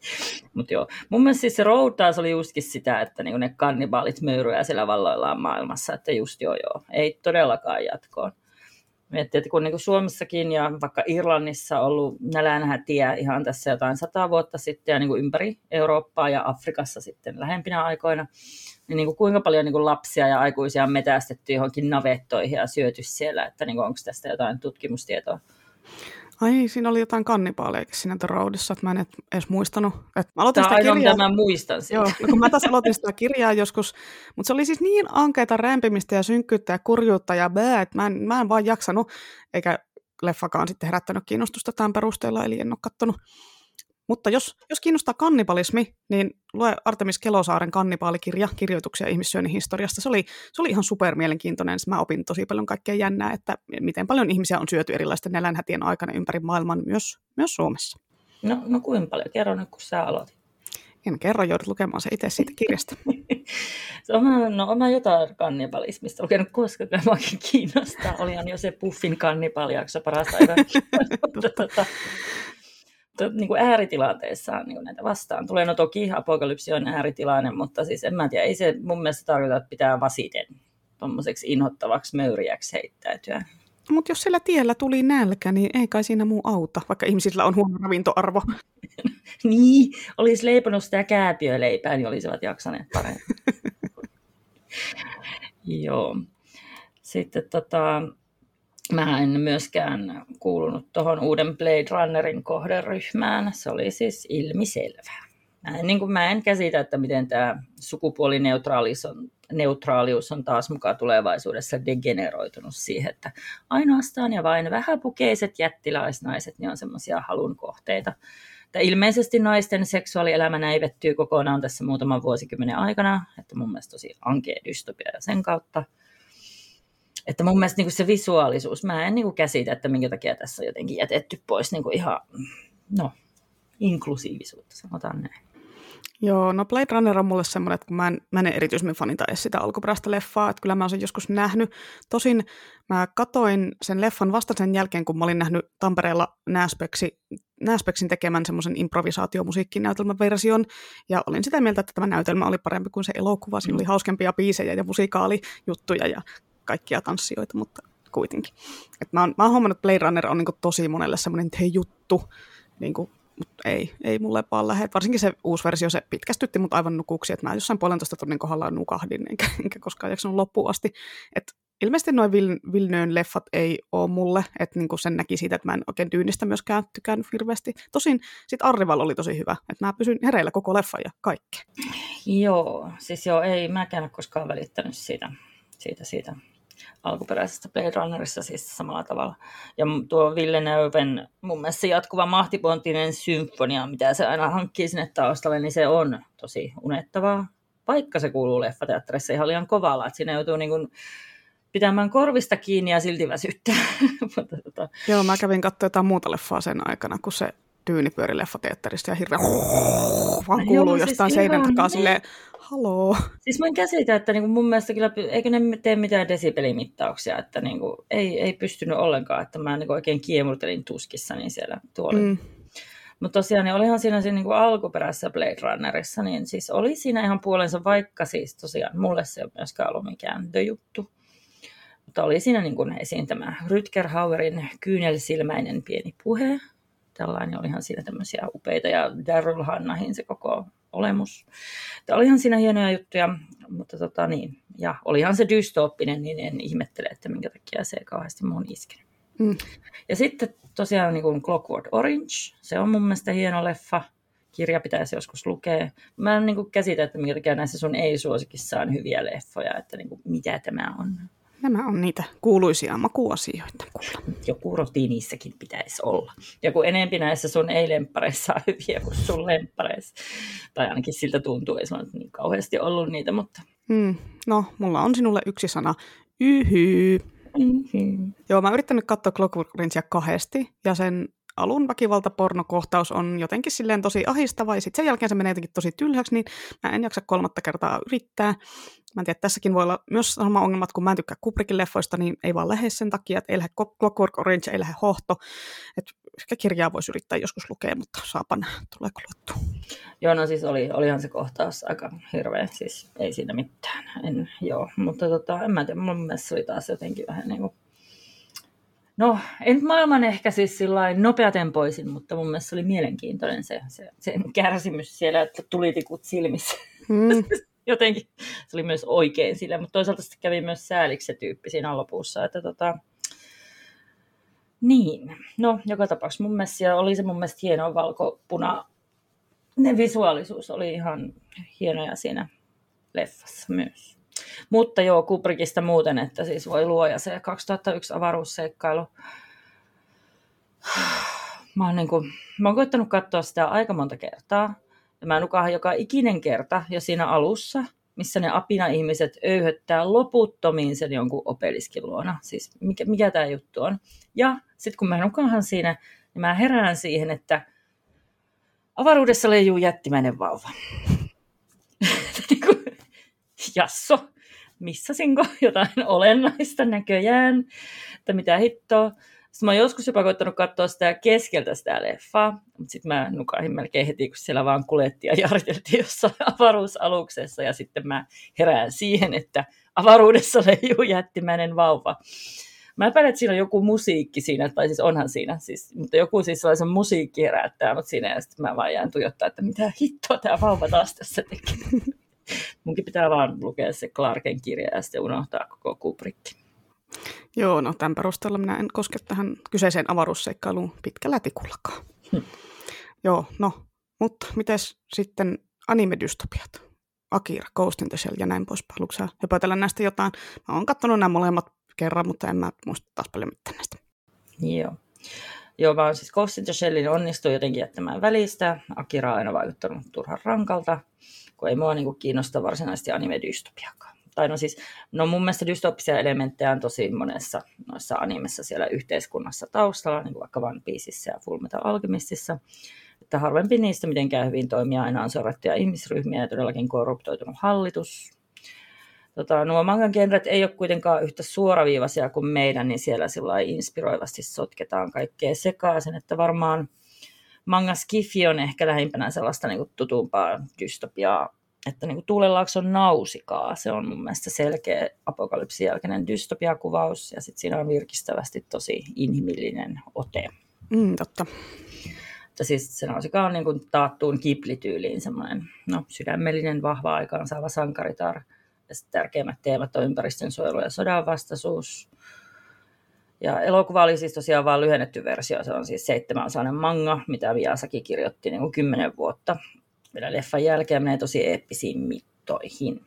Mutta joo, mun mielestä siis se Road taas oli justkin sitä, että niinku ne kannibaalit möyryä siellä valloillaan maailmassa, että just joo joo, ei todellakaan jatkoon. Miettii, että kun niin kuin Suomessakin ja vaikka Irlannissa on ollut nälänhätiä ihan tässä jotain sata vuotta sitten ja niin kuin ympäri Eurooppaa ja Afrikassa sitten lähempinä aikoina, niin, niin kuin kuinka paljon niin kuin lapsia ja aikuisia on metästetty johonkin navettoihin ja syöty siellä, että niin kuin onko tästä jotain tutkimustietoa? Ai, siinä oli jotain kannipaaleja siinä The Roadissa, että mä en edes muistanut. Että mä aloitin Tämä sitä kirjaa. mä muistan siitä. Joo, no kun mä taas aloitin sitä kirjaa joskus, mutta se oli siis niin ankeita rämpimistä ja synkkyyttä ja kurjuutta ja bää, että mä en, mä en vaan jaksanut, eikä leffakaan sitten herättänyt kiinnostusta tämän perusteella, eli en ole kattonut mutta jos, jos kiinnostaa kannibalismi, niin lue Artemis Kelosaaren kannibaalikirja, kirjoituksia ihmissyönnin historiasta. Se oli, se oli ihan supermielenkiintoinen. Mä opin tosi paljon kaikkea jännää, että miten paljon ihmisiä on syöty erilaisten nälänhätien aikana ympäri maailman, myös, myös Suomessa. No, no kuinka paljon? Kerro nyt, kun sä aloitit. En kerro, joudut lukemaan se itse siitä kirjasta. on, no, on jotain kannibalismista lukenut, koska minäkin kiinnostaa. Olihan jo se Puffin kannibaliakso parasta tota, niin kuin ääritilanteissa niin kuin näitä vastaan tulee. No toki apokalypsi on ääritilanne, mutta siis en mä tiedä, ei se mun mielestä tarkoita, että pitää vasiten tuommoiseksi inhottavaksi möyriäksi heittäytyä. Mutta jos sillä tiellä tuli nälkä, niin ei kai siinä muu auta, vaikka ihmisillä on huono ravintoarvo. niin, olisi leiponut sitä kääpiöleipää, niin olisivat jaksaneet paremmin. Joo. Sitten tota, Mä en myöskään kuulunut tuohon uuden Blade Runnerin kohderyhmään. Se oli siis ilmiselvää. Mä en, niin kuin, mä en käsitä, että miten tämä sukupuolineutraalius on, neutraalius on taas mukaan tulevaisuudessa degeneroitunut siihen, että ainoastaan ja vain vähäpukeiset jättiläisnaiset niin on semmoisia halun kohteita. Että ilmeisesti naisten seksuaalielämä näivettyy kokonaan tässä muutaman vuosikymmenen aikana, että mun mielestä tosi ankea dystopia ja sen kautta – että mun mielestä niin se visuaalisuus, mä en niin käsitä, että minkä takia tässä on jotenkin jätetty pois niin ihan, no, inklusiivisuutta, sanotaan näin. Joo, no Blade Runner on mulle semmoinen, että kun mä en, mä en erityisemmin fanita edes sitä alkuperäistä leffaa, että kyllä mä oon joskus nähnyt. Tosin mä katoin sen leffan vasta sen jälkeen, kun mä olin nähnyt Tampereella Näspeksi, Näspeksin tekemän semmoisen improvisaatiomusiikkinäytelmän version, ja olin sitä mieltä, että tämä näytelmä oli parempi kuin se elokuva. Siinä oli hauskempia biisejä ja musikaalijuttuja ja kaikkia tanssijoita, mutta kuitenkin. Et mä, oon, mä oon huomannut, että Blade Runner on niinku tosi monelle semmoinen hei juttu, niinku, mutta ei, ei mulle vaan lähde. Varsinkin se uusi versio, se pitkästytti mut aivan nukuksi, että mä jossain puolentoista tunnin kohdalla nukahdin, enkä, enkä koskaan jaksanut loppuun asti. Et ilmeisesti noin Vilnöön leffat ei ole mulle, että niinku sen näki siitä, että mä en oikein tyynistä myöskään tykännyt hirveästi. Tosin sit Arrival oli tosi hyvä, että mä pysyn hereillä koko leffa ja kaikki. Joo, siis joo, ei mäkään koskaan välittänyt siitä, siitä, siitä alkuperäisestä Blade Runnerissa siis samalla tavalla. Ja tuo Villeneuven mun mielestä se jatkuva mahtipontinen symfonia, mitä se aina hankkii sinne taustalle, niin se on tosi unettavaa. Vaikka se kuuluu leffateatterissa ihan liian kovalla, että siinä joutuu niin kuin pitämään korvista kiinni ja silti väsyttää. Tota- Joo, mä kävin katsoa jotain muuta leffaa sen aikana, kun se tyyni pyöri leffateatterista ja hirveän vaan kuuluu Joo, jostain siis seinän takaa niin. silleen, haloo. Siis mä en käsitä, että niinku mun mielestä kyllä, eikö ne tee mitään desibelimittauksia, että niinku, ei, ei pystynyt ollenkaan, että mä niinku oikein kiemurtelin tuskissani siellä tuolla. Mm. Mutta tosiaan niin olihan siinä, siinä niin alkuperäisessä Blade Runnerissa, niin siis oli siinä ihan puolensa, vaikka siis tosiaan mulle se ei ole myöskään ollut mikään the juttu. Mutta oli siinä niin kuin esiin tämä Rutger Hauerin kyynelsilmäinen pieni puhe. Tällainen olihan siinä tämmöisiä upeita ja Daryl Hannahin se koko olemus. Että olihan siinä hienoja juttuja, mutta tota niin, ja olihan se dystooppinen, niin en ihmettele, että minkä takia se kauheasti mun iskenyt. Mm. Ja sitten tosiaan niin kuin Clockwork Orange, se on mun mielestä hieno leffa. Kirja pitäisi joskus lukea. Mä en niin kuin käsitä, että minkä takia näissä sun ei-suosikissa on hyviä leffoja, että niin kuin, mitä tämä on. Nämä on niitä kuuluisia makuasioita kuulla. Joku rutiinissakin pitäisi olla. Joku enempi näissä sun ei-lemppareissa on hyviä kuin sun lemppareissa. Tai ainakin siltä tuntuu, ei sulla niin kauheasti ollut niitä, mutta... Hmm. No, mulla on sinulle yksi sana. Yhy. Mm-hmm. Joo, mä oon yrittänyt katsoa Clockwork Orangea kahdesti, ja sen alun väkivaltapornokohtaus on jotenkin silleen tosi ahistava, ja sitten sen jälkeen se menee jotenkin tosi tylhäksi, niin mä en jaksa kolmatta kertaa yrittää. Mä en tiedä, tässäkin voi olla myös sama ongelmat, kun mä en tykkää Kubrickin leffoista, niin ei vaan lähde sen takia, että ei lähde Clockwork Orange, ei lähde hohto. Että ehkä kirjaa voisi yrittää joskus lukea, mutta saapa tulee luettua. Joo, no siis oli, olihan se kohtaus aika hirveä, siis ei siinä mitään. En, joo, mutta tota, en mä tiedä, mun mielestä se oli taas jotenkin vähän niin kuin No, en maailman ehkä siis nopeatempoisin, mutta mun mielestä se oli mielenkiintoinen se, se, se kärsimys siellä, että tulitikut silmissä. Mm. Jotenkin se oli myös oikein sillä, mutta toisaalta sitten kävi myös sääliksi se tyyppi siinä lopussa, että tota, niin, no joka tapauksessa mun mielestä oli se mun mielestä hieno valko-puna, ne visuaalisuus oli ihan hienoja siinä leffassa myös. Mutta joo, Kubrickista muuten, että siis voi luoja se 2001 avaruusseikkailu. Mä oon, niin kuin, mä oon koittanut katsoa sitä aika monta kertaa. Ja mä nukahan joka ikinen kerta jo siinä alussa, missä ne apina-ihmiset öyhöttää loputtomiin sen jonkun opeliskin luona. Siis mikä, mikä tämä juttu on. Ja sitten kun mä nukahan siinä, niin mä herään siihen, että avaruudessa leijuu jättimäinen vauva. Jasso, missasinko jotain olennaista näköjään, että mitä hittoa. Sitten mä oon joskus jopa koittanut katsoa sitä keskeltä sitä leffaa, mutta sitten mä nukahin melkein heti, kun siellä vaan kulettiin ja jariteltiin jossain avaruusaluksessa, ja sitten mä herään siihen, että avaruudessa leijuu jättimäinen vauva. Mä epäilen, että siinä on joku musiikki siinä, tai siis onhan siinä, siis, mutta joku siis sellaisen musiikki herättää mut siinä, ja sitten mä vaan jään tuijottaa, että mitä hittoa tämä vauva taas tässä tekee. Munkin pitää vaan lukea se Clarken kirja ja sitten unohtaa koko Kubrick. Joo, no tämän perusteella minä en koske tähän kyseiseen avaruusseikkailuun pitkällä tikullakaan. Hm. Joo, no, mutta miten sitten anime-dystopiat? Akira, Ghost in the Shell ja näin poispäin. Haluatko höpötellä näistä jotain? Mä oon katsonut nämä molemmat kerran, mutta en mä muista taas paljon mitään näistä. Joo. Joo, vaan siis Ghost in the Shellin onnistui jotenkin jättämään välistä. Akira on aina vaikuttanut turhan rankalta kun ei mua niin kiinnosta varsinaisesti anime-dystopiakaan. Tai no siis, no mun mielestä dystopisia elementtejä on tosi monessa noissa animessa siellä yhteiskunnassa taustalla, niin kuin vaikka One Pieceissa ja Full Metal Alchemistissa. Että harvempi niistä mitenkään hyvin toimia aina on sorrettuja ihmisryhmiä ja todellakin korruptoitunut hallitus. Tota, nuo mangan genret ei ole kuitenkaan yhtä suoraviivaisia kuin meidän, niin siellä inspiroivasti sotketaan kaikkea sekaisin, että varmaan – manga Skifi on ehkä lähimpänä sellaista niin kuin tutumpaa dystopiaa, että niin kuin Tuulelaakson nausikaa, se on mun mielestä selkeä apokalypsin jälkeinen dystopiakuvaus, ja sitten siinä on virkistävästi tosi inhimillinen ote. Mm, totta. Mutta siis se nausikaa on niin kuin taattuun kiplityyliin semmoinen no, sydämellinen, vahva aikaansaava sankaritar, ja sitten tärkeimmät teemat on ympäristönsuojelu ja sodan vastaisuus, ja elokuva oli siis tosiaan vain lyhennetty versio, se on siis seitsemänosainen manga, mitä Miyazaki kirjoitti niin kuin kymmenen vuotta. Vielä leffan jälkeen menee tosi eeppisiin mittoihin.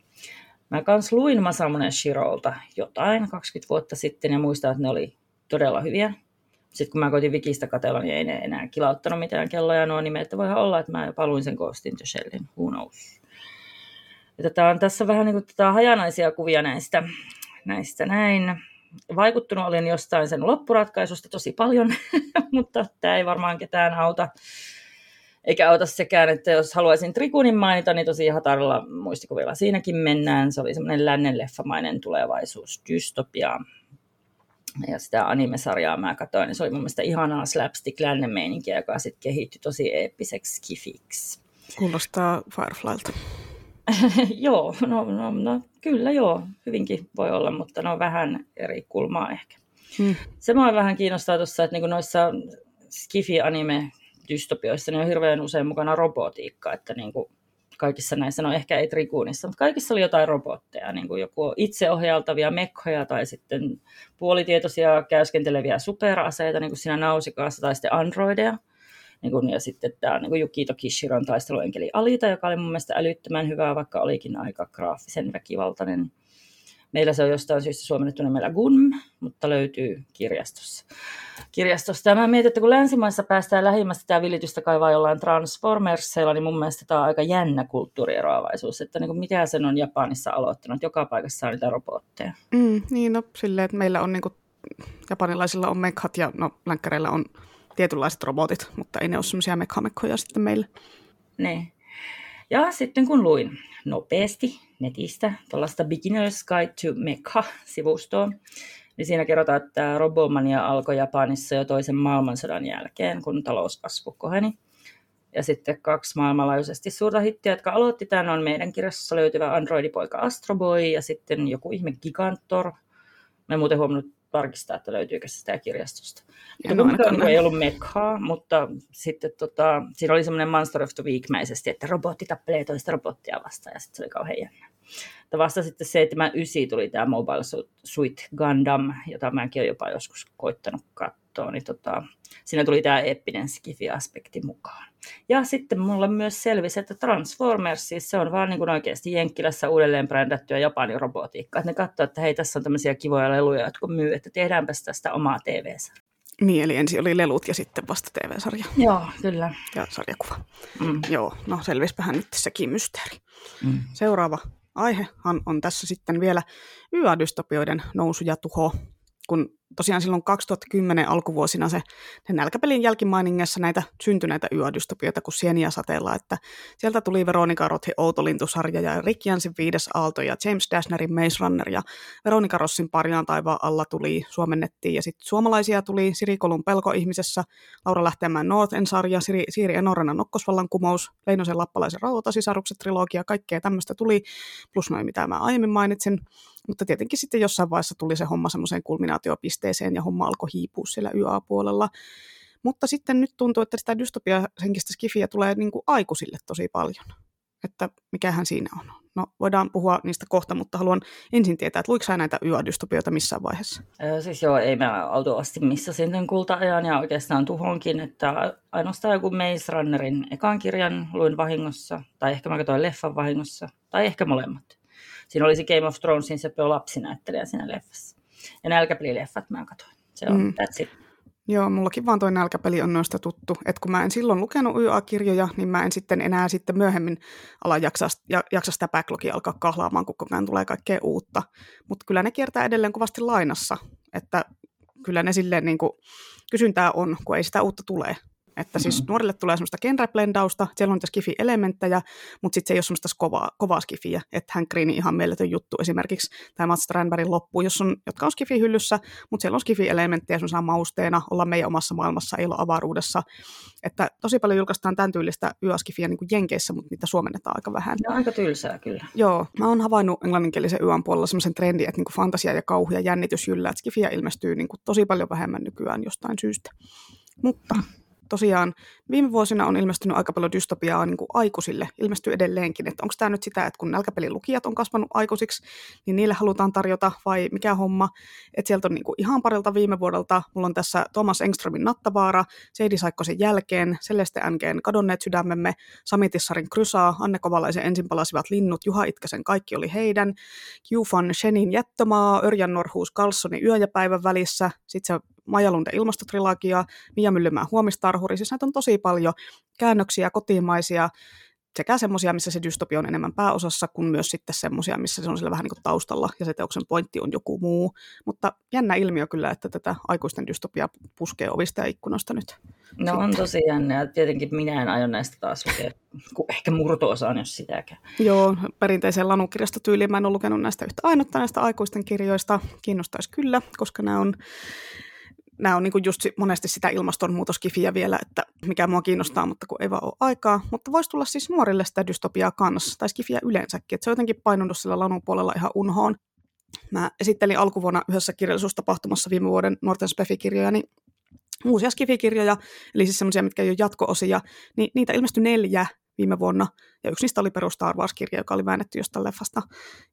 Mä kans luin Masamune Shirolta jotain 20 vuotta sitten ja muistan, että ne oli todella hyviä. Sitten kun mä koitin Wikistä katella, niin ei ne enää kilauttanut mitään kelloja nuo nimet, että voihan olla, että mä jopa luin sen Ghost in the Shellin, who knows. Ja tätä on tässä vähän niin kuin tätä hajanaisia kuvia näistä, näistä näin vaikuttunut olin jostain sen loppuratkaisusta tosi paljon, mutta tämä ei varmaan ketään auta. Eikä auta sekään, että jos haluaisin Trikunin mainita, niin tosi hatarilla muistikuvilla siinäkin mennään. Se oli semmoinen lännenleffamainen tulevaisuus, dystopia. Ja sitä animesarjaa mä katsoin, niin se oli mun mielestä ihanaa slapstick lännen meininkiä, joka sitten kehittyi tosi eeppiseksi kifiksi. Kuulostaa Fireflylta. joo, no, no, no, kyllä joo, hyvinkin voi olla, mutta ne on vähän eri kulmaa ehkä. Hmm. Se mua vähän kiinnostaa tuossa, että niinku noissa skifi-anime dystopioissa niin on hirveän usein mukana robotiikka, että niinku kaikissa näissä, no ehkä ei Trikuunissa, mutta kaikissa oli jotain robotteja, niin kuin joku itseohjautavia mekkoja tai sitten puolitietoisia käyskenteleviä superaseita, niin kuin siinä Nausikaassa, tai sitten androideja. Niin kuin, ja sitten tämä niin kuin Yukito Kishiron taisteluenkeli Alita, joka oli mun mielestä älyttömän hyvä, vaikka olikin aika graafisen väkivaltainen. Meillä se on jostain syystä suomennettu nimellä Gunm, mutta löytyy kirjastossa. kirjastosta. Ja mä mietin, että kun länsimaissa päästään lähimmästä tämä vilitystä kaivaa jollain Transformersseilla, niin mun mielestä tämä on aika jännä kulttuurieroavaisuus, että niin kuin mitä sen on Japanissa aloittanut, joka paikassa on niitä robotteja. Mm, niin, no silleen, että meillä on niin kuin, japanilaisilla on mekhat ja no, länkkäreillä on tietynlaiset robotit, mutta ei ne ole semmoisia mekhamekkoja sitten meille. Niin. Ja sitten kun luin nopeasti netistä tuollaista Beginner's Guide to Mecha-sivustoa, niin siinä kerrotaan, että Robomania alkoi Japanissa jo toisen maailmansodan jälkeen, kun talouskasvu koheni. Ja sitten kaksi maailmanlaajuisesti suurta hittiä, jotka aloitti tämän, on meidän kirjassa löytyvä androidipoika Astro Boy ja sitten joku ihme Gigantor. Mä en muuten huomannut tarkistaa, että löytyykö se sitä kirjastosta. Mutta ei ollut mekhaa, mutta sitten tota, siinä oli semmoinen Monster of the Week-mäisesti, että robotti tappelee toista robottia vastaan, ja sitten se oli kauhean jännä. Mutta vasta sitten 79 tuli tämä Mobile Suit Gundam, jota mäkin olen jopa joskus koittanut katsoa, niin tota, siinä tuli tämä eeppinen skifi-aspekti mukaan. Ja sitten mulle myös selvisi, että Transformers, siis se on vaan niin kuin oikeasti Jenkkilässä uudelleen brändättyä Japanin robotiikkaa. Että ne katsoo, että hei, tässä on tämmöisiä kivoja leluja, jotka myy, että tehdäänpäs tästä omaa TV-sarjaa. Niin, eli ensin oli lelut ja sitten vasta TV-sarja. Joo, kyllä. Ja sarjakuva. Mm. Joo, no selvispähän nyt sekin mysteeri. Mm. Seuraava aihehan on tässä sitten vielä YA-dystopioiden nousu ja tuho, kun tosiaan silloin 2010 alkuvuosina se, se nälkäpelin jälkimainingessa näitä syntyneitä yödystopioita kuin sieniä sateella, että sieltä tuli Veronika Rothi Outolintusarja ja Rick Jansin viides aalto ja James Dashnerin Maze Runner ja Veronika Rossin Parjaan taivaan alla tuli, suomennettiin ja sitten suomalaisia tuli Siri Kolun Pelko-ihmisessä, Laura Lähteemään Northen sarja, Siri, Siiri Enorenan Nokkosvallan kumous, Leinosen Lappalaisen rautasisarukset trilogia, kaikkea tämmöistä tuli, plus noin mitä mä aiemmin mainitsin, mutta tietenkin sitten jossain vaiheessa tuli se homma semmoiseen kulminaatiopisteeseen ja homma alkoi hiipua siellä YA-puolella. Mutta sitten nyt tuntuu, että sitä dystopia-henkistä skifiä tulee niin kuin aikuisille tosi paljon. Että mikähän siinä on. No, voidaan puhua niistä kohta, mutta haluan ensin tietää, että luiko näitä YA-dystopioita missään vaiheessa? Öö, siis joo, ei mä autuasti missä sitten kulta-ajan ja oikeastaan tuhonkin, että ainoastaan joku Maze Runnerin ekan kirjan luin vahingossa, tai ehkä mä katsoin leffan vahingossa, tai ehkä molemmat. Siinä oli se Game of Thronesin se lapsinäyttelijä siinä leffassa. Ja nälkäpelileffat mä katsoin. Se on, mm. that's it. Joo, mullakin vaan toi nälkäpeli on noista tuttu. Että kun mä en silloin lukenut YA-kirjoja, niin mä en sitten enää sitten myöhemmin ala jaksa, jaksa sitä backlogia alkaa kahlaamaan, kun koko ajan tulee kaikkea uutta. Mutta kyllä ne kiertää edelleen kovasti lainassa. Että kyllä ne silleen niin kuin, kysyntää on, kun ei sitä uutta tule. Että siis mm-hmm. nuorille tulee semmoista genreblendausta, siellä on niitä skifi-elementtejä, mutta sitten se ei ole semmoista kovaa, kovaa skifiä, että hän Greeni ihan mieletön juttu. Esimerkiksi tämä Mats Strandbergin loppu, jos on, jotka on skifi-hyllyssä, mutta siellä on skifi-elementtejä semmoisena mausteena, olla meidän omassa maailmassa, ei ole avaruudessa. Että tosi paljon julkaistaan tämän tyylistä yöskifiä niin kuin Jenkeissä, mutta niitä suomennetaan aika vähän. No, aika tylsää kyllä. Joo, mä oon havainnut englanninkielisen yön puolella semmoisen trendin, että niin kuin fantasia ja kauhu ja jännitys yllä, että skifiä ilmestyy niin kuin tosi paljon vähemmän nykyään jostain syystä. Mutta tosiaan viime vuosina on ilmestynyt aika paljon dystopiaa niin kuin aikuisille, ilmestyy edelleenkin, että onko tämä nyt sitä, että kun nälkäpelin lukijat on kasvanut aikuisiksi, niin niille halutaan tarjota vai mikä homma, että sieltä on niin kuin ihan parilta viime vuodelta, mulla on tässä Thomas Engströmin Nattavaara, Seidi Saikkosen jälkeen, Celeste Ngeen Kadonneet sydämemme, Sami Tissarin Krysaa, Anne Kovalaisen ensin palasivat linnut, Juha Itkäsen Kaikki oli heidän, Jufan Shenin Jättömaa, Örjan Norhuus Carlsonin Yö ja päivän välissä, sitten se Majalunde ilmastotrilagia, Mia Myllymään huomistarhuri, siis näitä on tosi paljon käännöksiä kotimaisia, sekä semmoisia, missä se dystopia on enemmän pääosassa, kuin myös sitten semmoisia, missä se on sillä vähän niin kuin taustalla, ja se teoksen pointti on joku muu. Mutta jännä ilmiö kyllä, että tätä aikuisten dystopia puskee ovista ja ikkunoista nyt. No sitten. on tosi jännä, ja tietenkin minä en aio näistä taas lukea, ehkä murto-osaan, jos sitäkään. Joo, perinteiseen lanukirjastotyyliin mä en ole lukenut näistä yhtä ainutta näistä aikuisten kirjoista. Kiinnostaisi kyllä, koska nämä on nämä on niin kuin just monesti sitä ilmastonmuutoskifiä vielä, että mikä mua kiinnostaa, mutta kun ei vaan ole aikaa. Mutta voisi tulla siis nuorille sitä dystopiaa kanssa, tai skifiä yleensäkin, että se on jotenkin painunut sillä lanun puolella ihan unhoon. Mä esittelin alkuvuonna yhdessä kirjallisuustapahtumassa viime vuoden nuorten spefikirjoja, niin uusia skifikirjoja, eli siis semmoisia, mitkä ei ole jatko-osia, niin niitä ilmestyi neljä viime vuonna, ja yksi niistä oli perus Star Wars-kirja, joka oli väännetty jostain leffasta,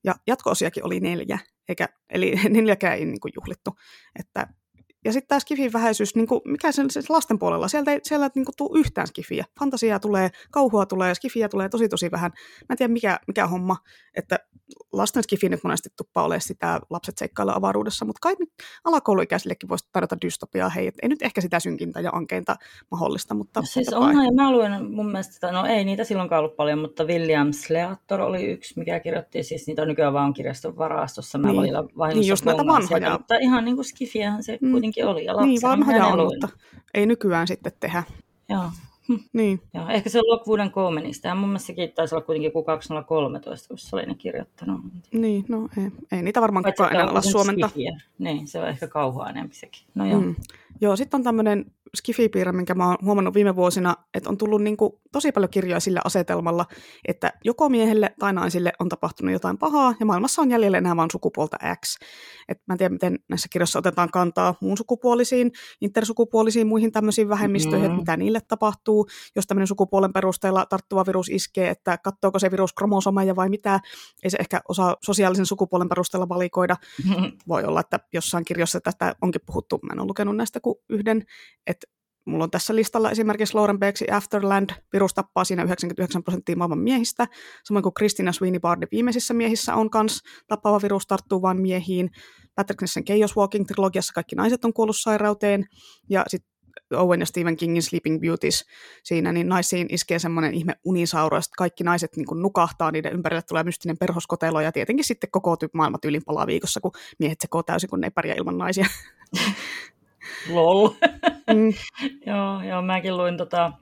ja jatko-osiakin oli neljä, eikä, eli neljäkään ei niin kuin juhlittu, että ja sitten tämä skifin vähäisyys, niin kuin, mikä se, se lasten puolella, sieltä ei, siellä ei niin kuin, tule yhtään skifiä. Fantasiaa tulee, kauhua tulee, skifiä tulee tosi tosi vähän. Mä en tiedä mikä, mikä homma, että lasten skifi nyt monesti tuppaa olemaan sitä lapset seikkailla avaruudessa, mutta kai nyt alakouluikäisillekin voisi tarjota dystopiaa, hei, et ei nyt ehkä sitä synkintä ja ankeinta mahdollista, mutta... No siis onhan, ja mä luin mun mielestä, no ei niitä silloinkaan ollut paljon, mutta William Sleator oli yksi, mikä kirjoitti, siis niitä on nykyään vaan kirjaston varastossa, mä niin. niin just näitä vanhoja. Sieltä, mutta ihan niin kuin skifiähän se mm. kuitenkin oli, ja Niin, vanhoja on, mutta ei nykyään sitten tehdä. Joo. Niin. Joo, ehkä se on Lockwoodin Comenista. Ja mun mielestä sekin taisi olla kuitenkin kuin 2013, kun se oli ne kirjoittanut. Niin, no ei, ei niitä varmaan kukaan enää ala suomenta. Niin, se on ehkä kauhua enemmän sekin. No joo. Mm. Joo, sitten on tämmöinen skifipiirre, minkä mä oon huomannut viime vuosina, että on tullut niin kuin tosi paljon kirjoja sillä asetelmalla, että joko miehelle tai naisille on tapahtunut jotain pahaa, ja maailmassa on jäljellä enää vain sukupuolta X. Et mä en tiedä, miten näissä kirjoissa otetaan kantaa muun sukupuolisiin, intersukupuolisiin, muihin tämmöisiin vähemmistöihin, mm. että mitä niille tapahtuu, jos tämmöinen sukupuolen perusteella tarttuva virus iskee, että katsoako se virus kromosomeja vai mitä, ei se ehkä osaa sosiaalisen sukupuolen perusteella valikoida. Mm. Voi olla, että jossain kirjassa tästä onkin puhuttu, mä en ole lukenut näistä kuin yhden, että Mulla on tässä listalla esimerkiksi Lauren Becksin Afterland, virus tappaa siinä 99 prosenttia maailman miehistä, samoin kuin Christina Sweeney Bardin viimeisissä miehissä on kans tappava virus tarttuu vain miehiin. Patrick Nessen Chaos Walking-trilogiassa kaikki naiset on kuollut sairauteen, ja sitten Owen ja Stephen Kingin Sleeping Beauties siinä, niin naisiin iskee semmoinen ihme unisauro, että kaikki naiset niin nukahtaa, niiden ympärille tulee mystinen perhoskotelo, ja tietenkin sitten koko maailma tyylin palaa viikossa, kun miehet sekoo täysin, kun ne ei pärjää ilman naisia. Lol. Mm. joo, joo, mäkin luin tota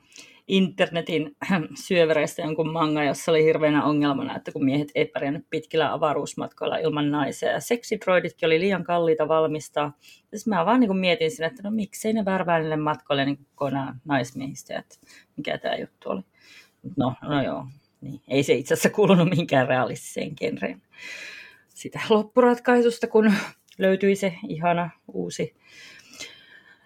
internetin syövereistä jonkun manga, jossa oli hirveänä ongelmana, että kun miehet ei pärjännyt pitkillä avaruusmatkoilla ilman naisia, ja seksidroiditkin oli liian kalliita valmistaa. Ja mä vaan niin mietin sinne, että no miksei ne värvää niille matkoille niin konaan naismiehistä, että mikä tämä juttu oli. No, no joo, niin. ei se itse asiassa kuulunut minkään realistiseen genreen sitä loppuratkaisusta, kun löytyi se ihana uusi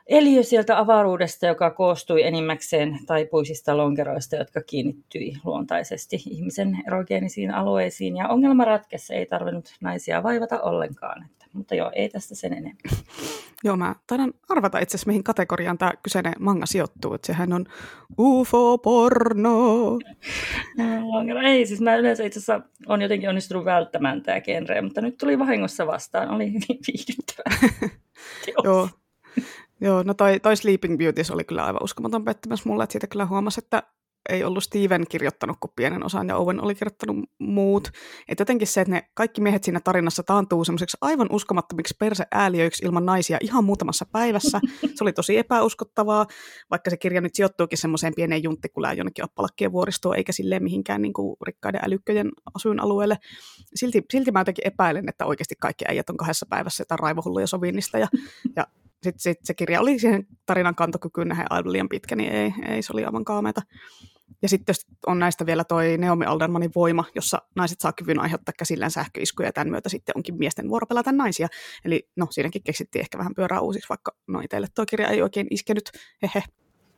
eliö sieltä avaruudesta, joka koostui enimmäkseen taipuisista lonkeroista, jotka kiinnittyi luontaisesti ihmisen erogeenisiin alueisiin. Ja ongelma ratkessa ei tarvinnut naisia vaivata ollenkaan. Että, mutta joo, ei tästä sen enemmän. Joo, mä taidan arvata itse asiassa, mihin kategoriaan tämä kyseinen manga sijoittuu. Että sehän on UFO-porno. ei, siis mä yleensä itse asiassa on jotenkin onnistunut välttämään tämä genre, mutta nyt tuli vahingossa vastaan. Oli hyvin viihdyttävää. Joo, Joo, no toi, toi Sleeping Beauties oli kyllä aivan uskomaton pettymys mulle, että siitä kyllä huomasi, että ei ollut Steven kirjoittanut kuin pienen osan ja Owen oli kirjoittanut muut. Et jotenkin se, että ne kaikki miehet siinä tarinassa taantuu semmoiseksi aivan uskomattomiksi perseääliöiksi ilman naisia ihan muutamassa päivässä. Se oli tosi epäuskottavaa, vaikka se kirja nyt sijoittuukin semmoiseen pieneen junttikulään jonnekin oppalakkien vuoristoon, eikä silleen mihinkään niin kuin rikkaiden älykköjen asuinalueelle. Silti, silti mä jotenkin epäilen, että oikeasti kaikki äijät on kahdessa päivässä jotain raivohulluja sovinnista ja, ja sitten sit se kirja oli siihen tarinan kantokykyyn nähden aivan liian pitkä, niin ei, ei se oli aivan kaameita. Ja sitten on näistä vielä toi Naomi Aldermanin voima, jossa naiset saa kyvyn aiheuttaa käsillään sähköiskuja, ja tämän myötä sitten onkin miesten vuoro pelata naisia. Eli no, siinäkin keksittiin ehkä vähän pyörää uusiksi, vaikka no itselle tuo kirja ei oikein iskenyt, hehe,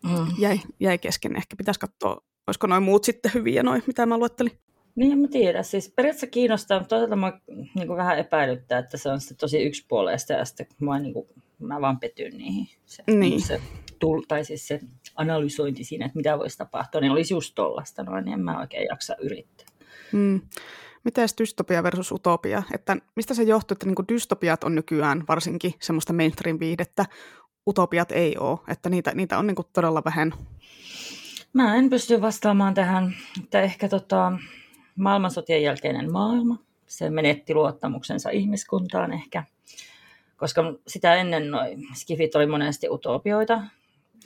mm. jäi, jäi kesken. Ehkä pitäisi katsoa, olisiko noin muut sitten hyviä, noin, mitä mä luettelin. Niin, en mä tiedä. Siis periaatteessa kiinnostaa, mutta toisaalta mä niin vähän epäilyttää, että se on sitten tosi yksipuolesta ja sitten mä niin kuin mä vaan petyn niihin. Se, niin. se, tull, tai siis se analysointi siinä, että mitä voisi tapahtua, niin olisi just tollasta noin, niin en mä oikein jaksa yrittää. Mm. Miten dystopia versus utopia? Että mistä se johtuu, että niin dystopiat on nykyään varsinkin semmoista mainstream-viihdettä, utopiat ei ole, että niitä, niitä on niin todella vähän. Mä en pysty vastaamaan tähän, että ehkä tota, maailmansotien jälkeinen maailma, se menetti luottamuksensa ihmiskuntaan ehkä koska sitä ennen noin skifit oli monesti utopioita.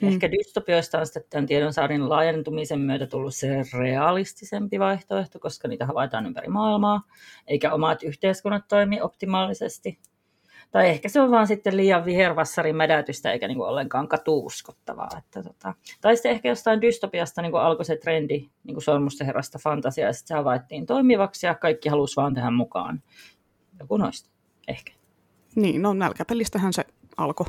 Mm. Ehkä dystopioista on sitten tämän tiedonsaarin laajentumisen myötä tullut se realistisempi vaihtoehto, koska niitä havaitaan ympäri maailmaa, eikä omat yhteiskunnat toimi optimaalisesti. Tai ehkä se on vaan sitten liian vihervassarin mädätystä, eikä niinku ollenkaan katuuskottavaa. Että tota. Tai sitten ehkä jostain dystopiasta niinku alkoi se trendi niinku sormusten herrasta fantasiaa, ja sitten se havaittiin toimivaksi, ja kaikki halusi vaan tähän mukaan. Joku noista, ehkä. Niin, no nälkäpelistähän se alkoi.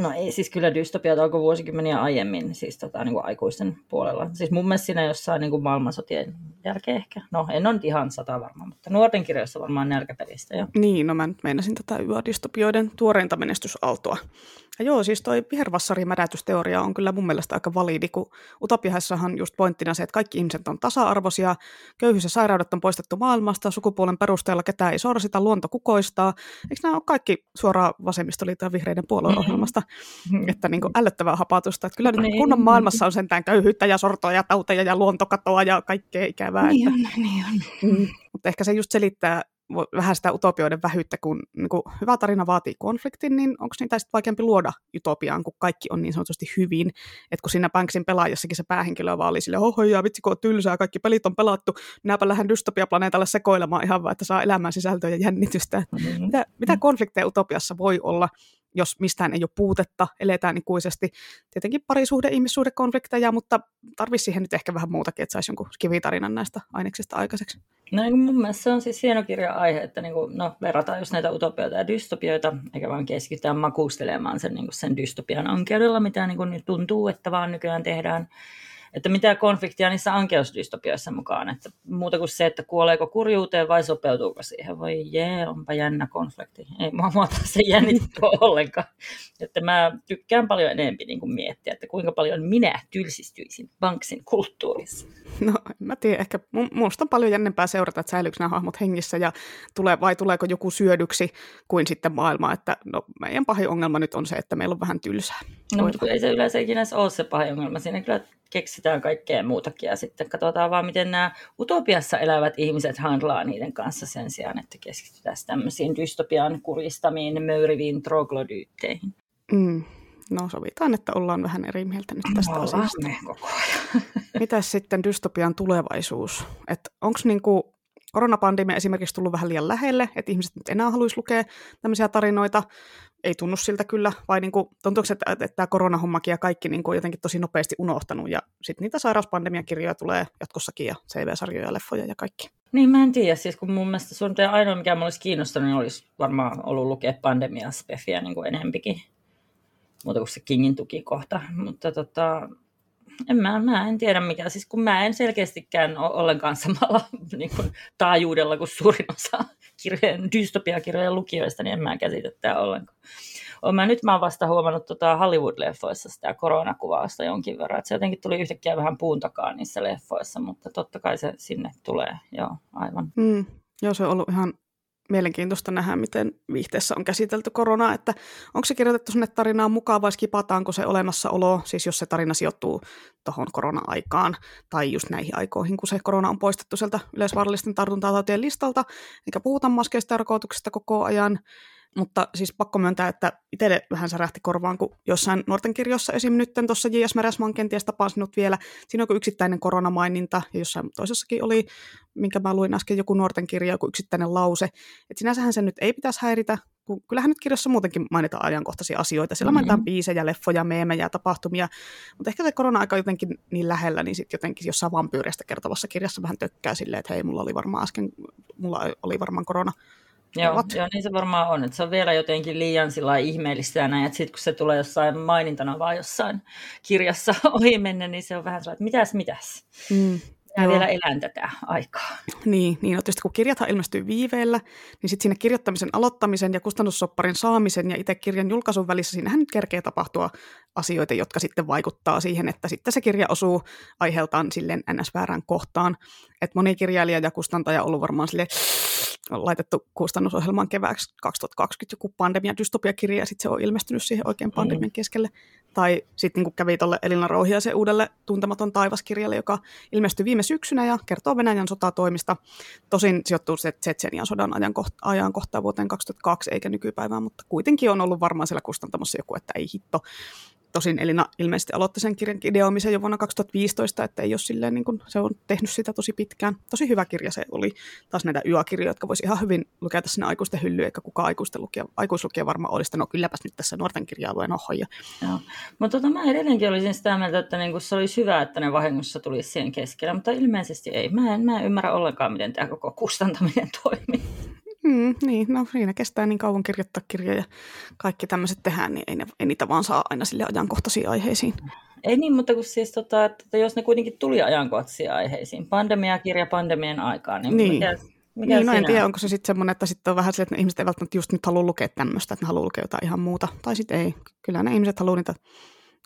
No ei, siis kyllä dystopiat alkoi vuosikymmeniä aiemmin, siis tota, niin kuin aikuisten puolella. Siis mun mielestä siinä jossain niin kuin maailmansotien jälkeen ehkä. No en ole ihan sata varma, mutta nuorten kirjoissa varmaan nälkäperistä jo. Niin, no mä nyt meinasin tätä YA-dystopioiden tuoreinta menestysaaltoa. Ja joo, siis toi vihervassarimädätysteoria on kyllä mun mielestä aika validi, kun utopiaissahan just pointtina se, että kaikki ihmiset on tasa-arvoisia, köyhyys ja sairaudet on poistettu maailmasta, sukupuolen perusteella ketään ei sorsita, luonto kukoistaa. Eikö nämä ole kaikki suoraan vasemmistoliiton ja vihreiden puolueohjelmasta? Mm-hmm. Että niin kuin ällöttävää hapatusta. Että kyllä niin. kunnon maailmassa on sentään köyhyyttä ja sortoa ja tauteja ja luontokatoa ja kaikkea ikävää. Niin on, niin on. Mm. Mutta ehkä se just selittää vähän sitä utopioiden vähyyttä, kun niin kun hyvä tarina vaatii konfliktin, niin onko niitä sitten vaikeampi luoda utopiaan, kun kaikki on niin sanotusti hyvin. Että kun siinä Banksin pelaajassakin se päähenkilö vaan oli silleen, oho, ja vitsi kun on tylsää, kaikki pelit on pelattu, minäpä lähden dystopiaplaneetalle sekoilemaan ihan vaan, että saa elämän sisältöä ja jännitystä. Mm-hmm. Mitä, mitä konflikteja utopiassa voi olla, jos mistään ei ole puutetta, eletään ikuisesti. Tietenkin parisuhde, ihmissuhdekonflikteja, mutta tarvisi siihen nyt ehkä vähän muutakin, että saisi jonkun kivitarinan näistä aineksista aikaiseksi. No niin mun mielestä se on siis hieno kirja-aihe, että niin kuin, no, verrataan just näitä utopioita ja dystopioita, eikä vaan keskitytään makustelemaan sen, niin kuin sen dystopian ankeudella, mitä niin kuin nyt tuntuu, että vaan nykyään tehdään että mitä konfliktia niissä ankeusdystopioissa mukaan, että muuta kuin se, että kuoleeko kurjuuteen vai sopeutuuko siihen. Voi jee, onpa jännä konflikti. Ei mua muuta se jännittää ollenkaan. Että mä tykkään paljon enemmän niin kuin miettiä, että kuinka paljon minä tylsistyisin Banksin kulttuurissa. No, mä tiedän, ehkä minusta on paljon jännempää seurata, että säilyykö nämä hahmot hengissä ja tulee, vai tuleeko joku syödyksi kuin sitten maailma. Että no, meidän pahin ongelma nyt on se, että meillä on vähän tylsää. No, mutta ei se yleensä ikinä ole se pahin ongelma. Siinä kyllä keksitään kaikkea muutakin ja sitten katsotaan vaan, miten nämä utopiassa elävät ihmiset handlaa niiden kanssa sen sijaan, että keskitytään tämmöisiin dystopian kuristamiin, möyriviin troglodyytteihin. Mm. No sovitaan, että ollaan vähän eri mieltä nyt tästä no, asiasta. Koko ajan. Mitäs sitten dystopian tulevaisuus? Onko niinku koronapandemia esimerkiksi tullut vähän liian lähelle, että ihmiset nyt enää haluaisi lukea tämmöisiä tarinoita, ei tunnu siltä kyllä, vai niin kuin, tuntuuko, että, että tämä koronahommakin ja kaikki niin kuin jotenkin tosi nopeasti unohtanut, ja sitten niitä sairauspandemiakirjoja tulee jatkossakin, ja CV-sarjoja ja leffoja ja kaikki. Niin, mä en tiedä, siis kun mun mielestä sun ainoa, mikä mä olisi kiinnostunut, niin olisi varmaan ollut lukea pandemia-spefiä niin kuin enempikin, muuta kuin se Kingin tukikohta, mutta tota, en mä, mä en tiedä mikä, siis kun mä en selkeästikään ole ollenkaan samalla niin kuin, taajuudella kuin suurin osa kirjojen, dystopiakirjojen lukijoista, niin en mä käsitä tämä ollenkaan. Olen mä, nyt mä oon vasta huomannut tota Hollywood-leffoissa sitä koronakuvausta jonkin verran, että se jotenkin tuli yhtäkkiä vähän puun takaa niissä leffoissa, mutta totta kai se sinne tulee, joo, aivan. Mm, joo, se on ollut ihan mielenkiintoista nähdä, miten viihteessä on käsitelty koronaa, että onko se kirjoitettu sinne tarinaan mukaan vai skipataanko se olemassaolo, siis jos se tarina sijoittuu tuohon korona-aikaan tai just näihin aikoihin, kun se korona on poistettu sieltä yleisvaarallisten tartuntatautien listalta, eikä puhuta maskeista tarkoituksesta koko ajan, mutta siis pakko myöntää, että itselle vähän särähti korvaan, kun jossain nuorten kirjossa esim. nyt tuossa J.S. Meresman kenties tapasin vielä. Siinä on joku yksittäinen koronamaininta, ja jossain toisessakin oli, minkä mä luin äsken, joku nuorten kirja, joku yksittäinen lause. Et sinänsähän se nyt ei pitäisi häiritä, kun kyllähän nyt kirjassa muutenkin mainitaan ajankohtaisia asioita. Siellä mm-hmm. mainitaan biisejä, leffoja, meemejä, tapahtumia, mutta ehkä se korona-aika jotenkin niin lähellä, niin sitten jotenkin jossain vampyyreistä kertovassa kirjassa vähän tökkää silleen, että hei, mulla oli varmaan äsken, mulla oli varmaan korona Joo, joo, niin se varmaan on. Että se on vielä jotenkin liian sillä ihmeellistä ja näin, että sitten kun se tulee jossain mainintana vaan jossain kirjassa ohi mennä, niin se on vähän sellainen, että mitäs, mitäs. Mm. Minä vielä elän tätä aikaa. Niin, niin no tietysti kun kirjathan ilmestyy viiveellä, niin sitten siinä kirjoittamisen aloittamisen ja kustannussopparin saamisen ja itse kirjan julkaisun välissä, siinähän nyt kerkee tapahtua asioita, jotka sitten vaikuttaa siihen, että sitten se kirja osuu aiheeltaan silleen ns-väärään kohtaan. Että moni kirjailija ja kustantaja on ollut varmaan silleen, laitettu kustannusohjelmaan kevääksi 2020 joku pandemia dystopiakirja ja sitten se on ilmestynyt siihen oikein pandemian mm. keskelle. Tai sitten niin kävi tuolle Elina Rouhiaisen uudelle Tuntematon taivaskirjalle, joka ilmestyi viime syksynä ja kertoo Venäjän sotatoimista. Tosin sijoittuu se Tsetsenian sodan ajankohtaan vuoteen 2002 eikä nykypäivään, mutta kuitenkin on ollut varmaan siellä kustantamossa joku, että ei hitto. Tosin Elina ilmeisesti aloitti sen kirjan ideoimisen jo vuonna 2015, että ei ole silleen, niin kuin, se on tehnyt sitä tosi pitkään. Tosi hyvä kirja se oli. Taas näitä yökirjoja, jotka voisi ihan hyvin lukea sinne aikuisten hyllyyn, eikä kukaan aikuisten lukija, aikuislukija varmaan olisi, no kylläpäs nyt tässä nuorten kirjaa luen ohoja. Joo. Mutta tota, mä edelleenkin olisin sitä mieltä, että niin kuin se olisi hyvä, että ne vahingossa tulisi siihen keskellä, mutta ilmeisesti ei. Mä en, mä en ymmärrä ollenkaan, miten tämä koko kustantaminen toimii. Mm, niin, no siinä kestää niin kauan kirjoittaa kirjoja ja kaikki tämmöiset tehdään, niin ei, ne, ei niitä vaan saa aina sille ajankohtaisiin aiheisiin. Ei niin, mutta kun siis tota, että jos ne kuitenkin tuli ajankohtaisiin aiheisiin, pandemiakirja pandemian aikaan, niin, Niin. mikä, mikä niin, no en tiedä, on? onko se sitten semmoinen, että sitten on vähän sille, että ne ihmiset ei välttämättä just nyt halua lukea tämmöistä, että ne haluaa lukea jotain ihan muuta. Tai sitten ei. Kyllä ne ihmiset haluaa niitä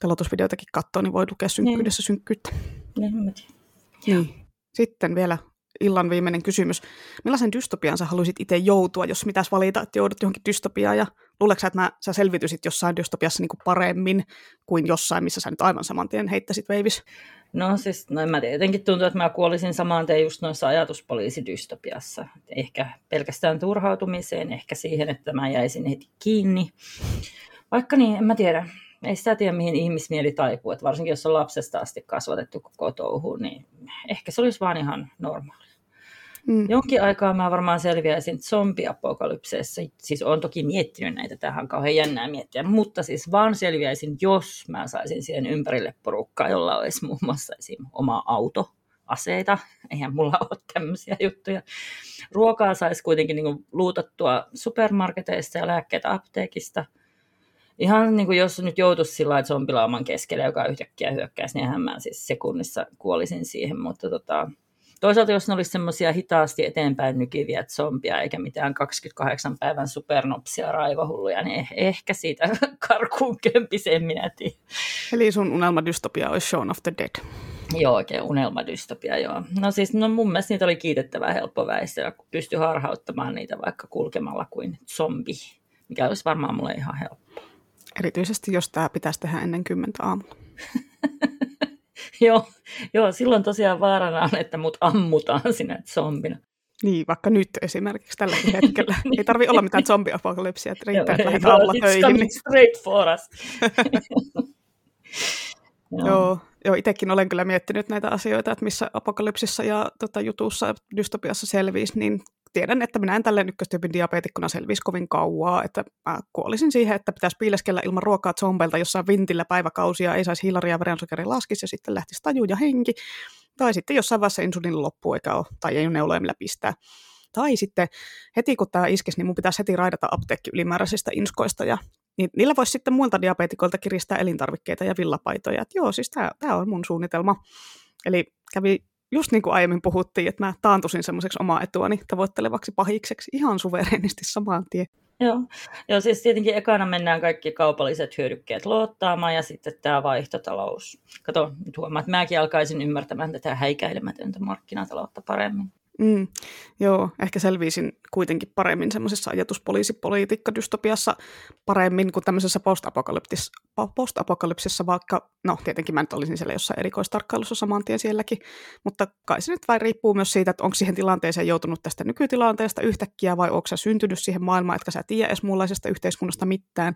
telotusvideoitakin katsoa, niin voi lukea synkkyydessä synkkyyttä. Niin, mä tiedän. Niin. Sitten vielä illan viimeinen kysymys. Millaisen dystopiaan sä haluaisit itse joutua, jos mitäs valita, että joudut johonkin dystopiaan? Ja luuleeko että mä, sä selvityisit jossain dystopiassa niin kuin paremmin kuin jossain, missä sä nyt aivan saman tien heittäisit veivis? No siis, no en mä tiedä, jotenkin tuntuu, että mä kuolisin samaan tien just noissa ajatuspoliisidystopiassa. Ehkä pelkästään turhautumiseen, ehkä siihen, että mä jäisin heti kiinni. Vaikka niin, en mä tiedä. Ei sitä tiedä, mihin ihmismieli taipuu. Että varsinkin jos on lapsesta asti kasvatettu koko touhuun, niin ehkä se olisi vaan ihan normaali. Mm. Jonkin aikaa mä varmaan selviäisin zombiapokalypseessa. Siis olen toki miettinyt näitä, tähän on kauhean jännää miettiä, mutta siis vaan selviäisin, jos mä saisin siihen ympärille porukkaa, jolla olisi muun muassa esim. oma auto, aseita. Eihän mulla ole tämmöisiä juttuja. Ruokaa saisi kuitenkin niin luutattua supermarketeista ja lääkkeitä apteekista. Ihan niin kuin jos nyt joutuisi sillä lailla, zombilauman keskelle, joka yhtäkkiä hyökkäisi, niin mä siis sekunnissa kuolisin siihen, mutta tota, Toisaalta jos ne olisi semmoisia hitaasti eteenpäin nykiviä zombia, eikä mitään 28 päivän supernopsia raivohulluja, niin eh- ehkä siitä karkuun kömpiseen minä tiedän. Eli sun unelmadystopia olisi Shaun of the Dead. Joo, oikein unelmadystopia, joo. No siis no mun mielestä niitä oli kiitettävän helppo väistellä, kun pystyi harhauttamaan niitä vaikka kulkemalla kuin zombi, mikä olisi varmaan mulle ihan helppo. Erityisesti jos tämä pitäisi tehdä ennen kymmentä aamulla. joo, joo, silloin tosiaan vaarana on, että mut ammutaan sinä zombina. Niin, vaikka nyt esimerkiksi tälläkin hetkellä. Ei tarvi olla mitään zombiapokalypsia, että riittää, että lähdetään it's töihin. coming Niin. straight for us. Joo. Joo, joo itsekin olen kyllä miettinyt näitä asioita, että missä apokalypsissa ja tota, jutussa dystopiassa selviisi, niin tiedän, että minä en tälleen ykköstyypin diabeetikkona selviisi kovin kauaa, että mä kuolisin siihen, että pitäisi piileskellä ilman ruokaa zombeilta jossain vintillä päiväkausia, ei saisi hilaria ja verensokeri laskisi ja sitten lähtisi taju ja henki. Tai sitten jossain vaiheessa insuliini loppuu eikä ole, tai ei ole neuloja millä pistää. Tai sitten heti kun tämä iskisi, niin mun pitäisi heti raidata apteekki ylimääräisistä inskoista ja niin niillä voisi sitten muilta diabetikoilta kiristää elintarvikkeita ja villapaitoja. Et joo, siis tämä on mun suunnitelma. Eli kävi just niin kuin aiemmin puhuttiin, että mä taantusin semmoiseksi omaa etuani tavoittelevaksi pahikseksi ihan suvereenisti samaan tien. Joo. Joo, siis tietenkin ekana mennään kaikki kaupalliset hyödykkeet luottaamaan ja sitten tämä vaihtotalous. Kato, nyt huomaa, että mäkin alkaisin ymmärtämään tätä häikäilemätöntä markkinataloutta paremmin. Mm, joo, ehkä selviisin kuitenkin paremmin semmoisessa ajatuspoliisipolitiikka-dystopiassa paremmin kuin tämmöisessä postapokalyptis, postapokalypsissa, vaikka, no tietenkin mä nyt olisin siellä jossain erikoistarkkailussa saman tien sielläkin, mutta kai se nyt vain riippuu myös siitä, että onko siihen tilanteeseen joutunut tästä nykytilanteesta yhtäkkiä vai onko sä syntynyt siihen maailmaan, etkä sä tiedä edes muunlaisesta yhteiskunnasta mitään.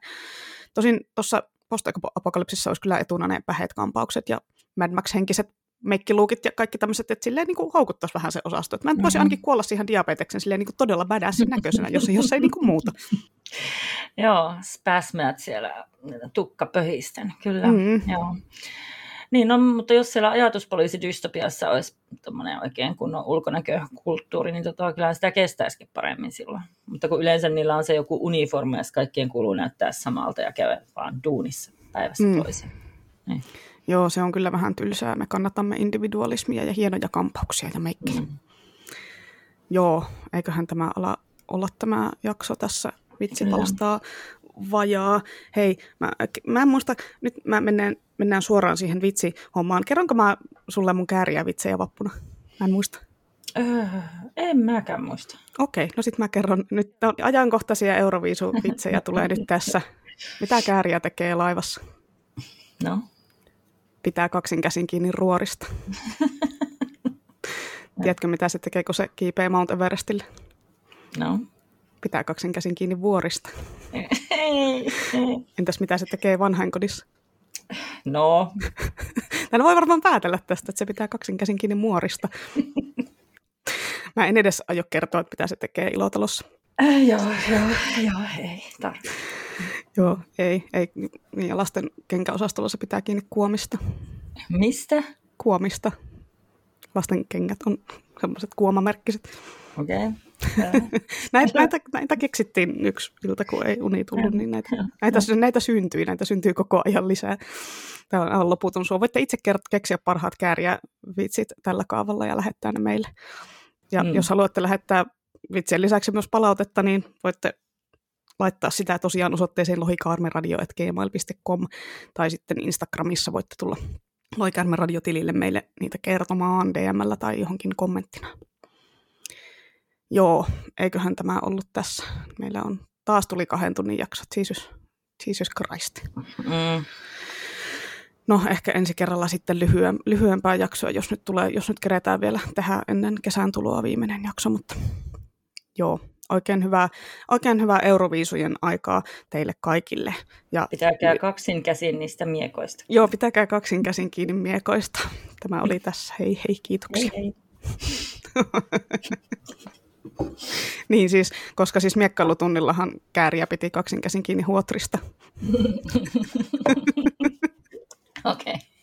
Tosin tuossa postapokalypsissa olisi kyllä etuna ne päheet kampaukset ja Mad Max-henkiset meikkiluukit ja kaikki tämmöiset, että silleen niin kuin houkuttaisi vähän se osasto. Että mä nyt voisin ainakin kuolla siihen diabeteksen silleen niin kuin todella badasin näköisenä, jos, jos ei niin kuin muuta. Joo, spasmeat siellä tukkapöhisten, kyllä. Mm. Joo. Niin, no, mutta jos siellä ajatuspoliisidystopiassa olisi tuommoinen oikein kunnon ulkonäkökulttuuri, niin tota, kyllä sitä kestäisikin paremmin silloin. Mutta kun yleensä niillä on se joku uniformi, ja kaikkien kuuluu näyttää samalta ja käydä vaan duunissa päivästä mm. toiseen. Niin. Joo, se on kyllä vähän tylsää. Me kannatamme individualismia ja hienoja kampauksia ja meikkejä. Mm. Joo, eiköhän tämä ala olla tämä jakso tässä vitsipalstaa vajaa. Hei, mä, mä en muista, nyt mä mennään, mennään suoraan siihen vitsihommaan. Kerronko mä sulle mun kääriä vitsejä vappuna? Mä en muista. Öö, en mäkään muista. Okei, no sit mä kerron. Nyt on ajankohtaisia Euroviisu-vitsejä tulee nyt tässä. Mitä kääriä tekee laivassa? No, Pitää kaksin käsin kiinni ruorista. Tiedätkö, mitä se tekee, kun se kiipee Mount Everestille? no. Pitää kaksin käsin kiinni vuorista. Entäs mitä se tekee vanhainkodissa? No, Täällä voi varmaan päätellä tästä, että se pitää kaksin käsin kiinni muorista. Mä en edes aio kertoa, että mitä se tekee ilotalossa. Äh, joo, joo, joo, ei tarvitse. Joo, ei. ei. Niin, ja lasten kenkäosastolla se pitää kiinni kuomista. Mistä? Kuomista. Lasten kengät on semmoiset kuomamerkkiset. Okei. Okay. näitä, näitä, näitä, keksittiin yksi ilta, kun ei uni tullut, niin näitä, näitä, näitä syntyi, näitä syntyy koko ajan lisää. Tämä on aivan loputon sua. Voitte itse keksiä parhaat kääriä vitsit tällä kaavalla ja lähettää ne meille. Ja mm. jos haluatte lähettää vitsien lisäksi myös palautetta, niin voitte laittaa sitä tosiaan osoitteeseen lohikaarmeradio.gmail.com tai sitten Instagramissa voitte tulla Lohikäärmeradiotilille meille niitä kertomaan DMllä tai johonkin kommenttina. Joo, eiköhän tämä ollut tässä. Meillä on taas tuli kahden tunnin jaksot, Jesus, Jesus Christ. Mm. No ehkä ensi kerralla sitten lyhyen, lyhyempää jaksoa, jos nyt, tulee, jos nyt keretään vielä tehdä ennen kesän tuloa viimeinen jakso, mutta joo, oikein hyvää, oikein hyvää Euroviisujen aikaa teille kaikille. Ja, pitäkää kaksin käsin niistä miekoista. Joo, pitäkää kaksin käsin kiinni miekoista. Tämä oli tässä. Hei hei, kiitoksia. Hei, hei. niin siis, koska siis miekkailutunnillahan kääriä piti kaksin käsin kiinni huotrista. Okei. Okay.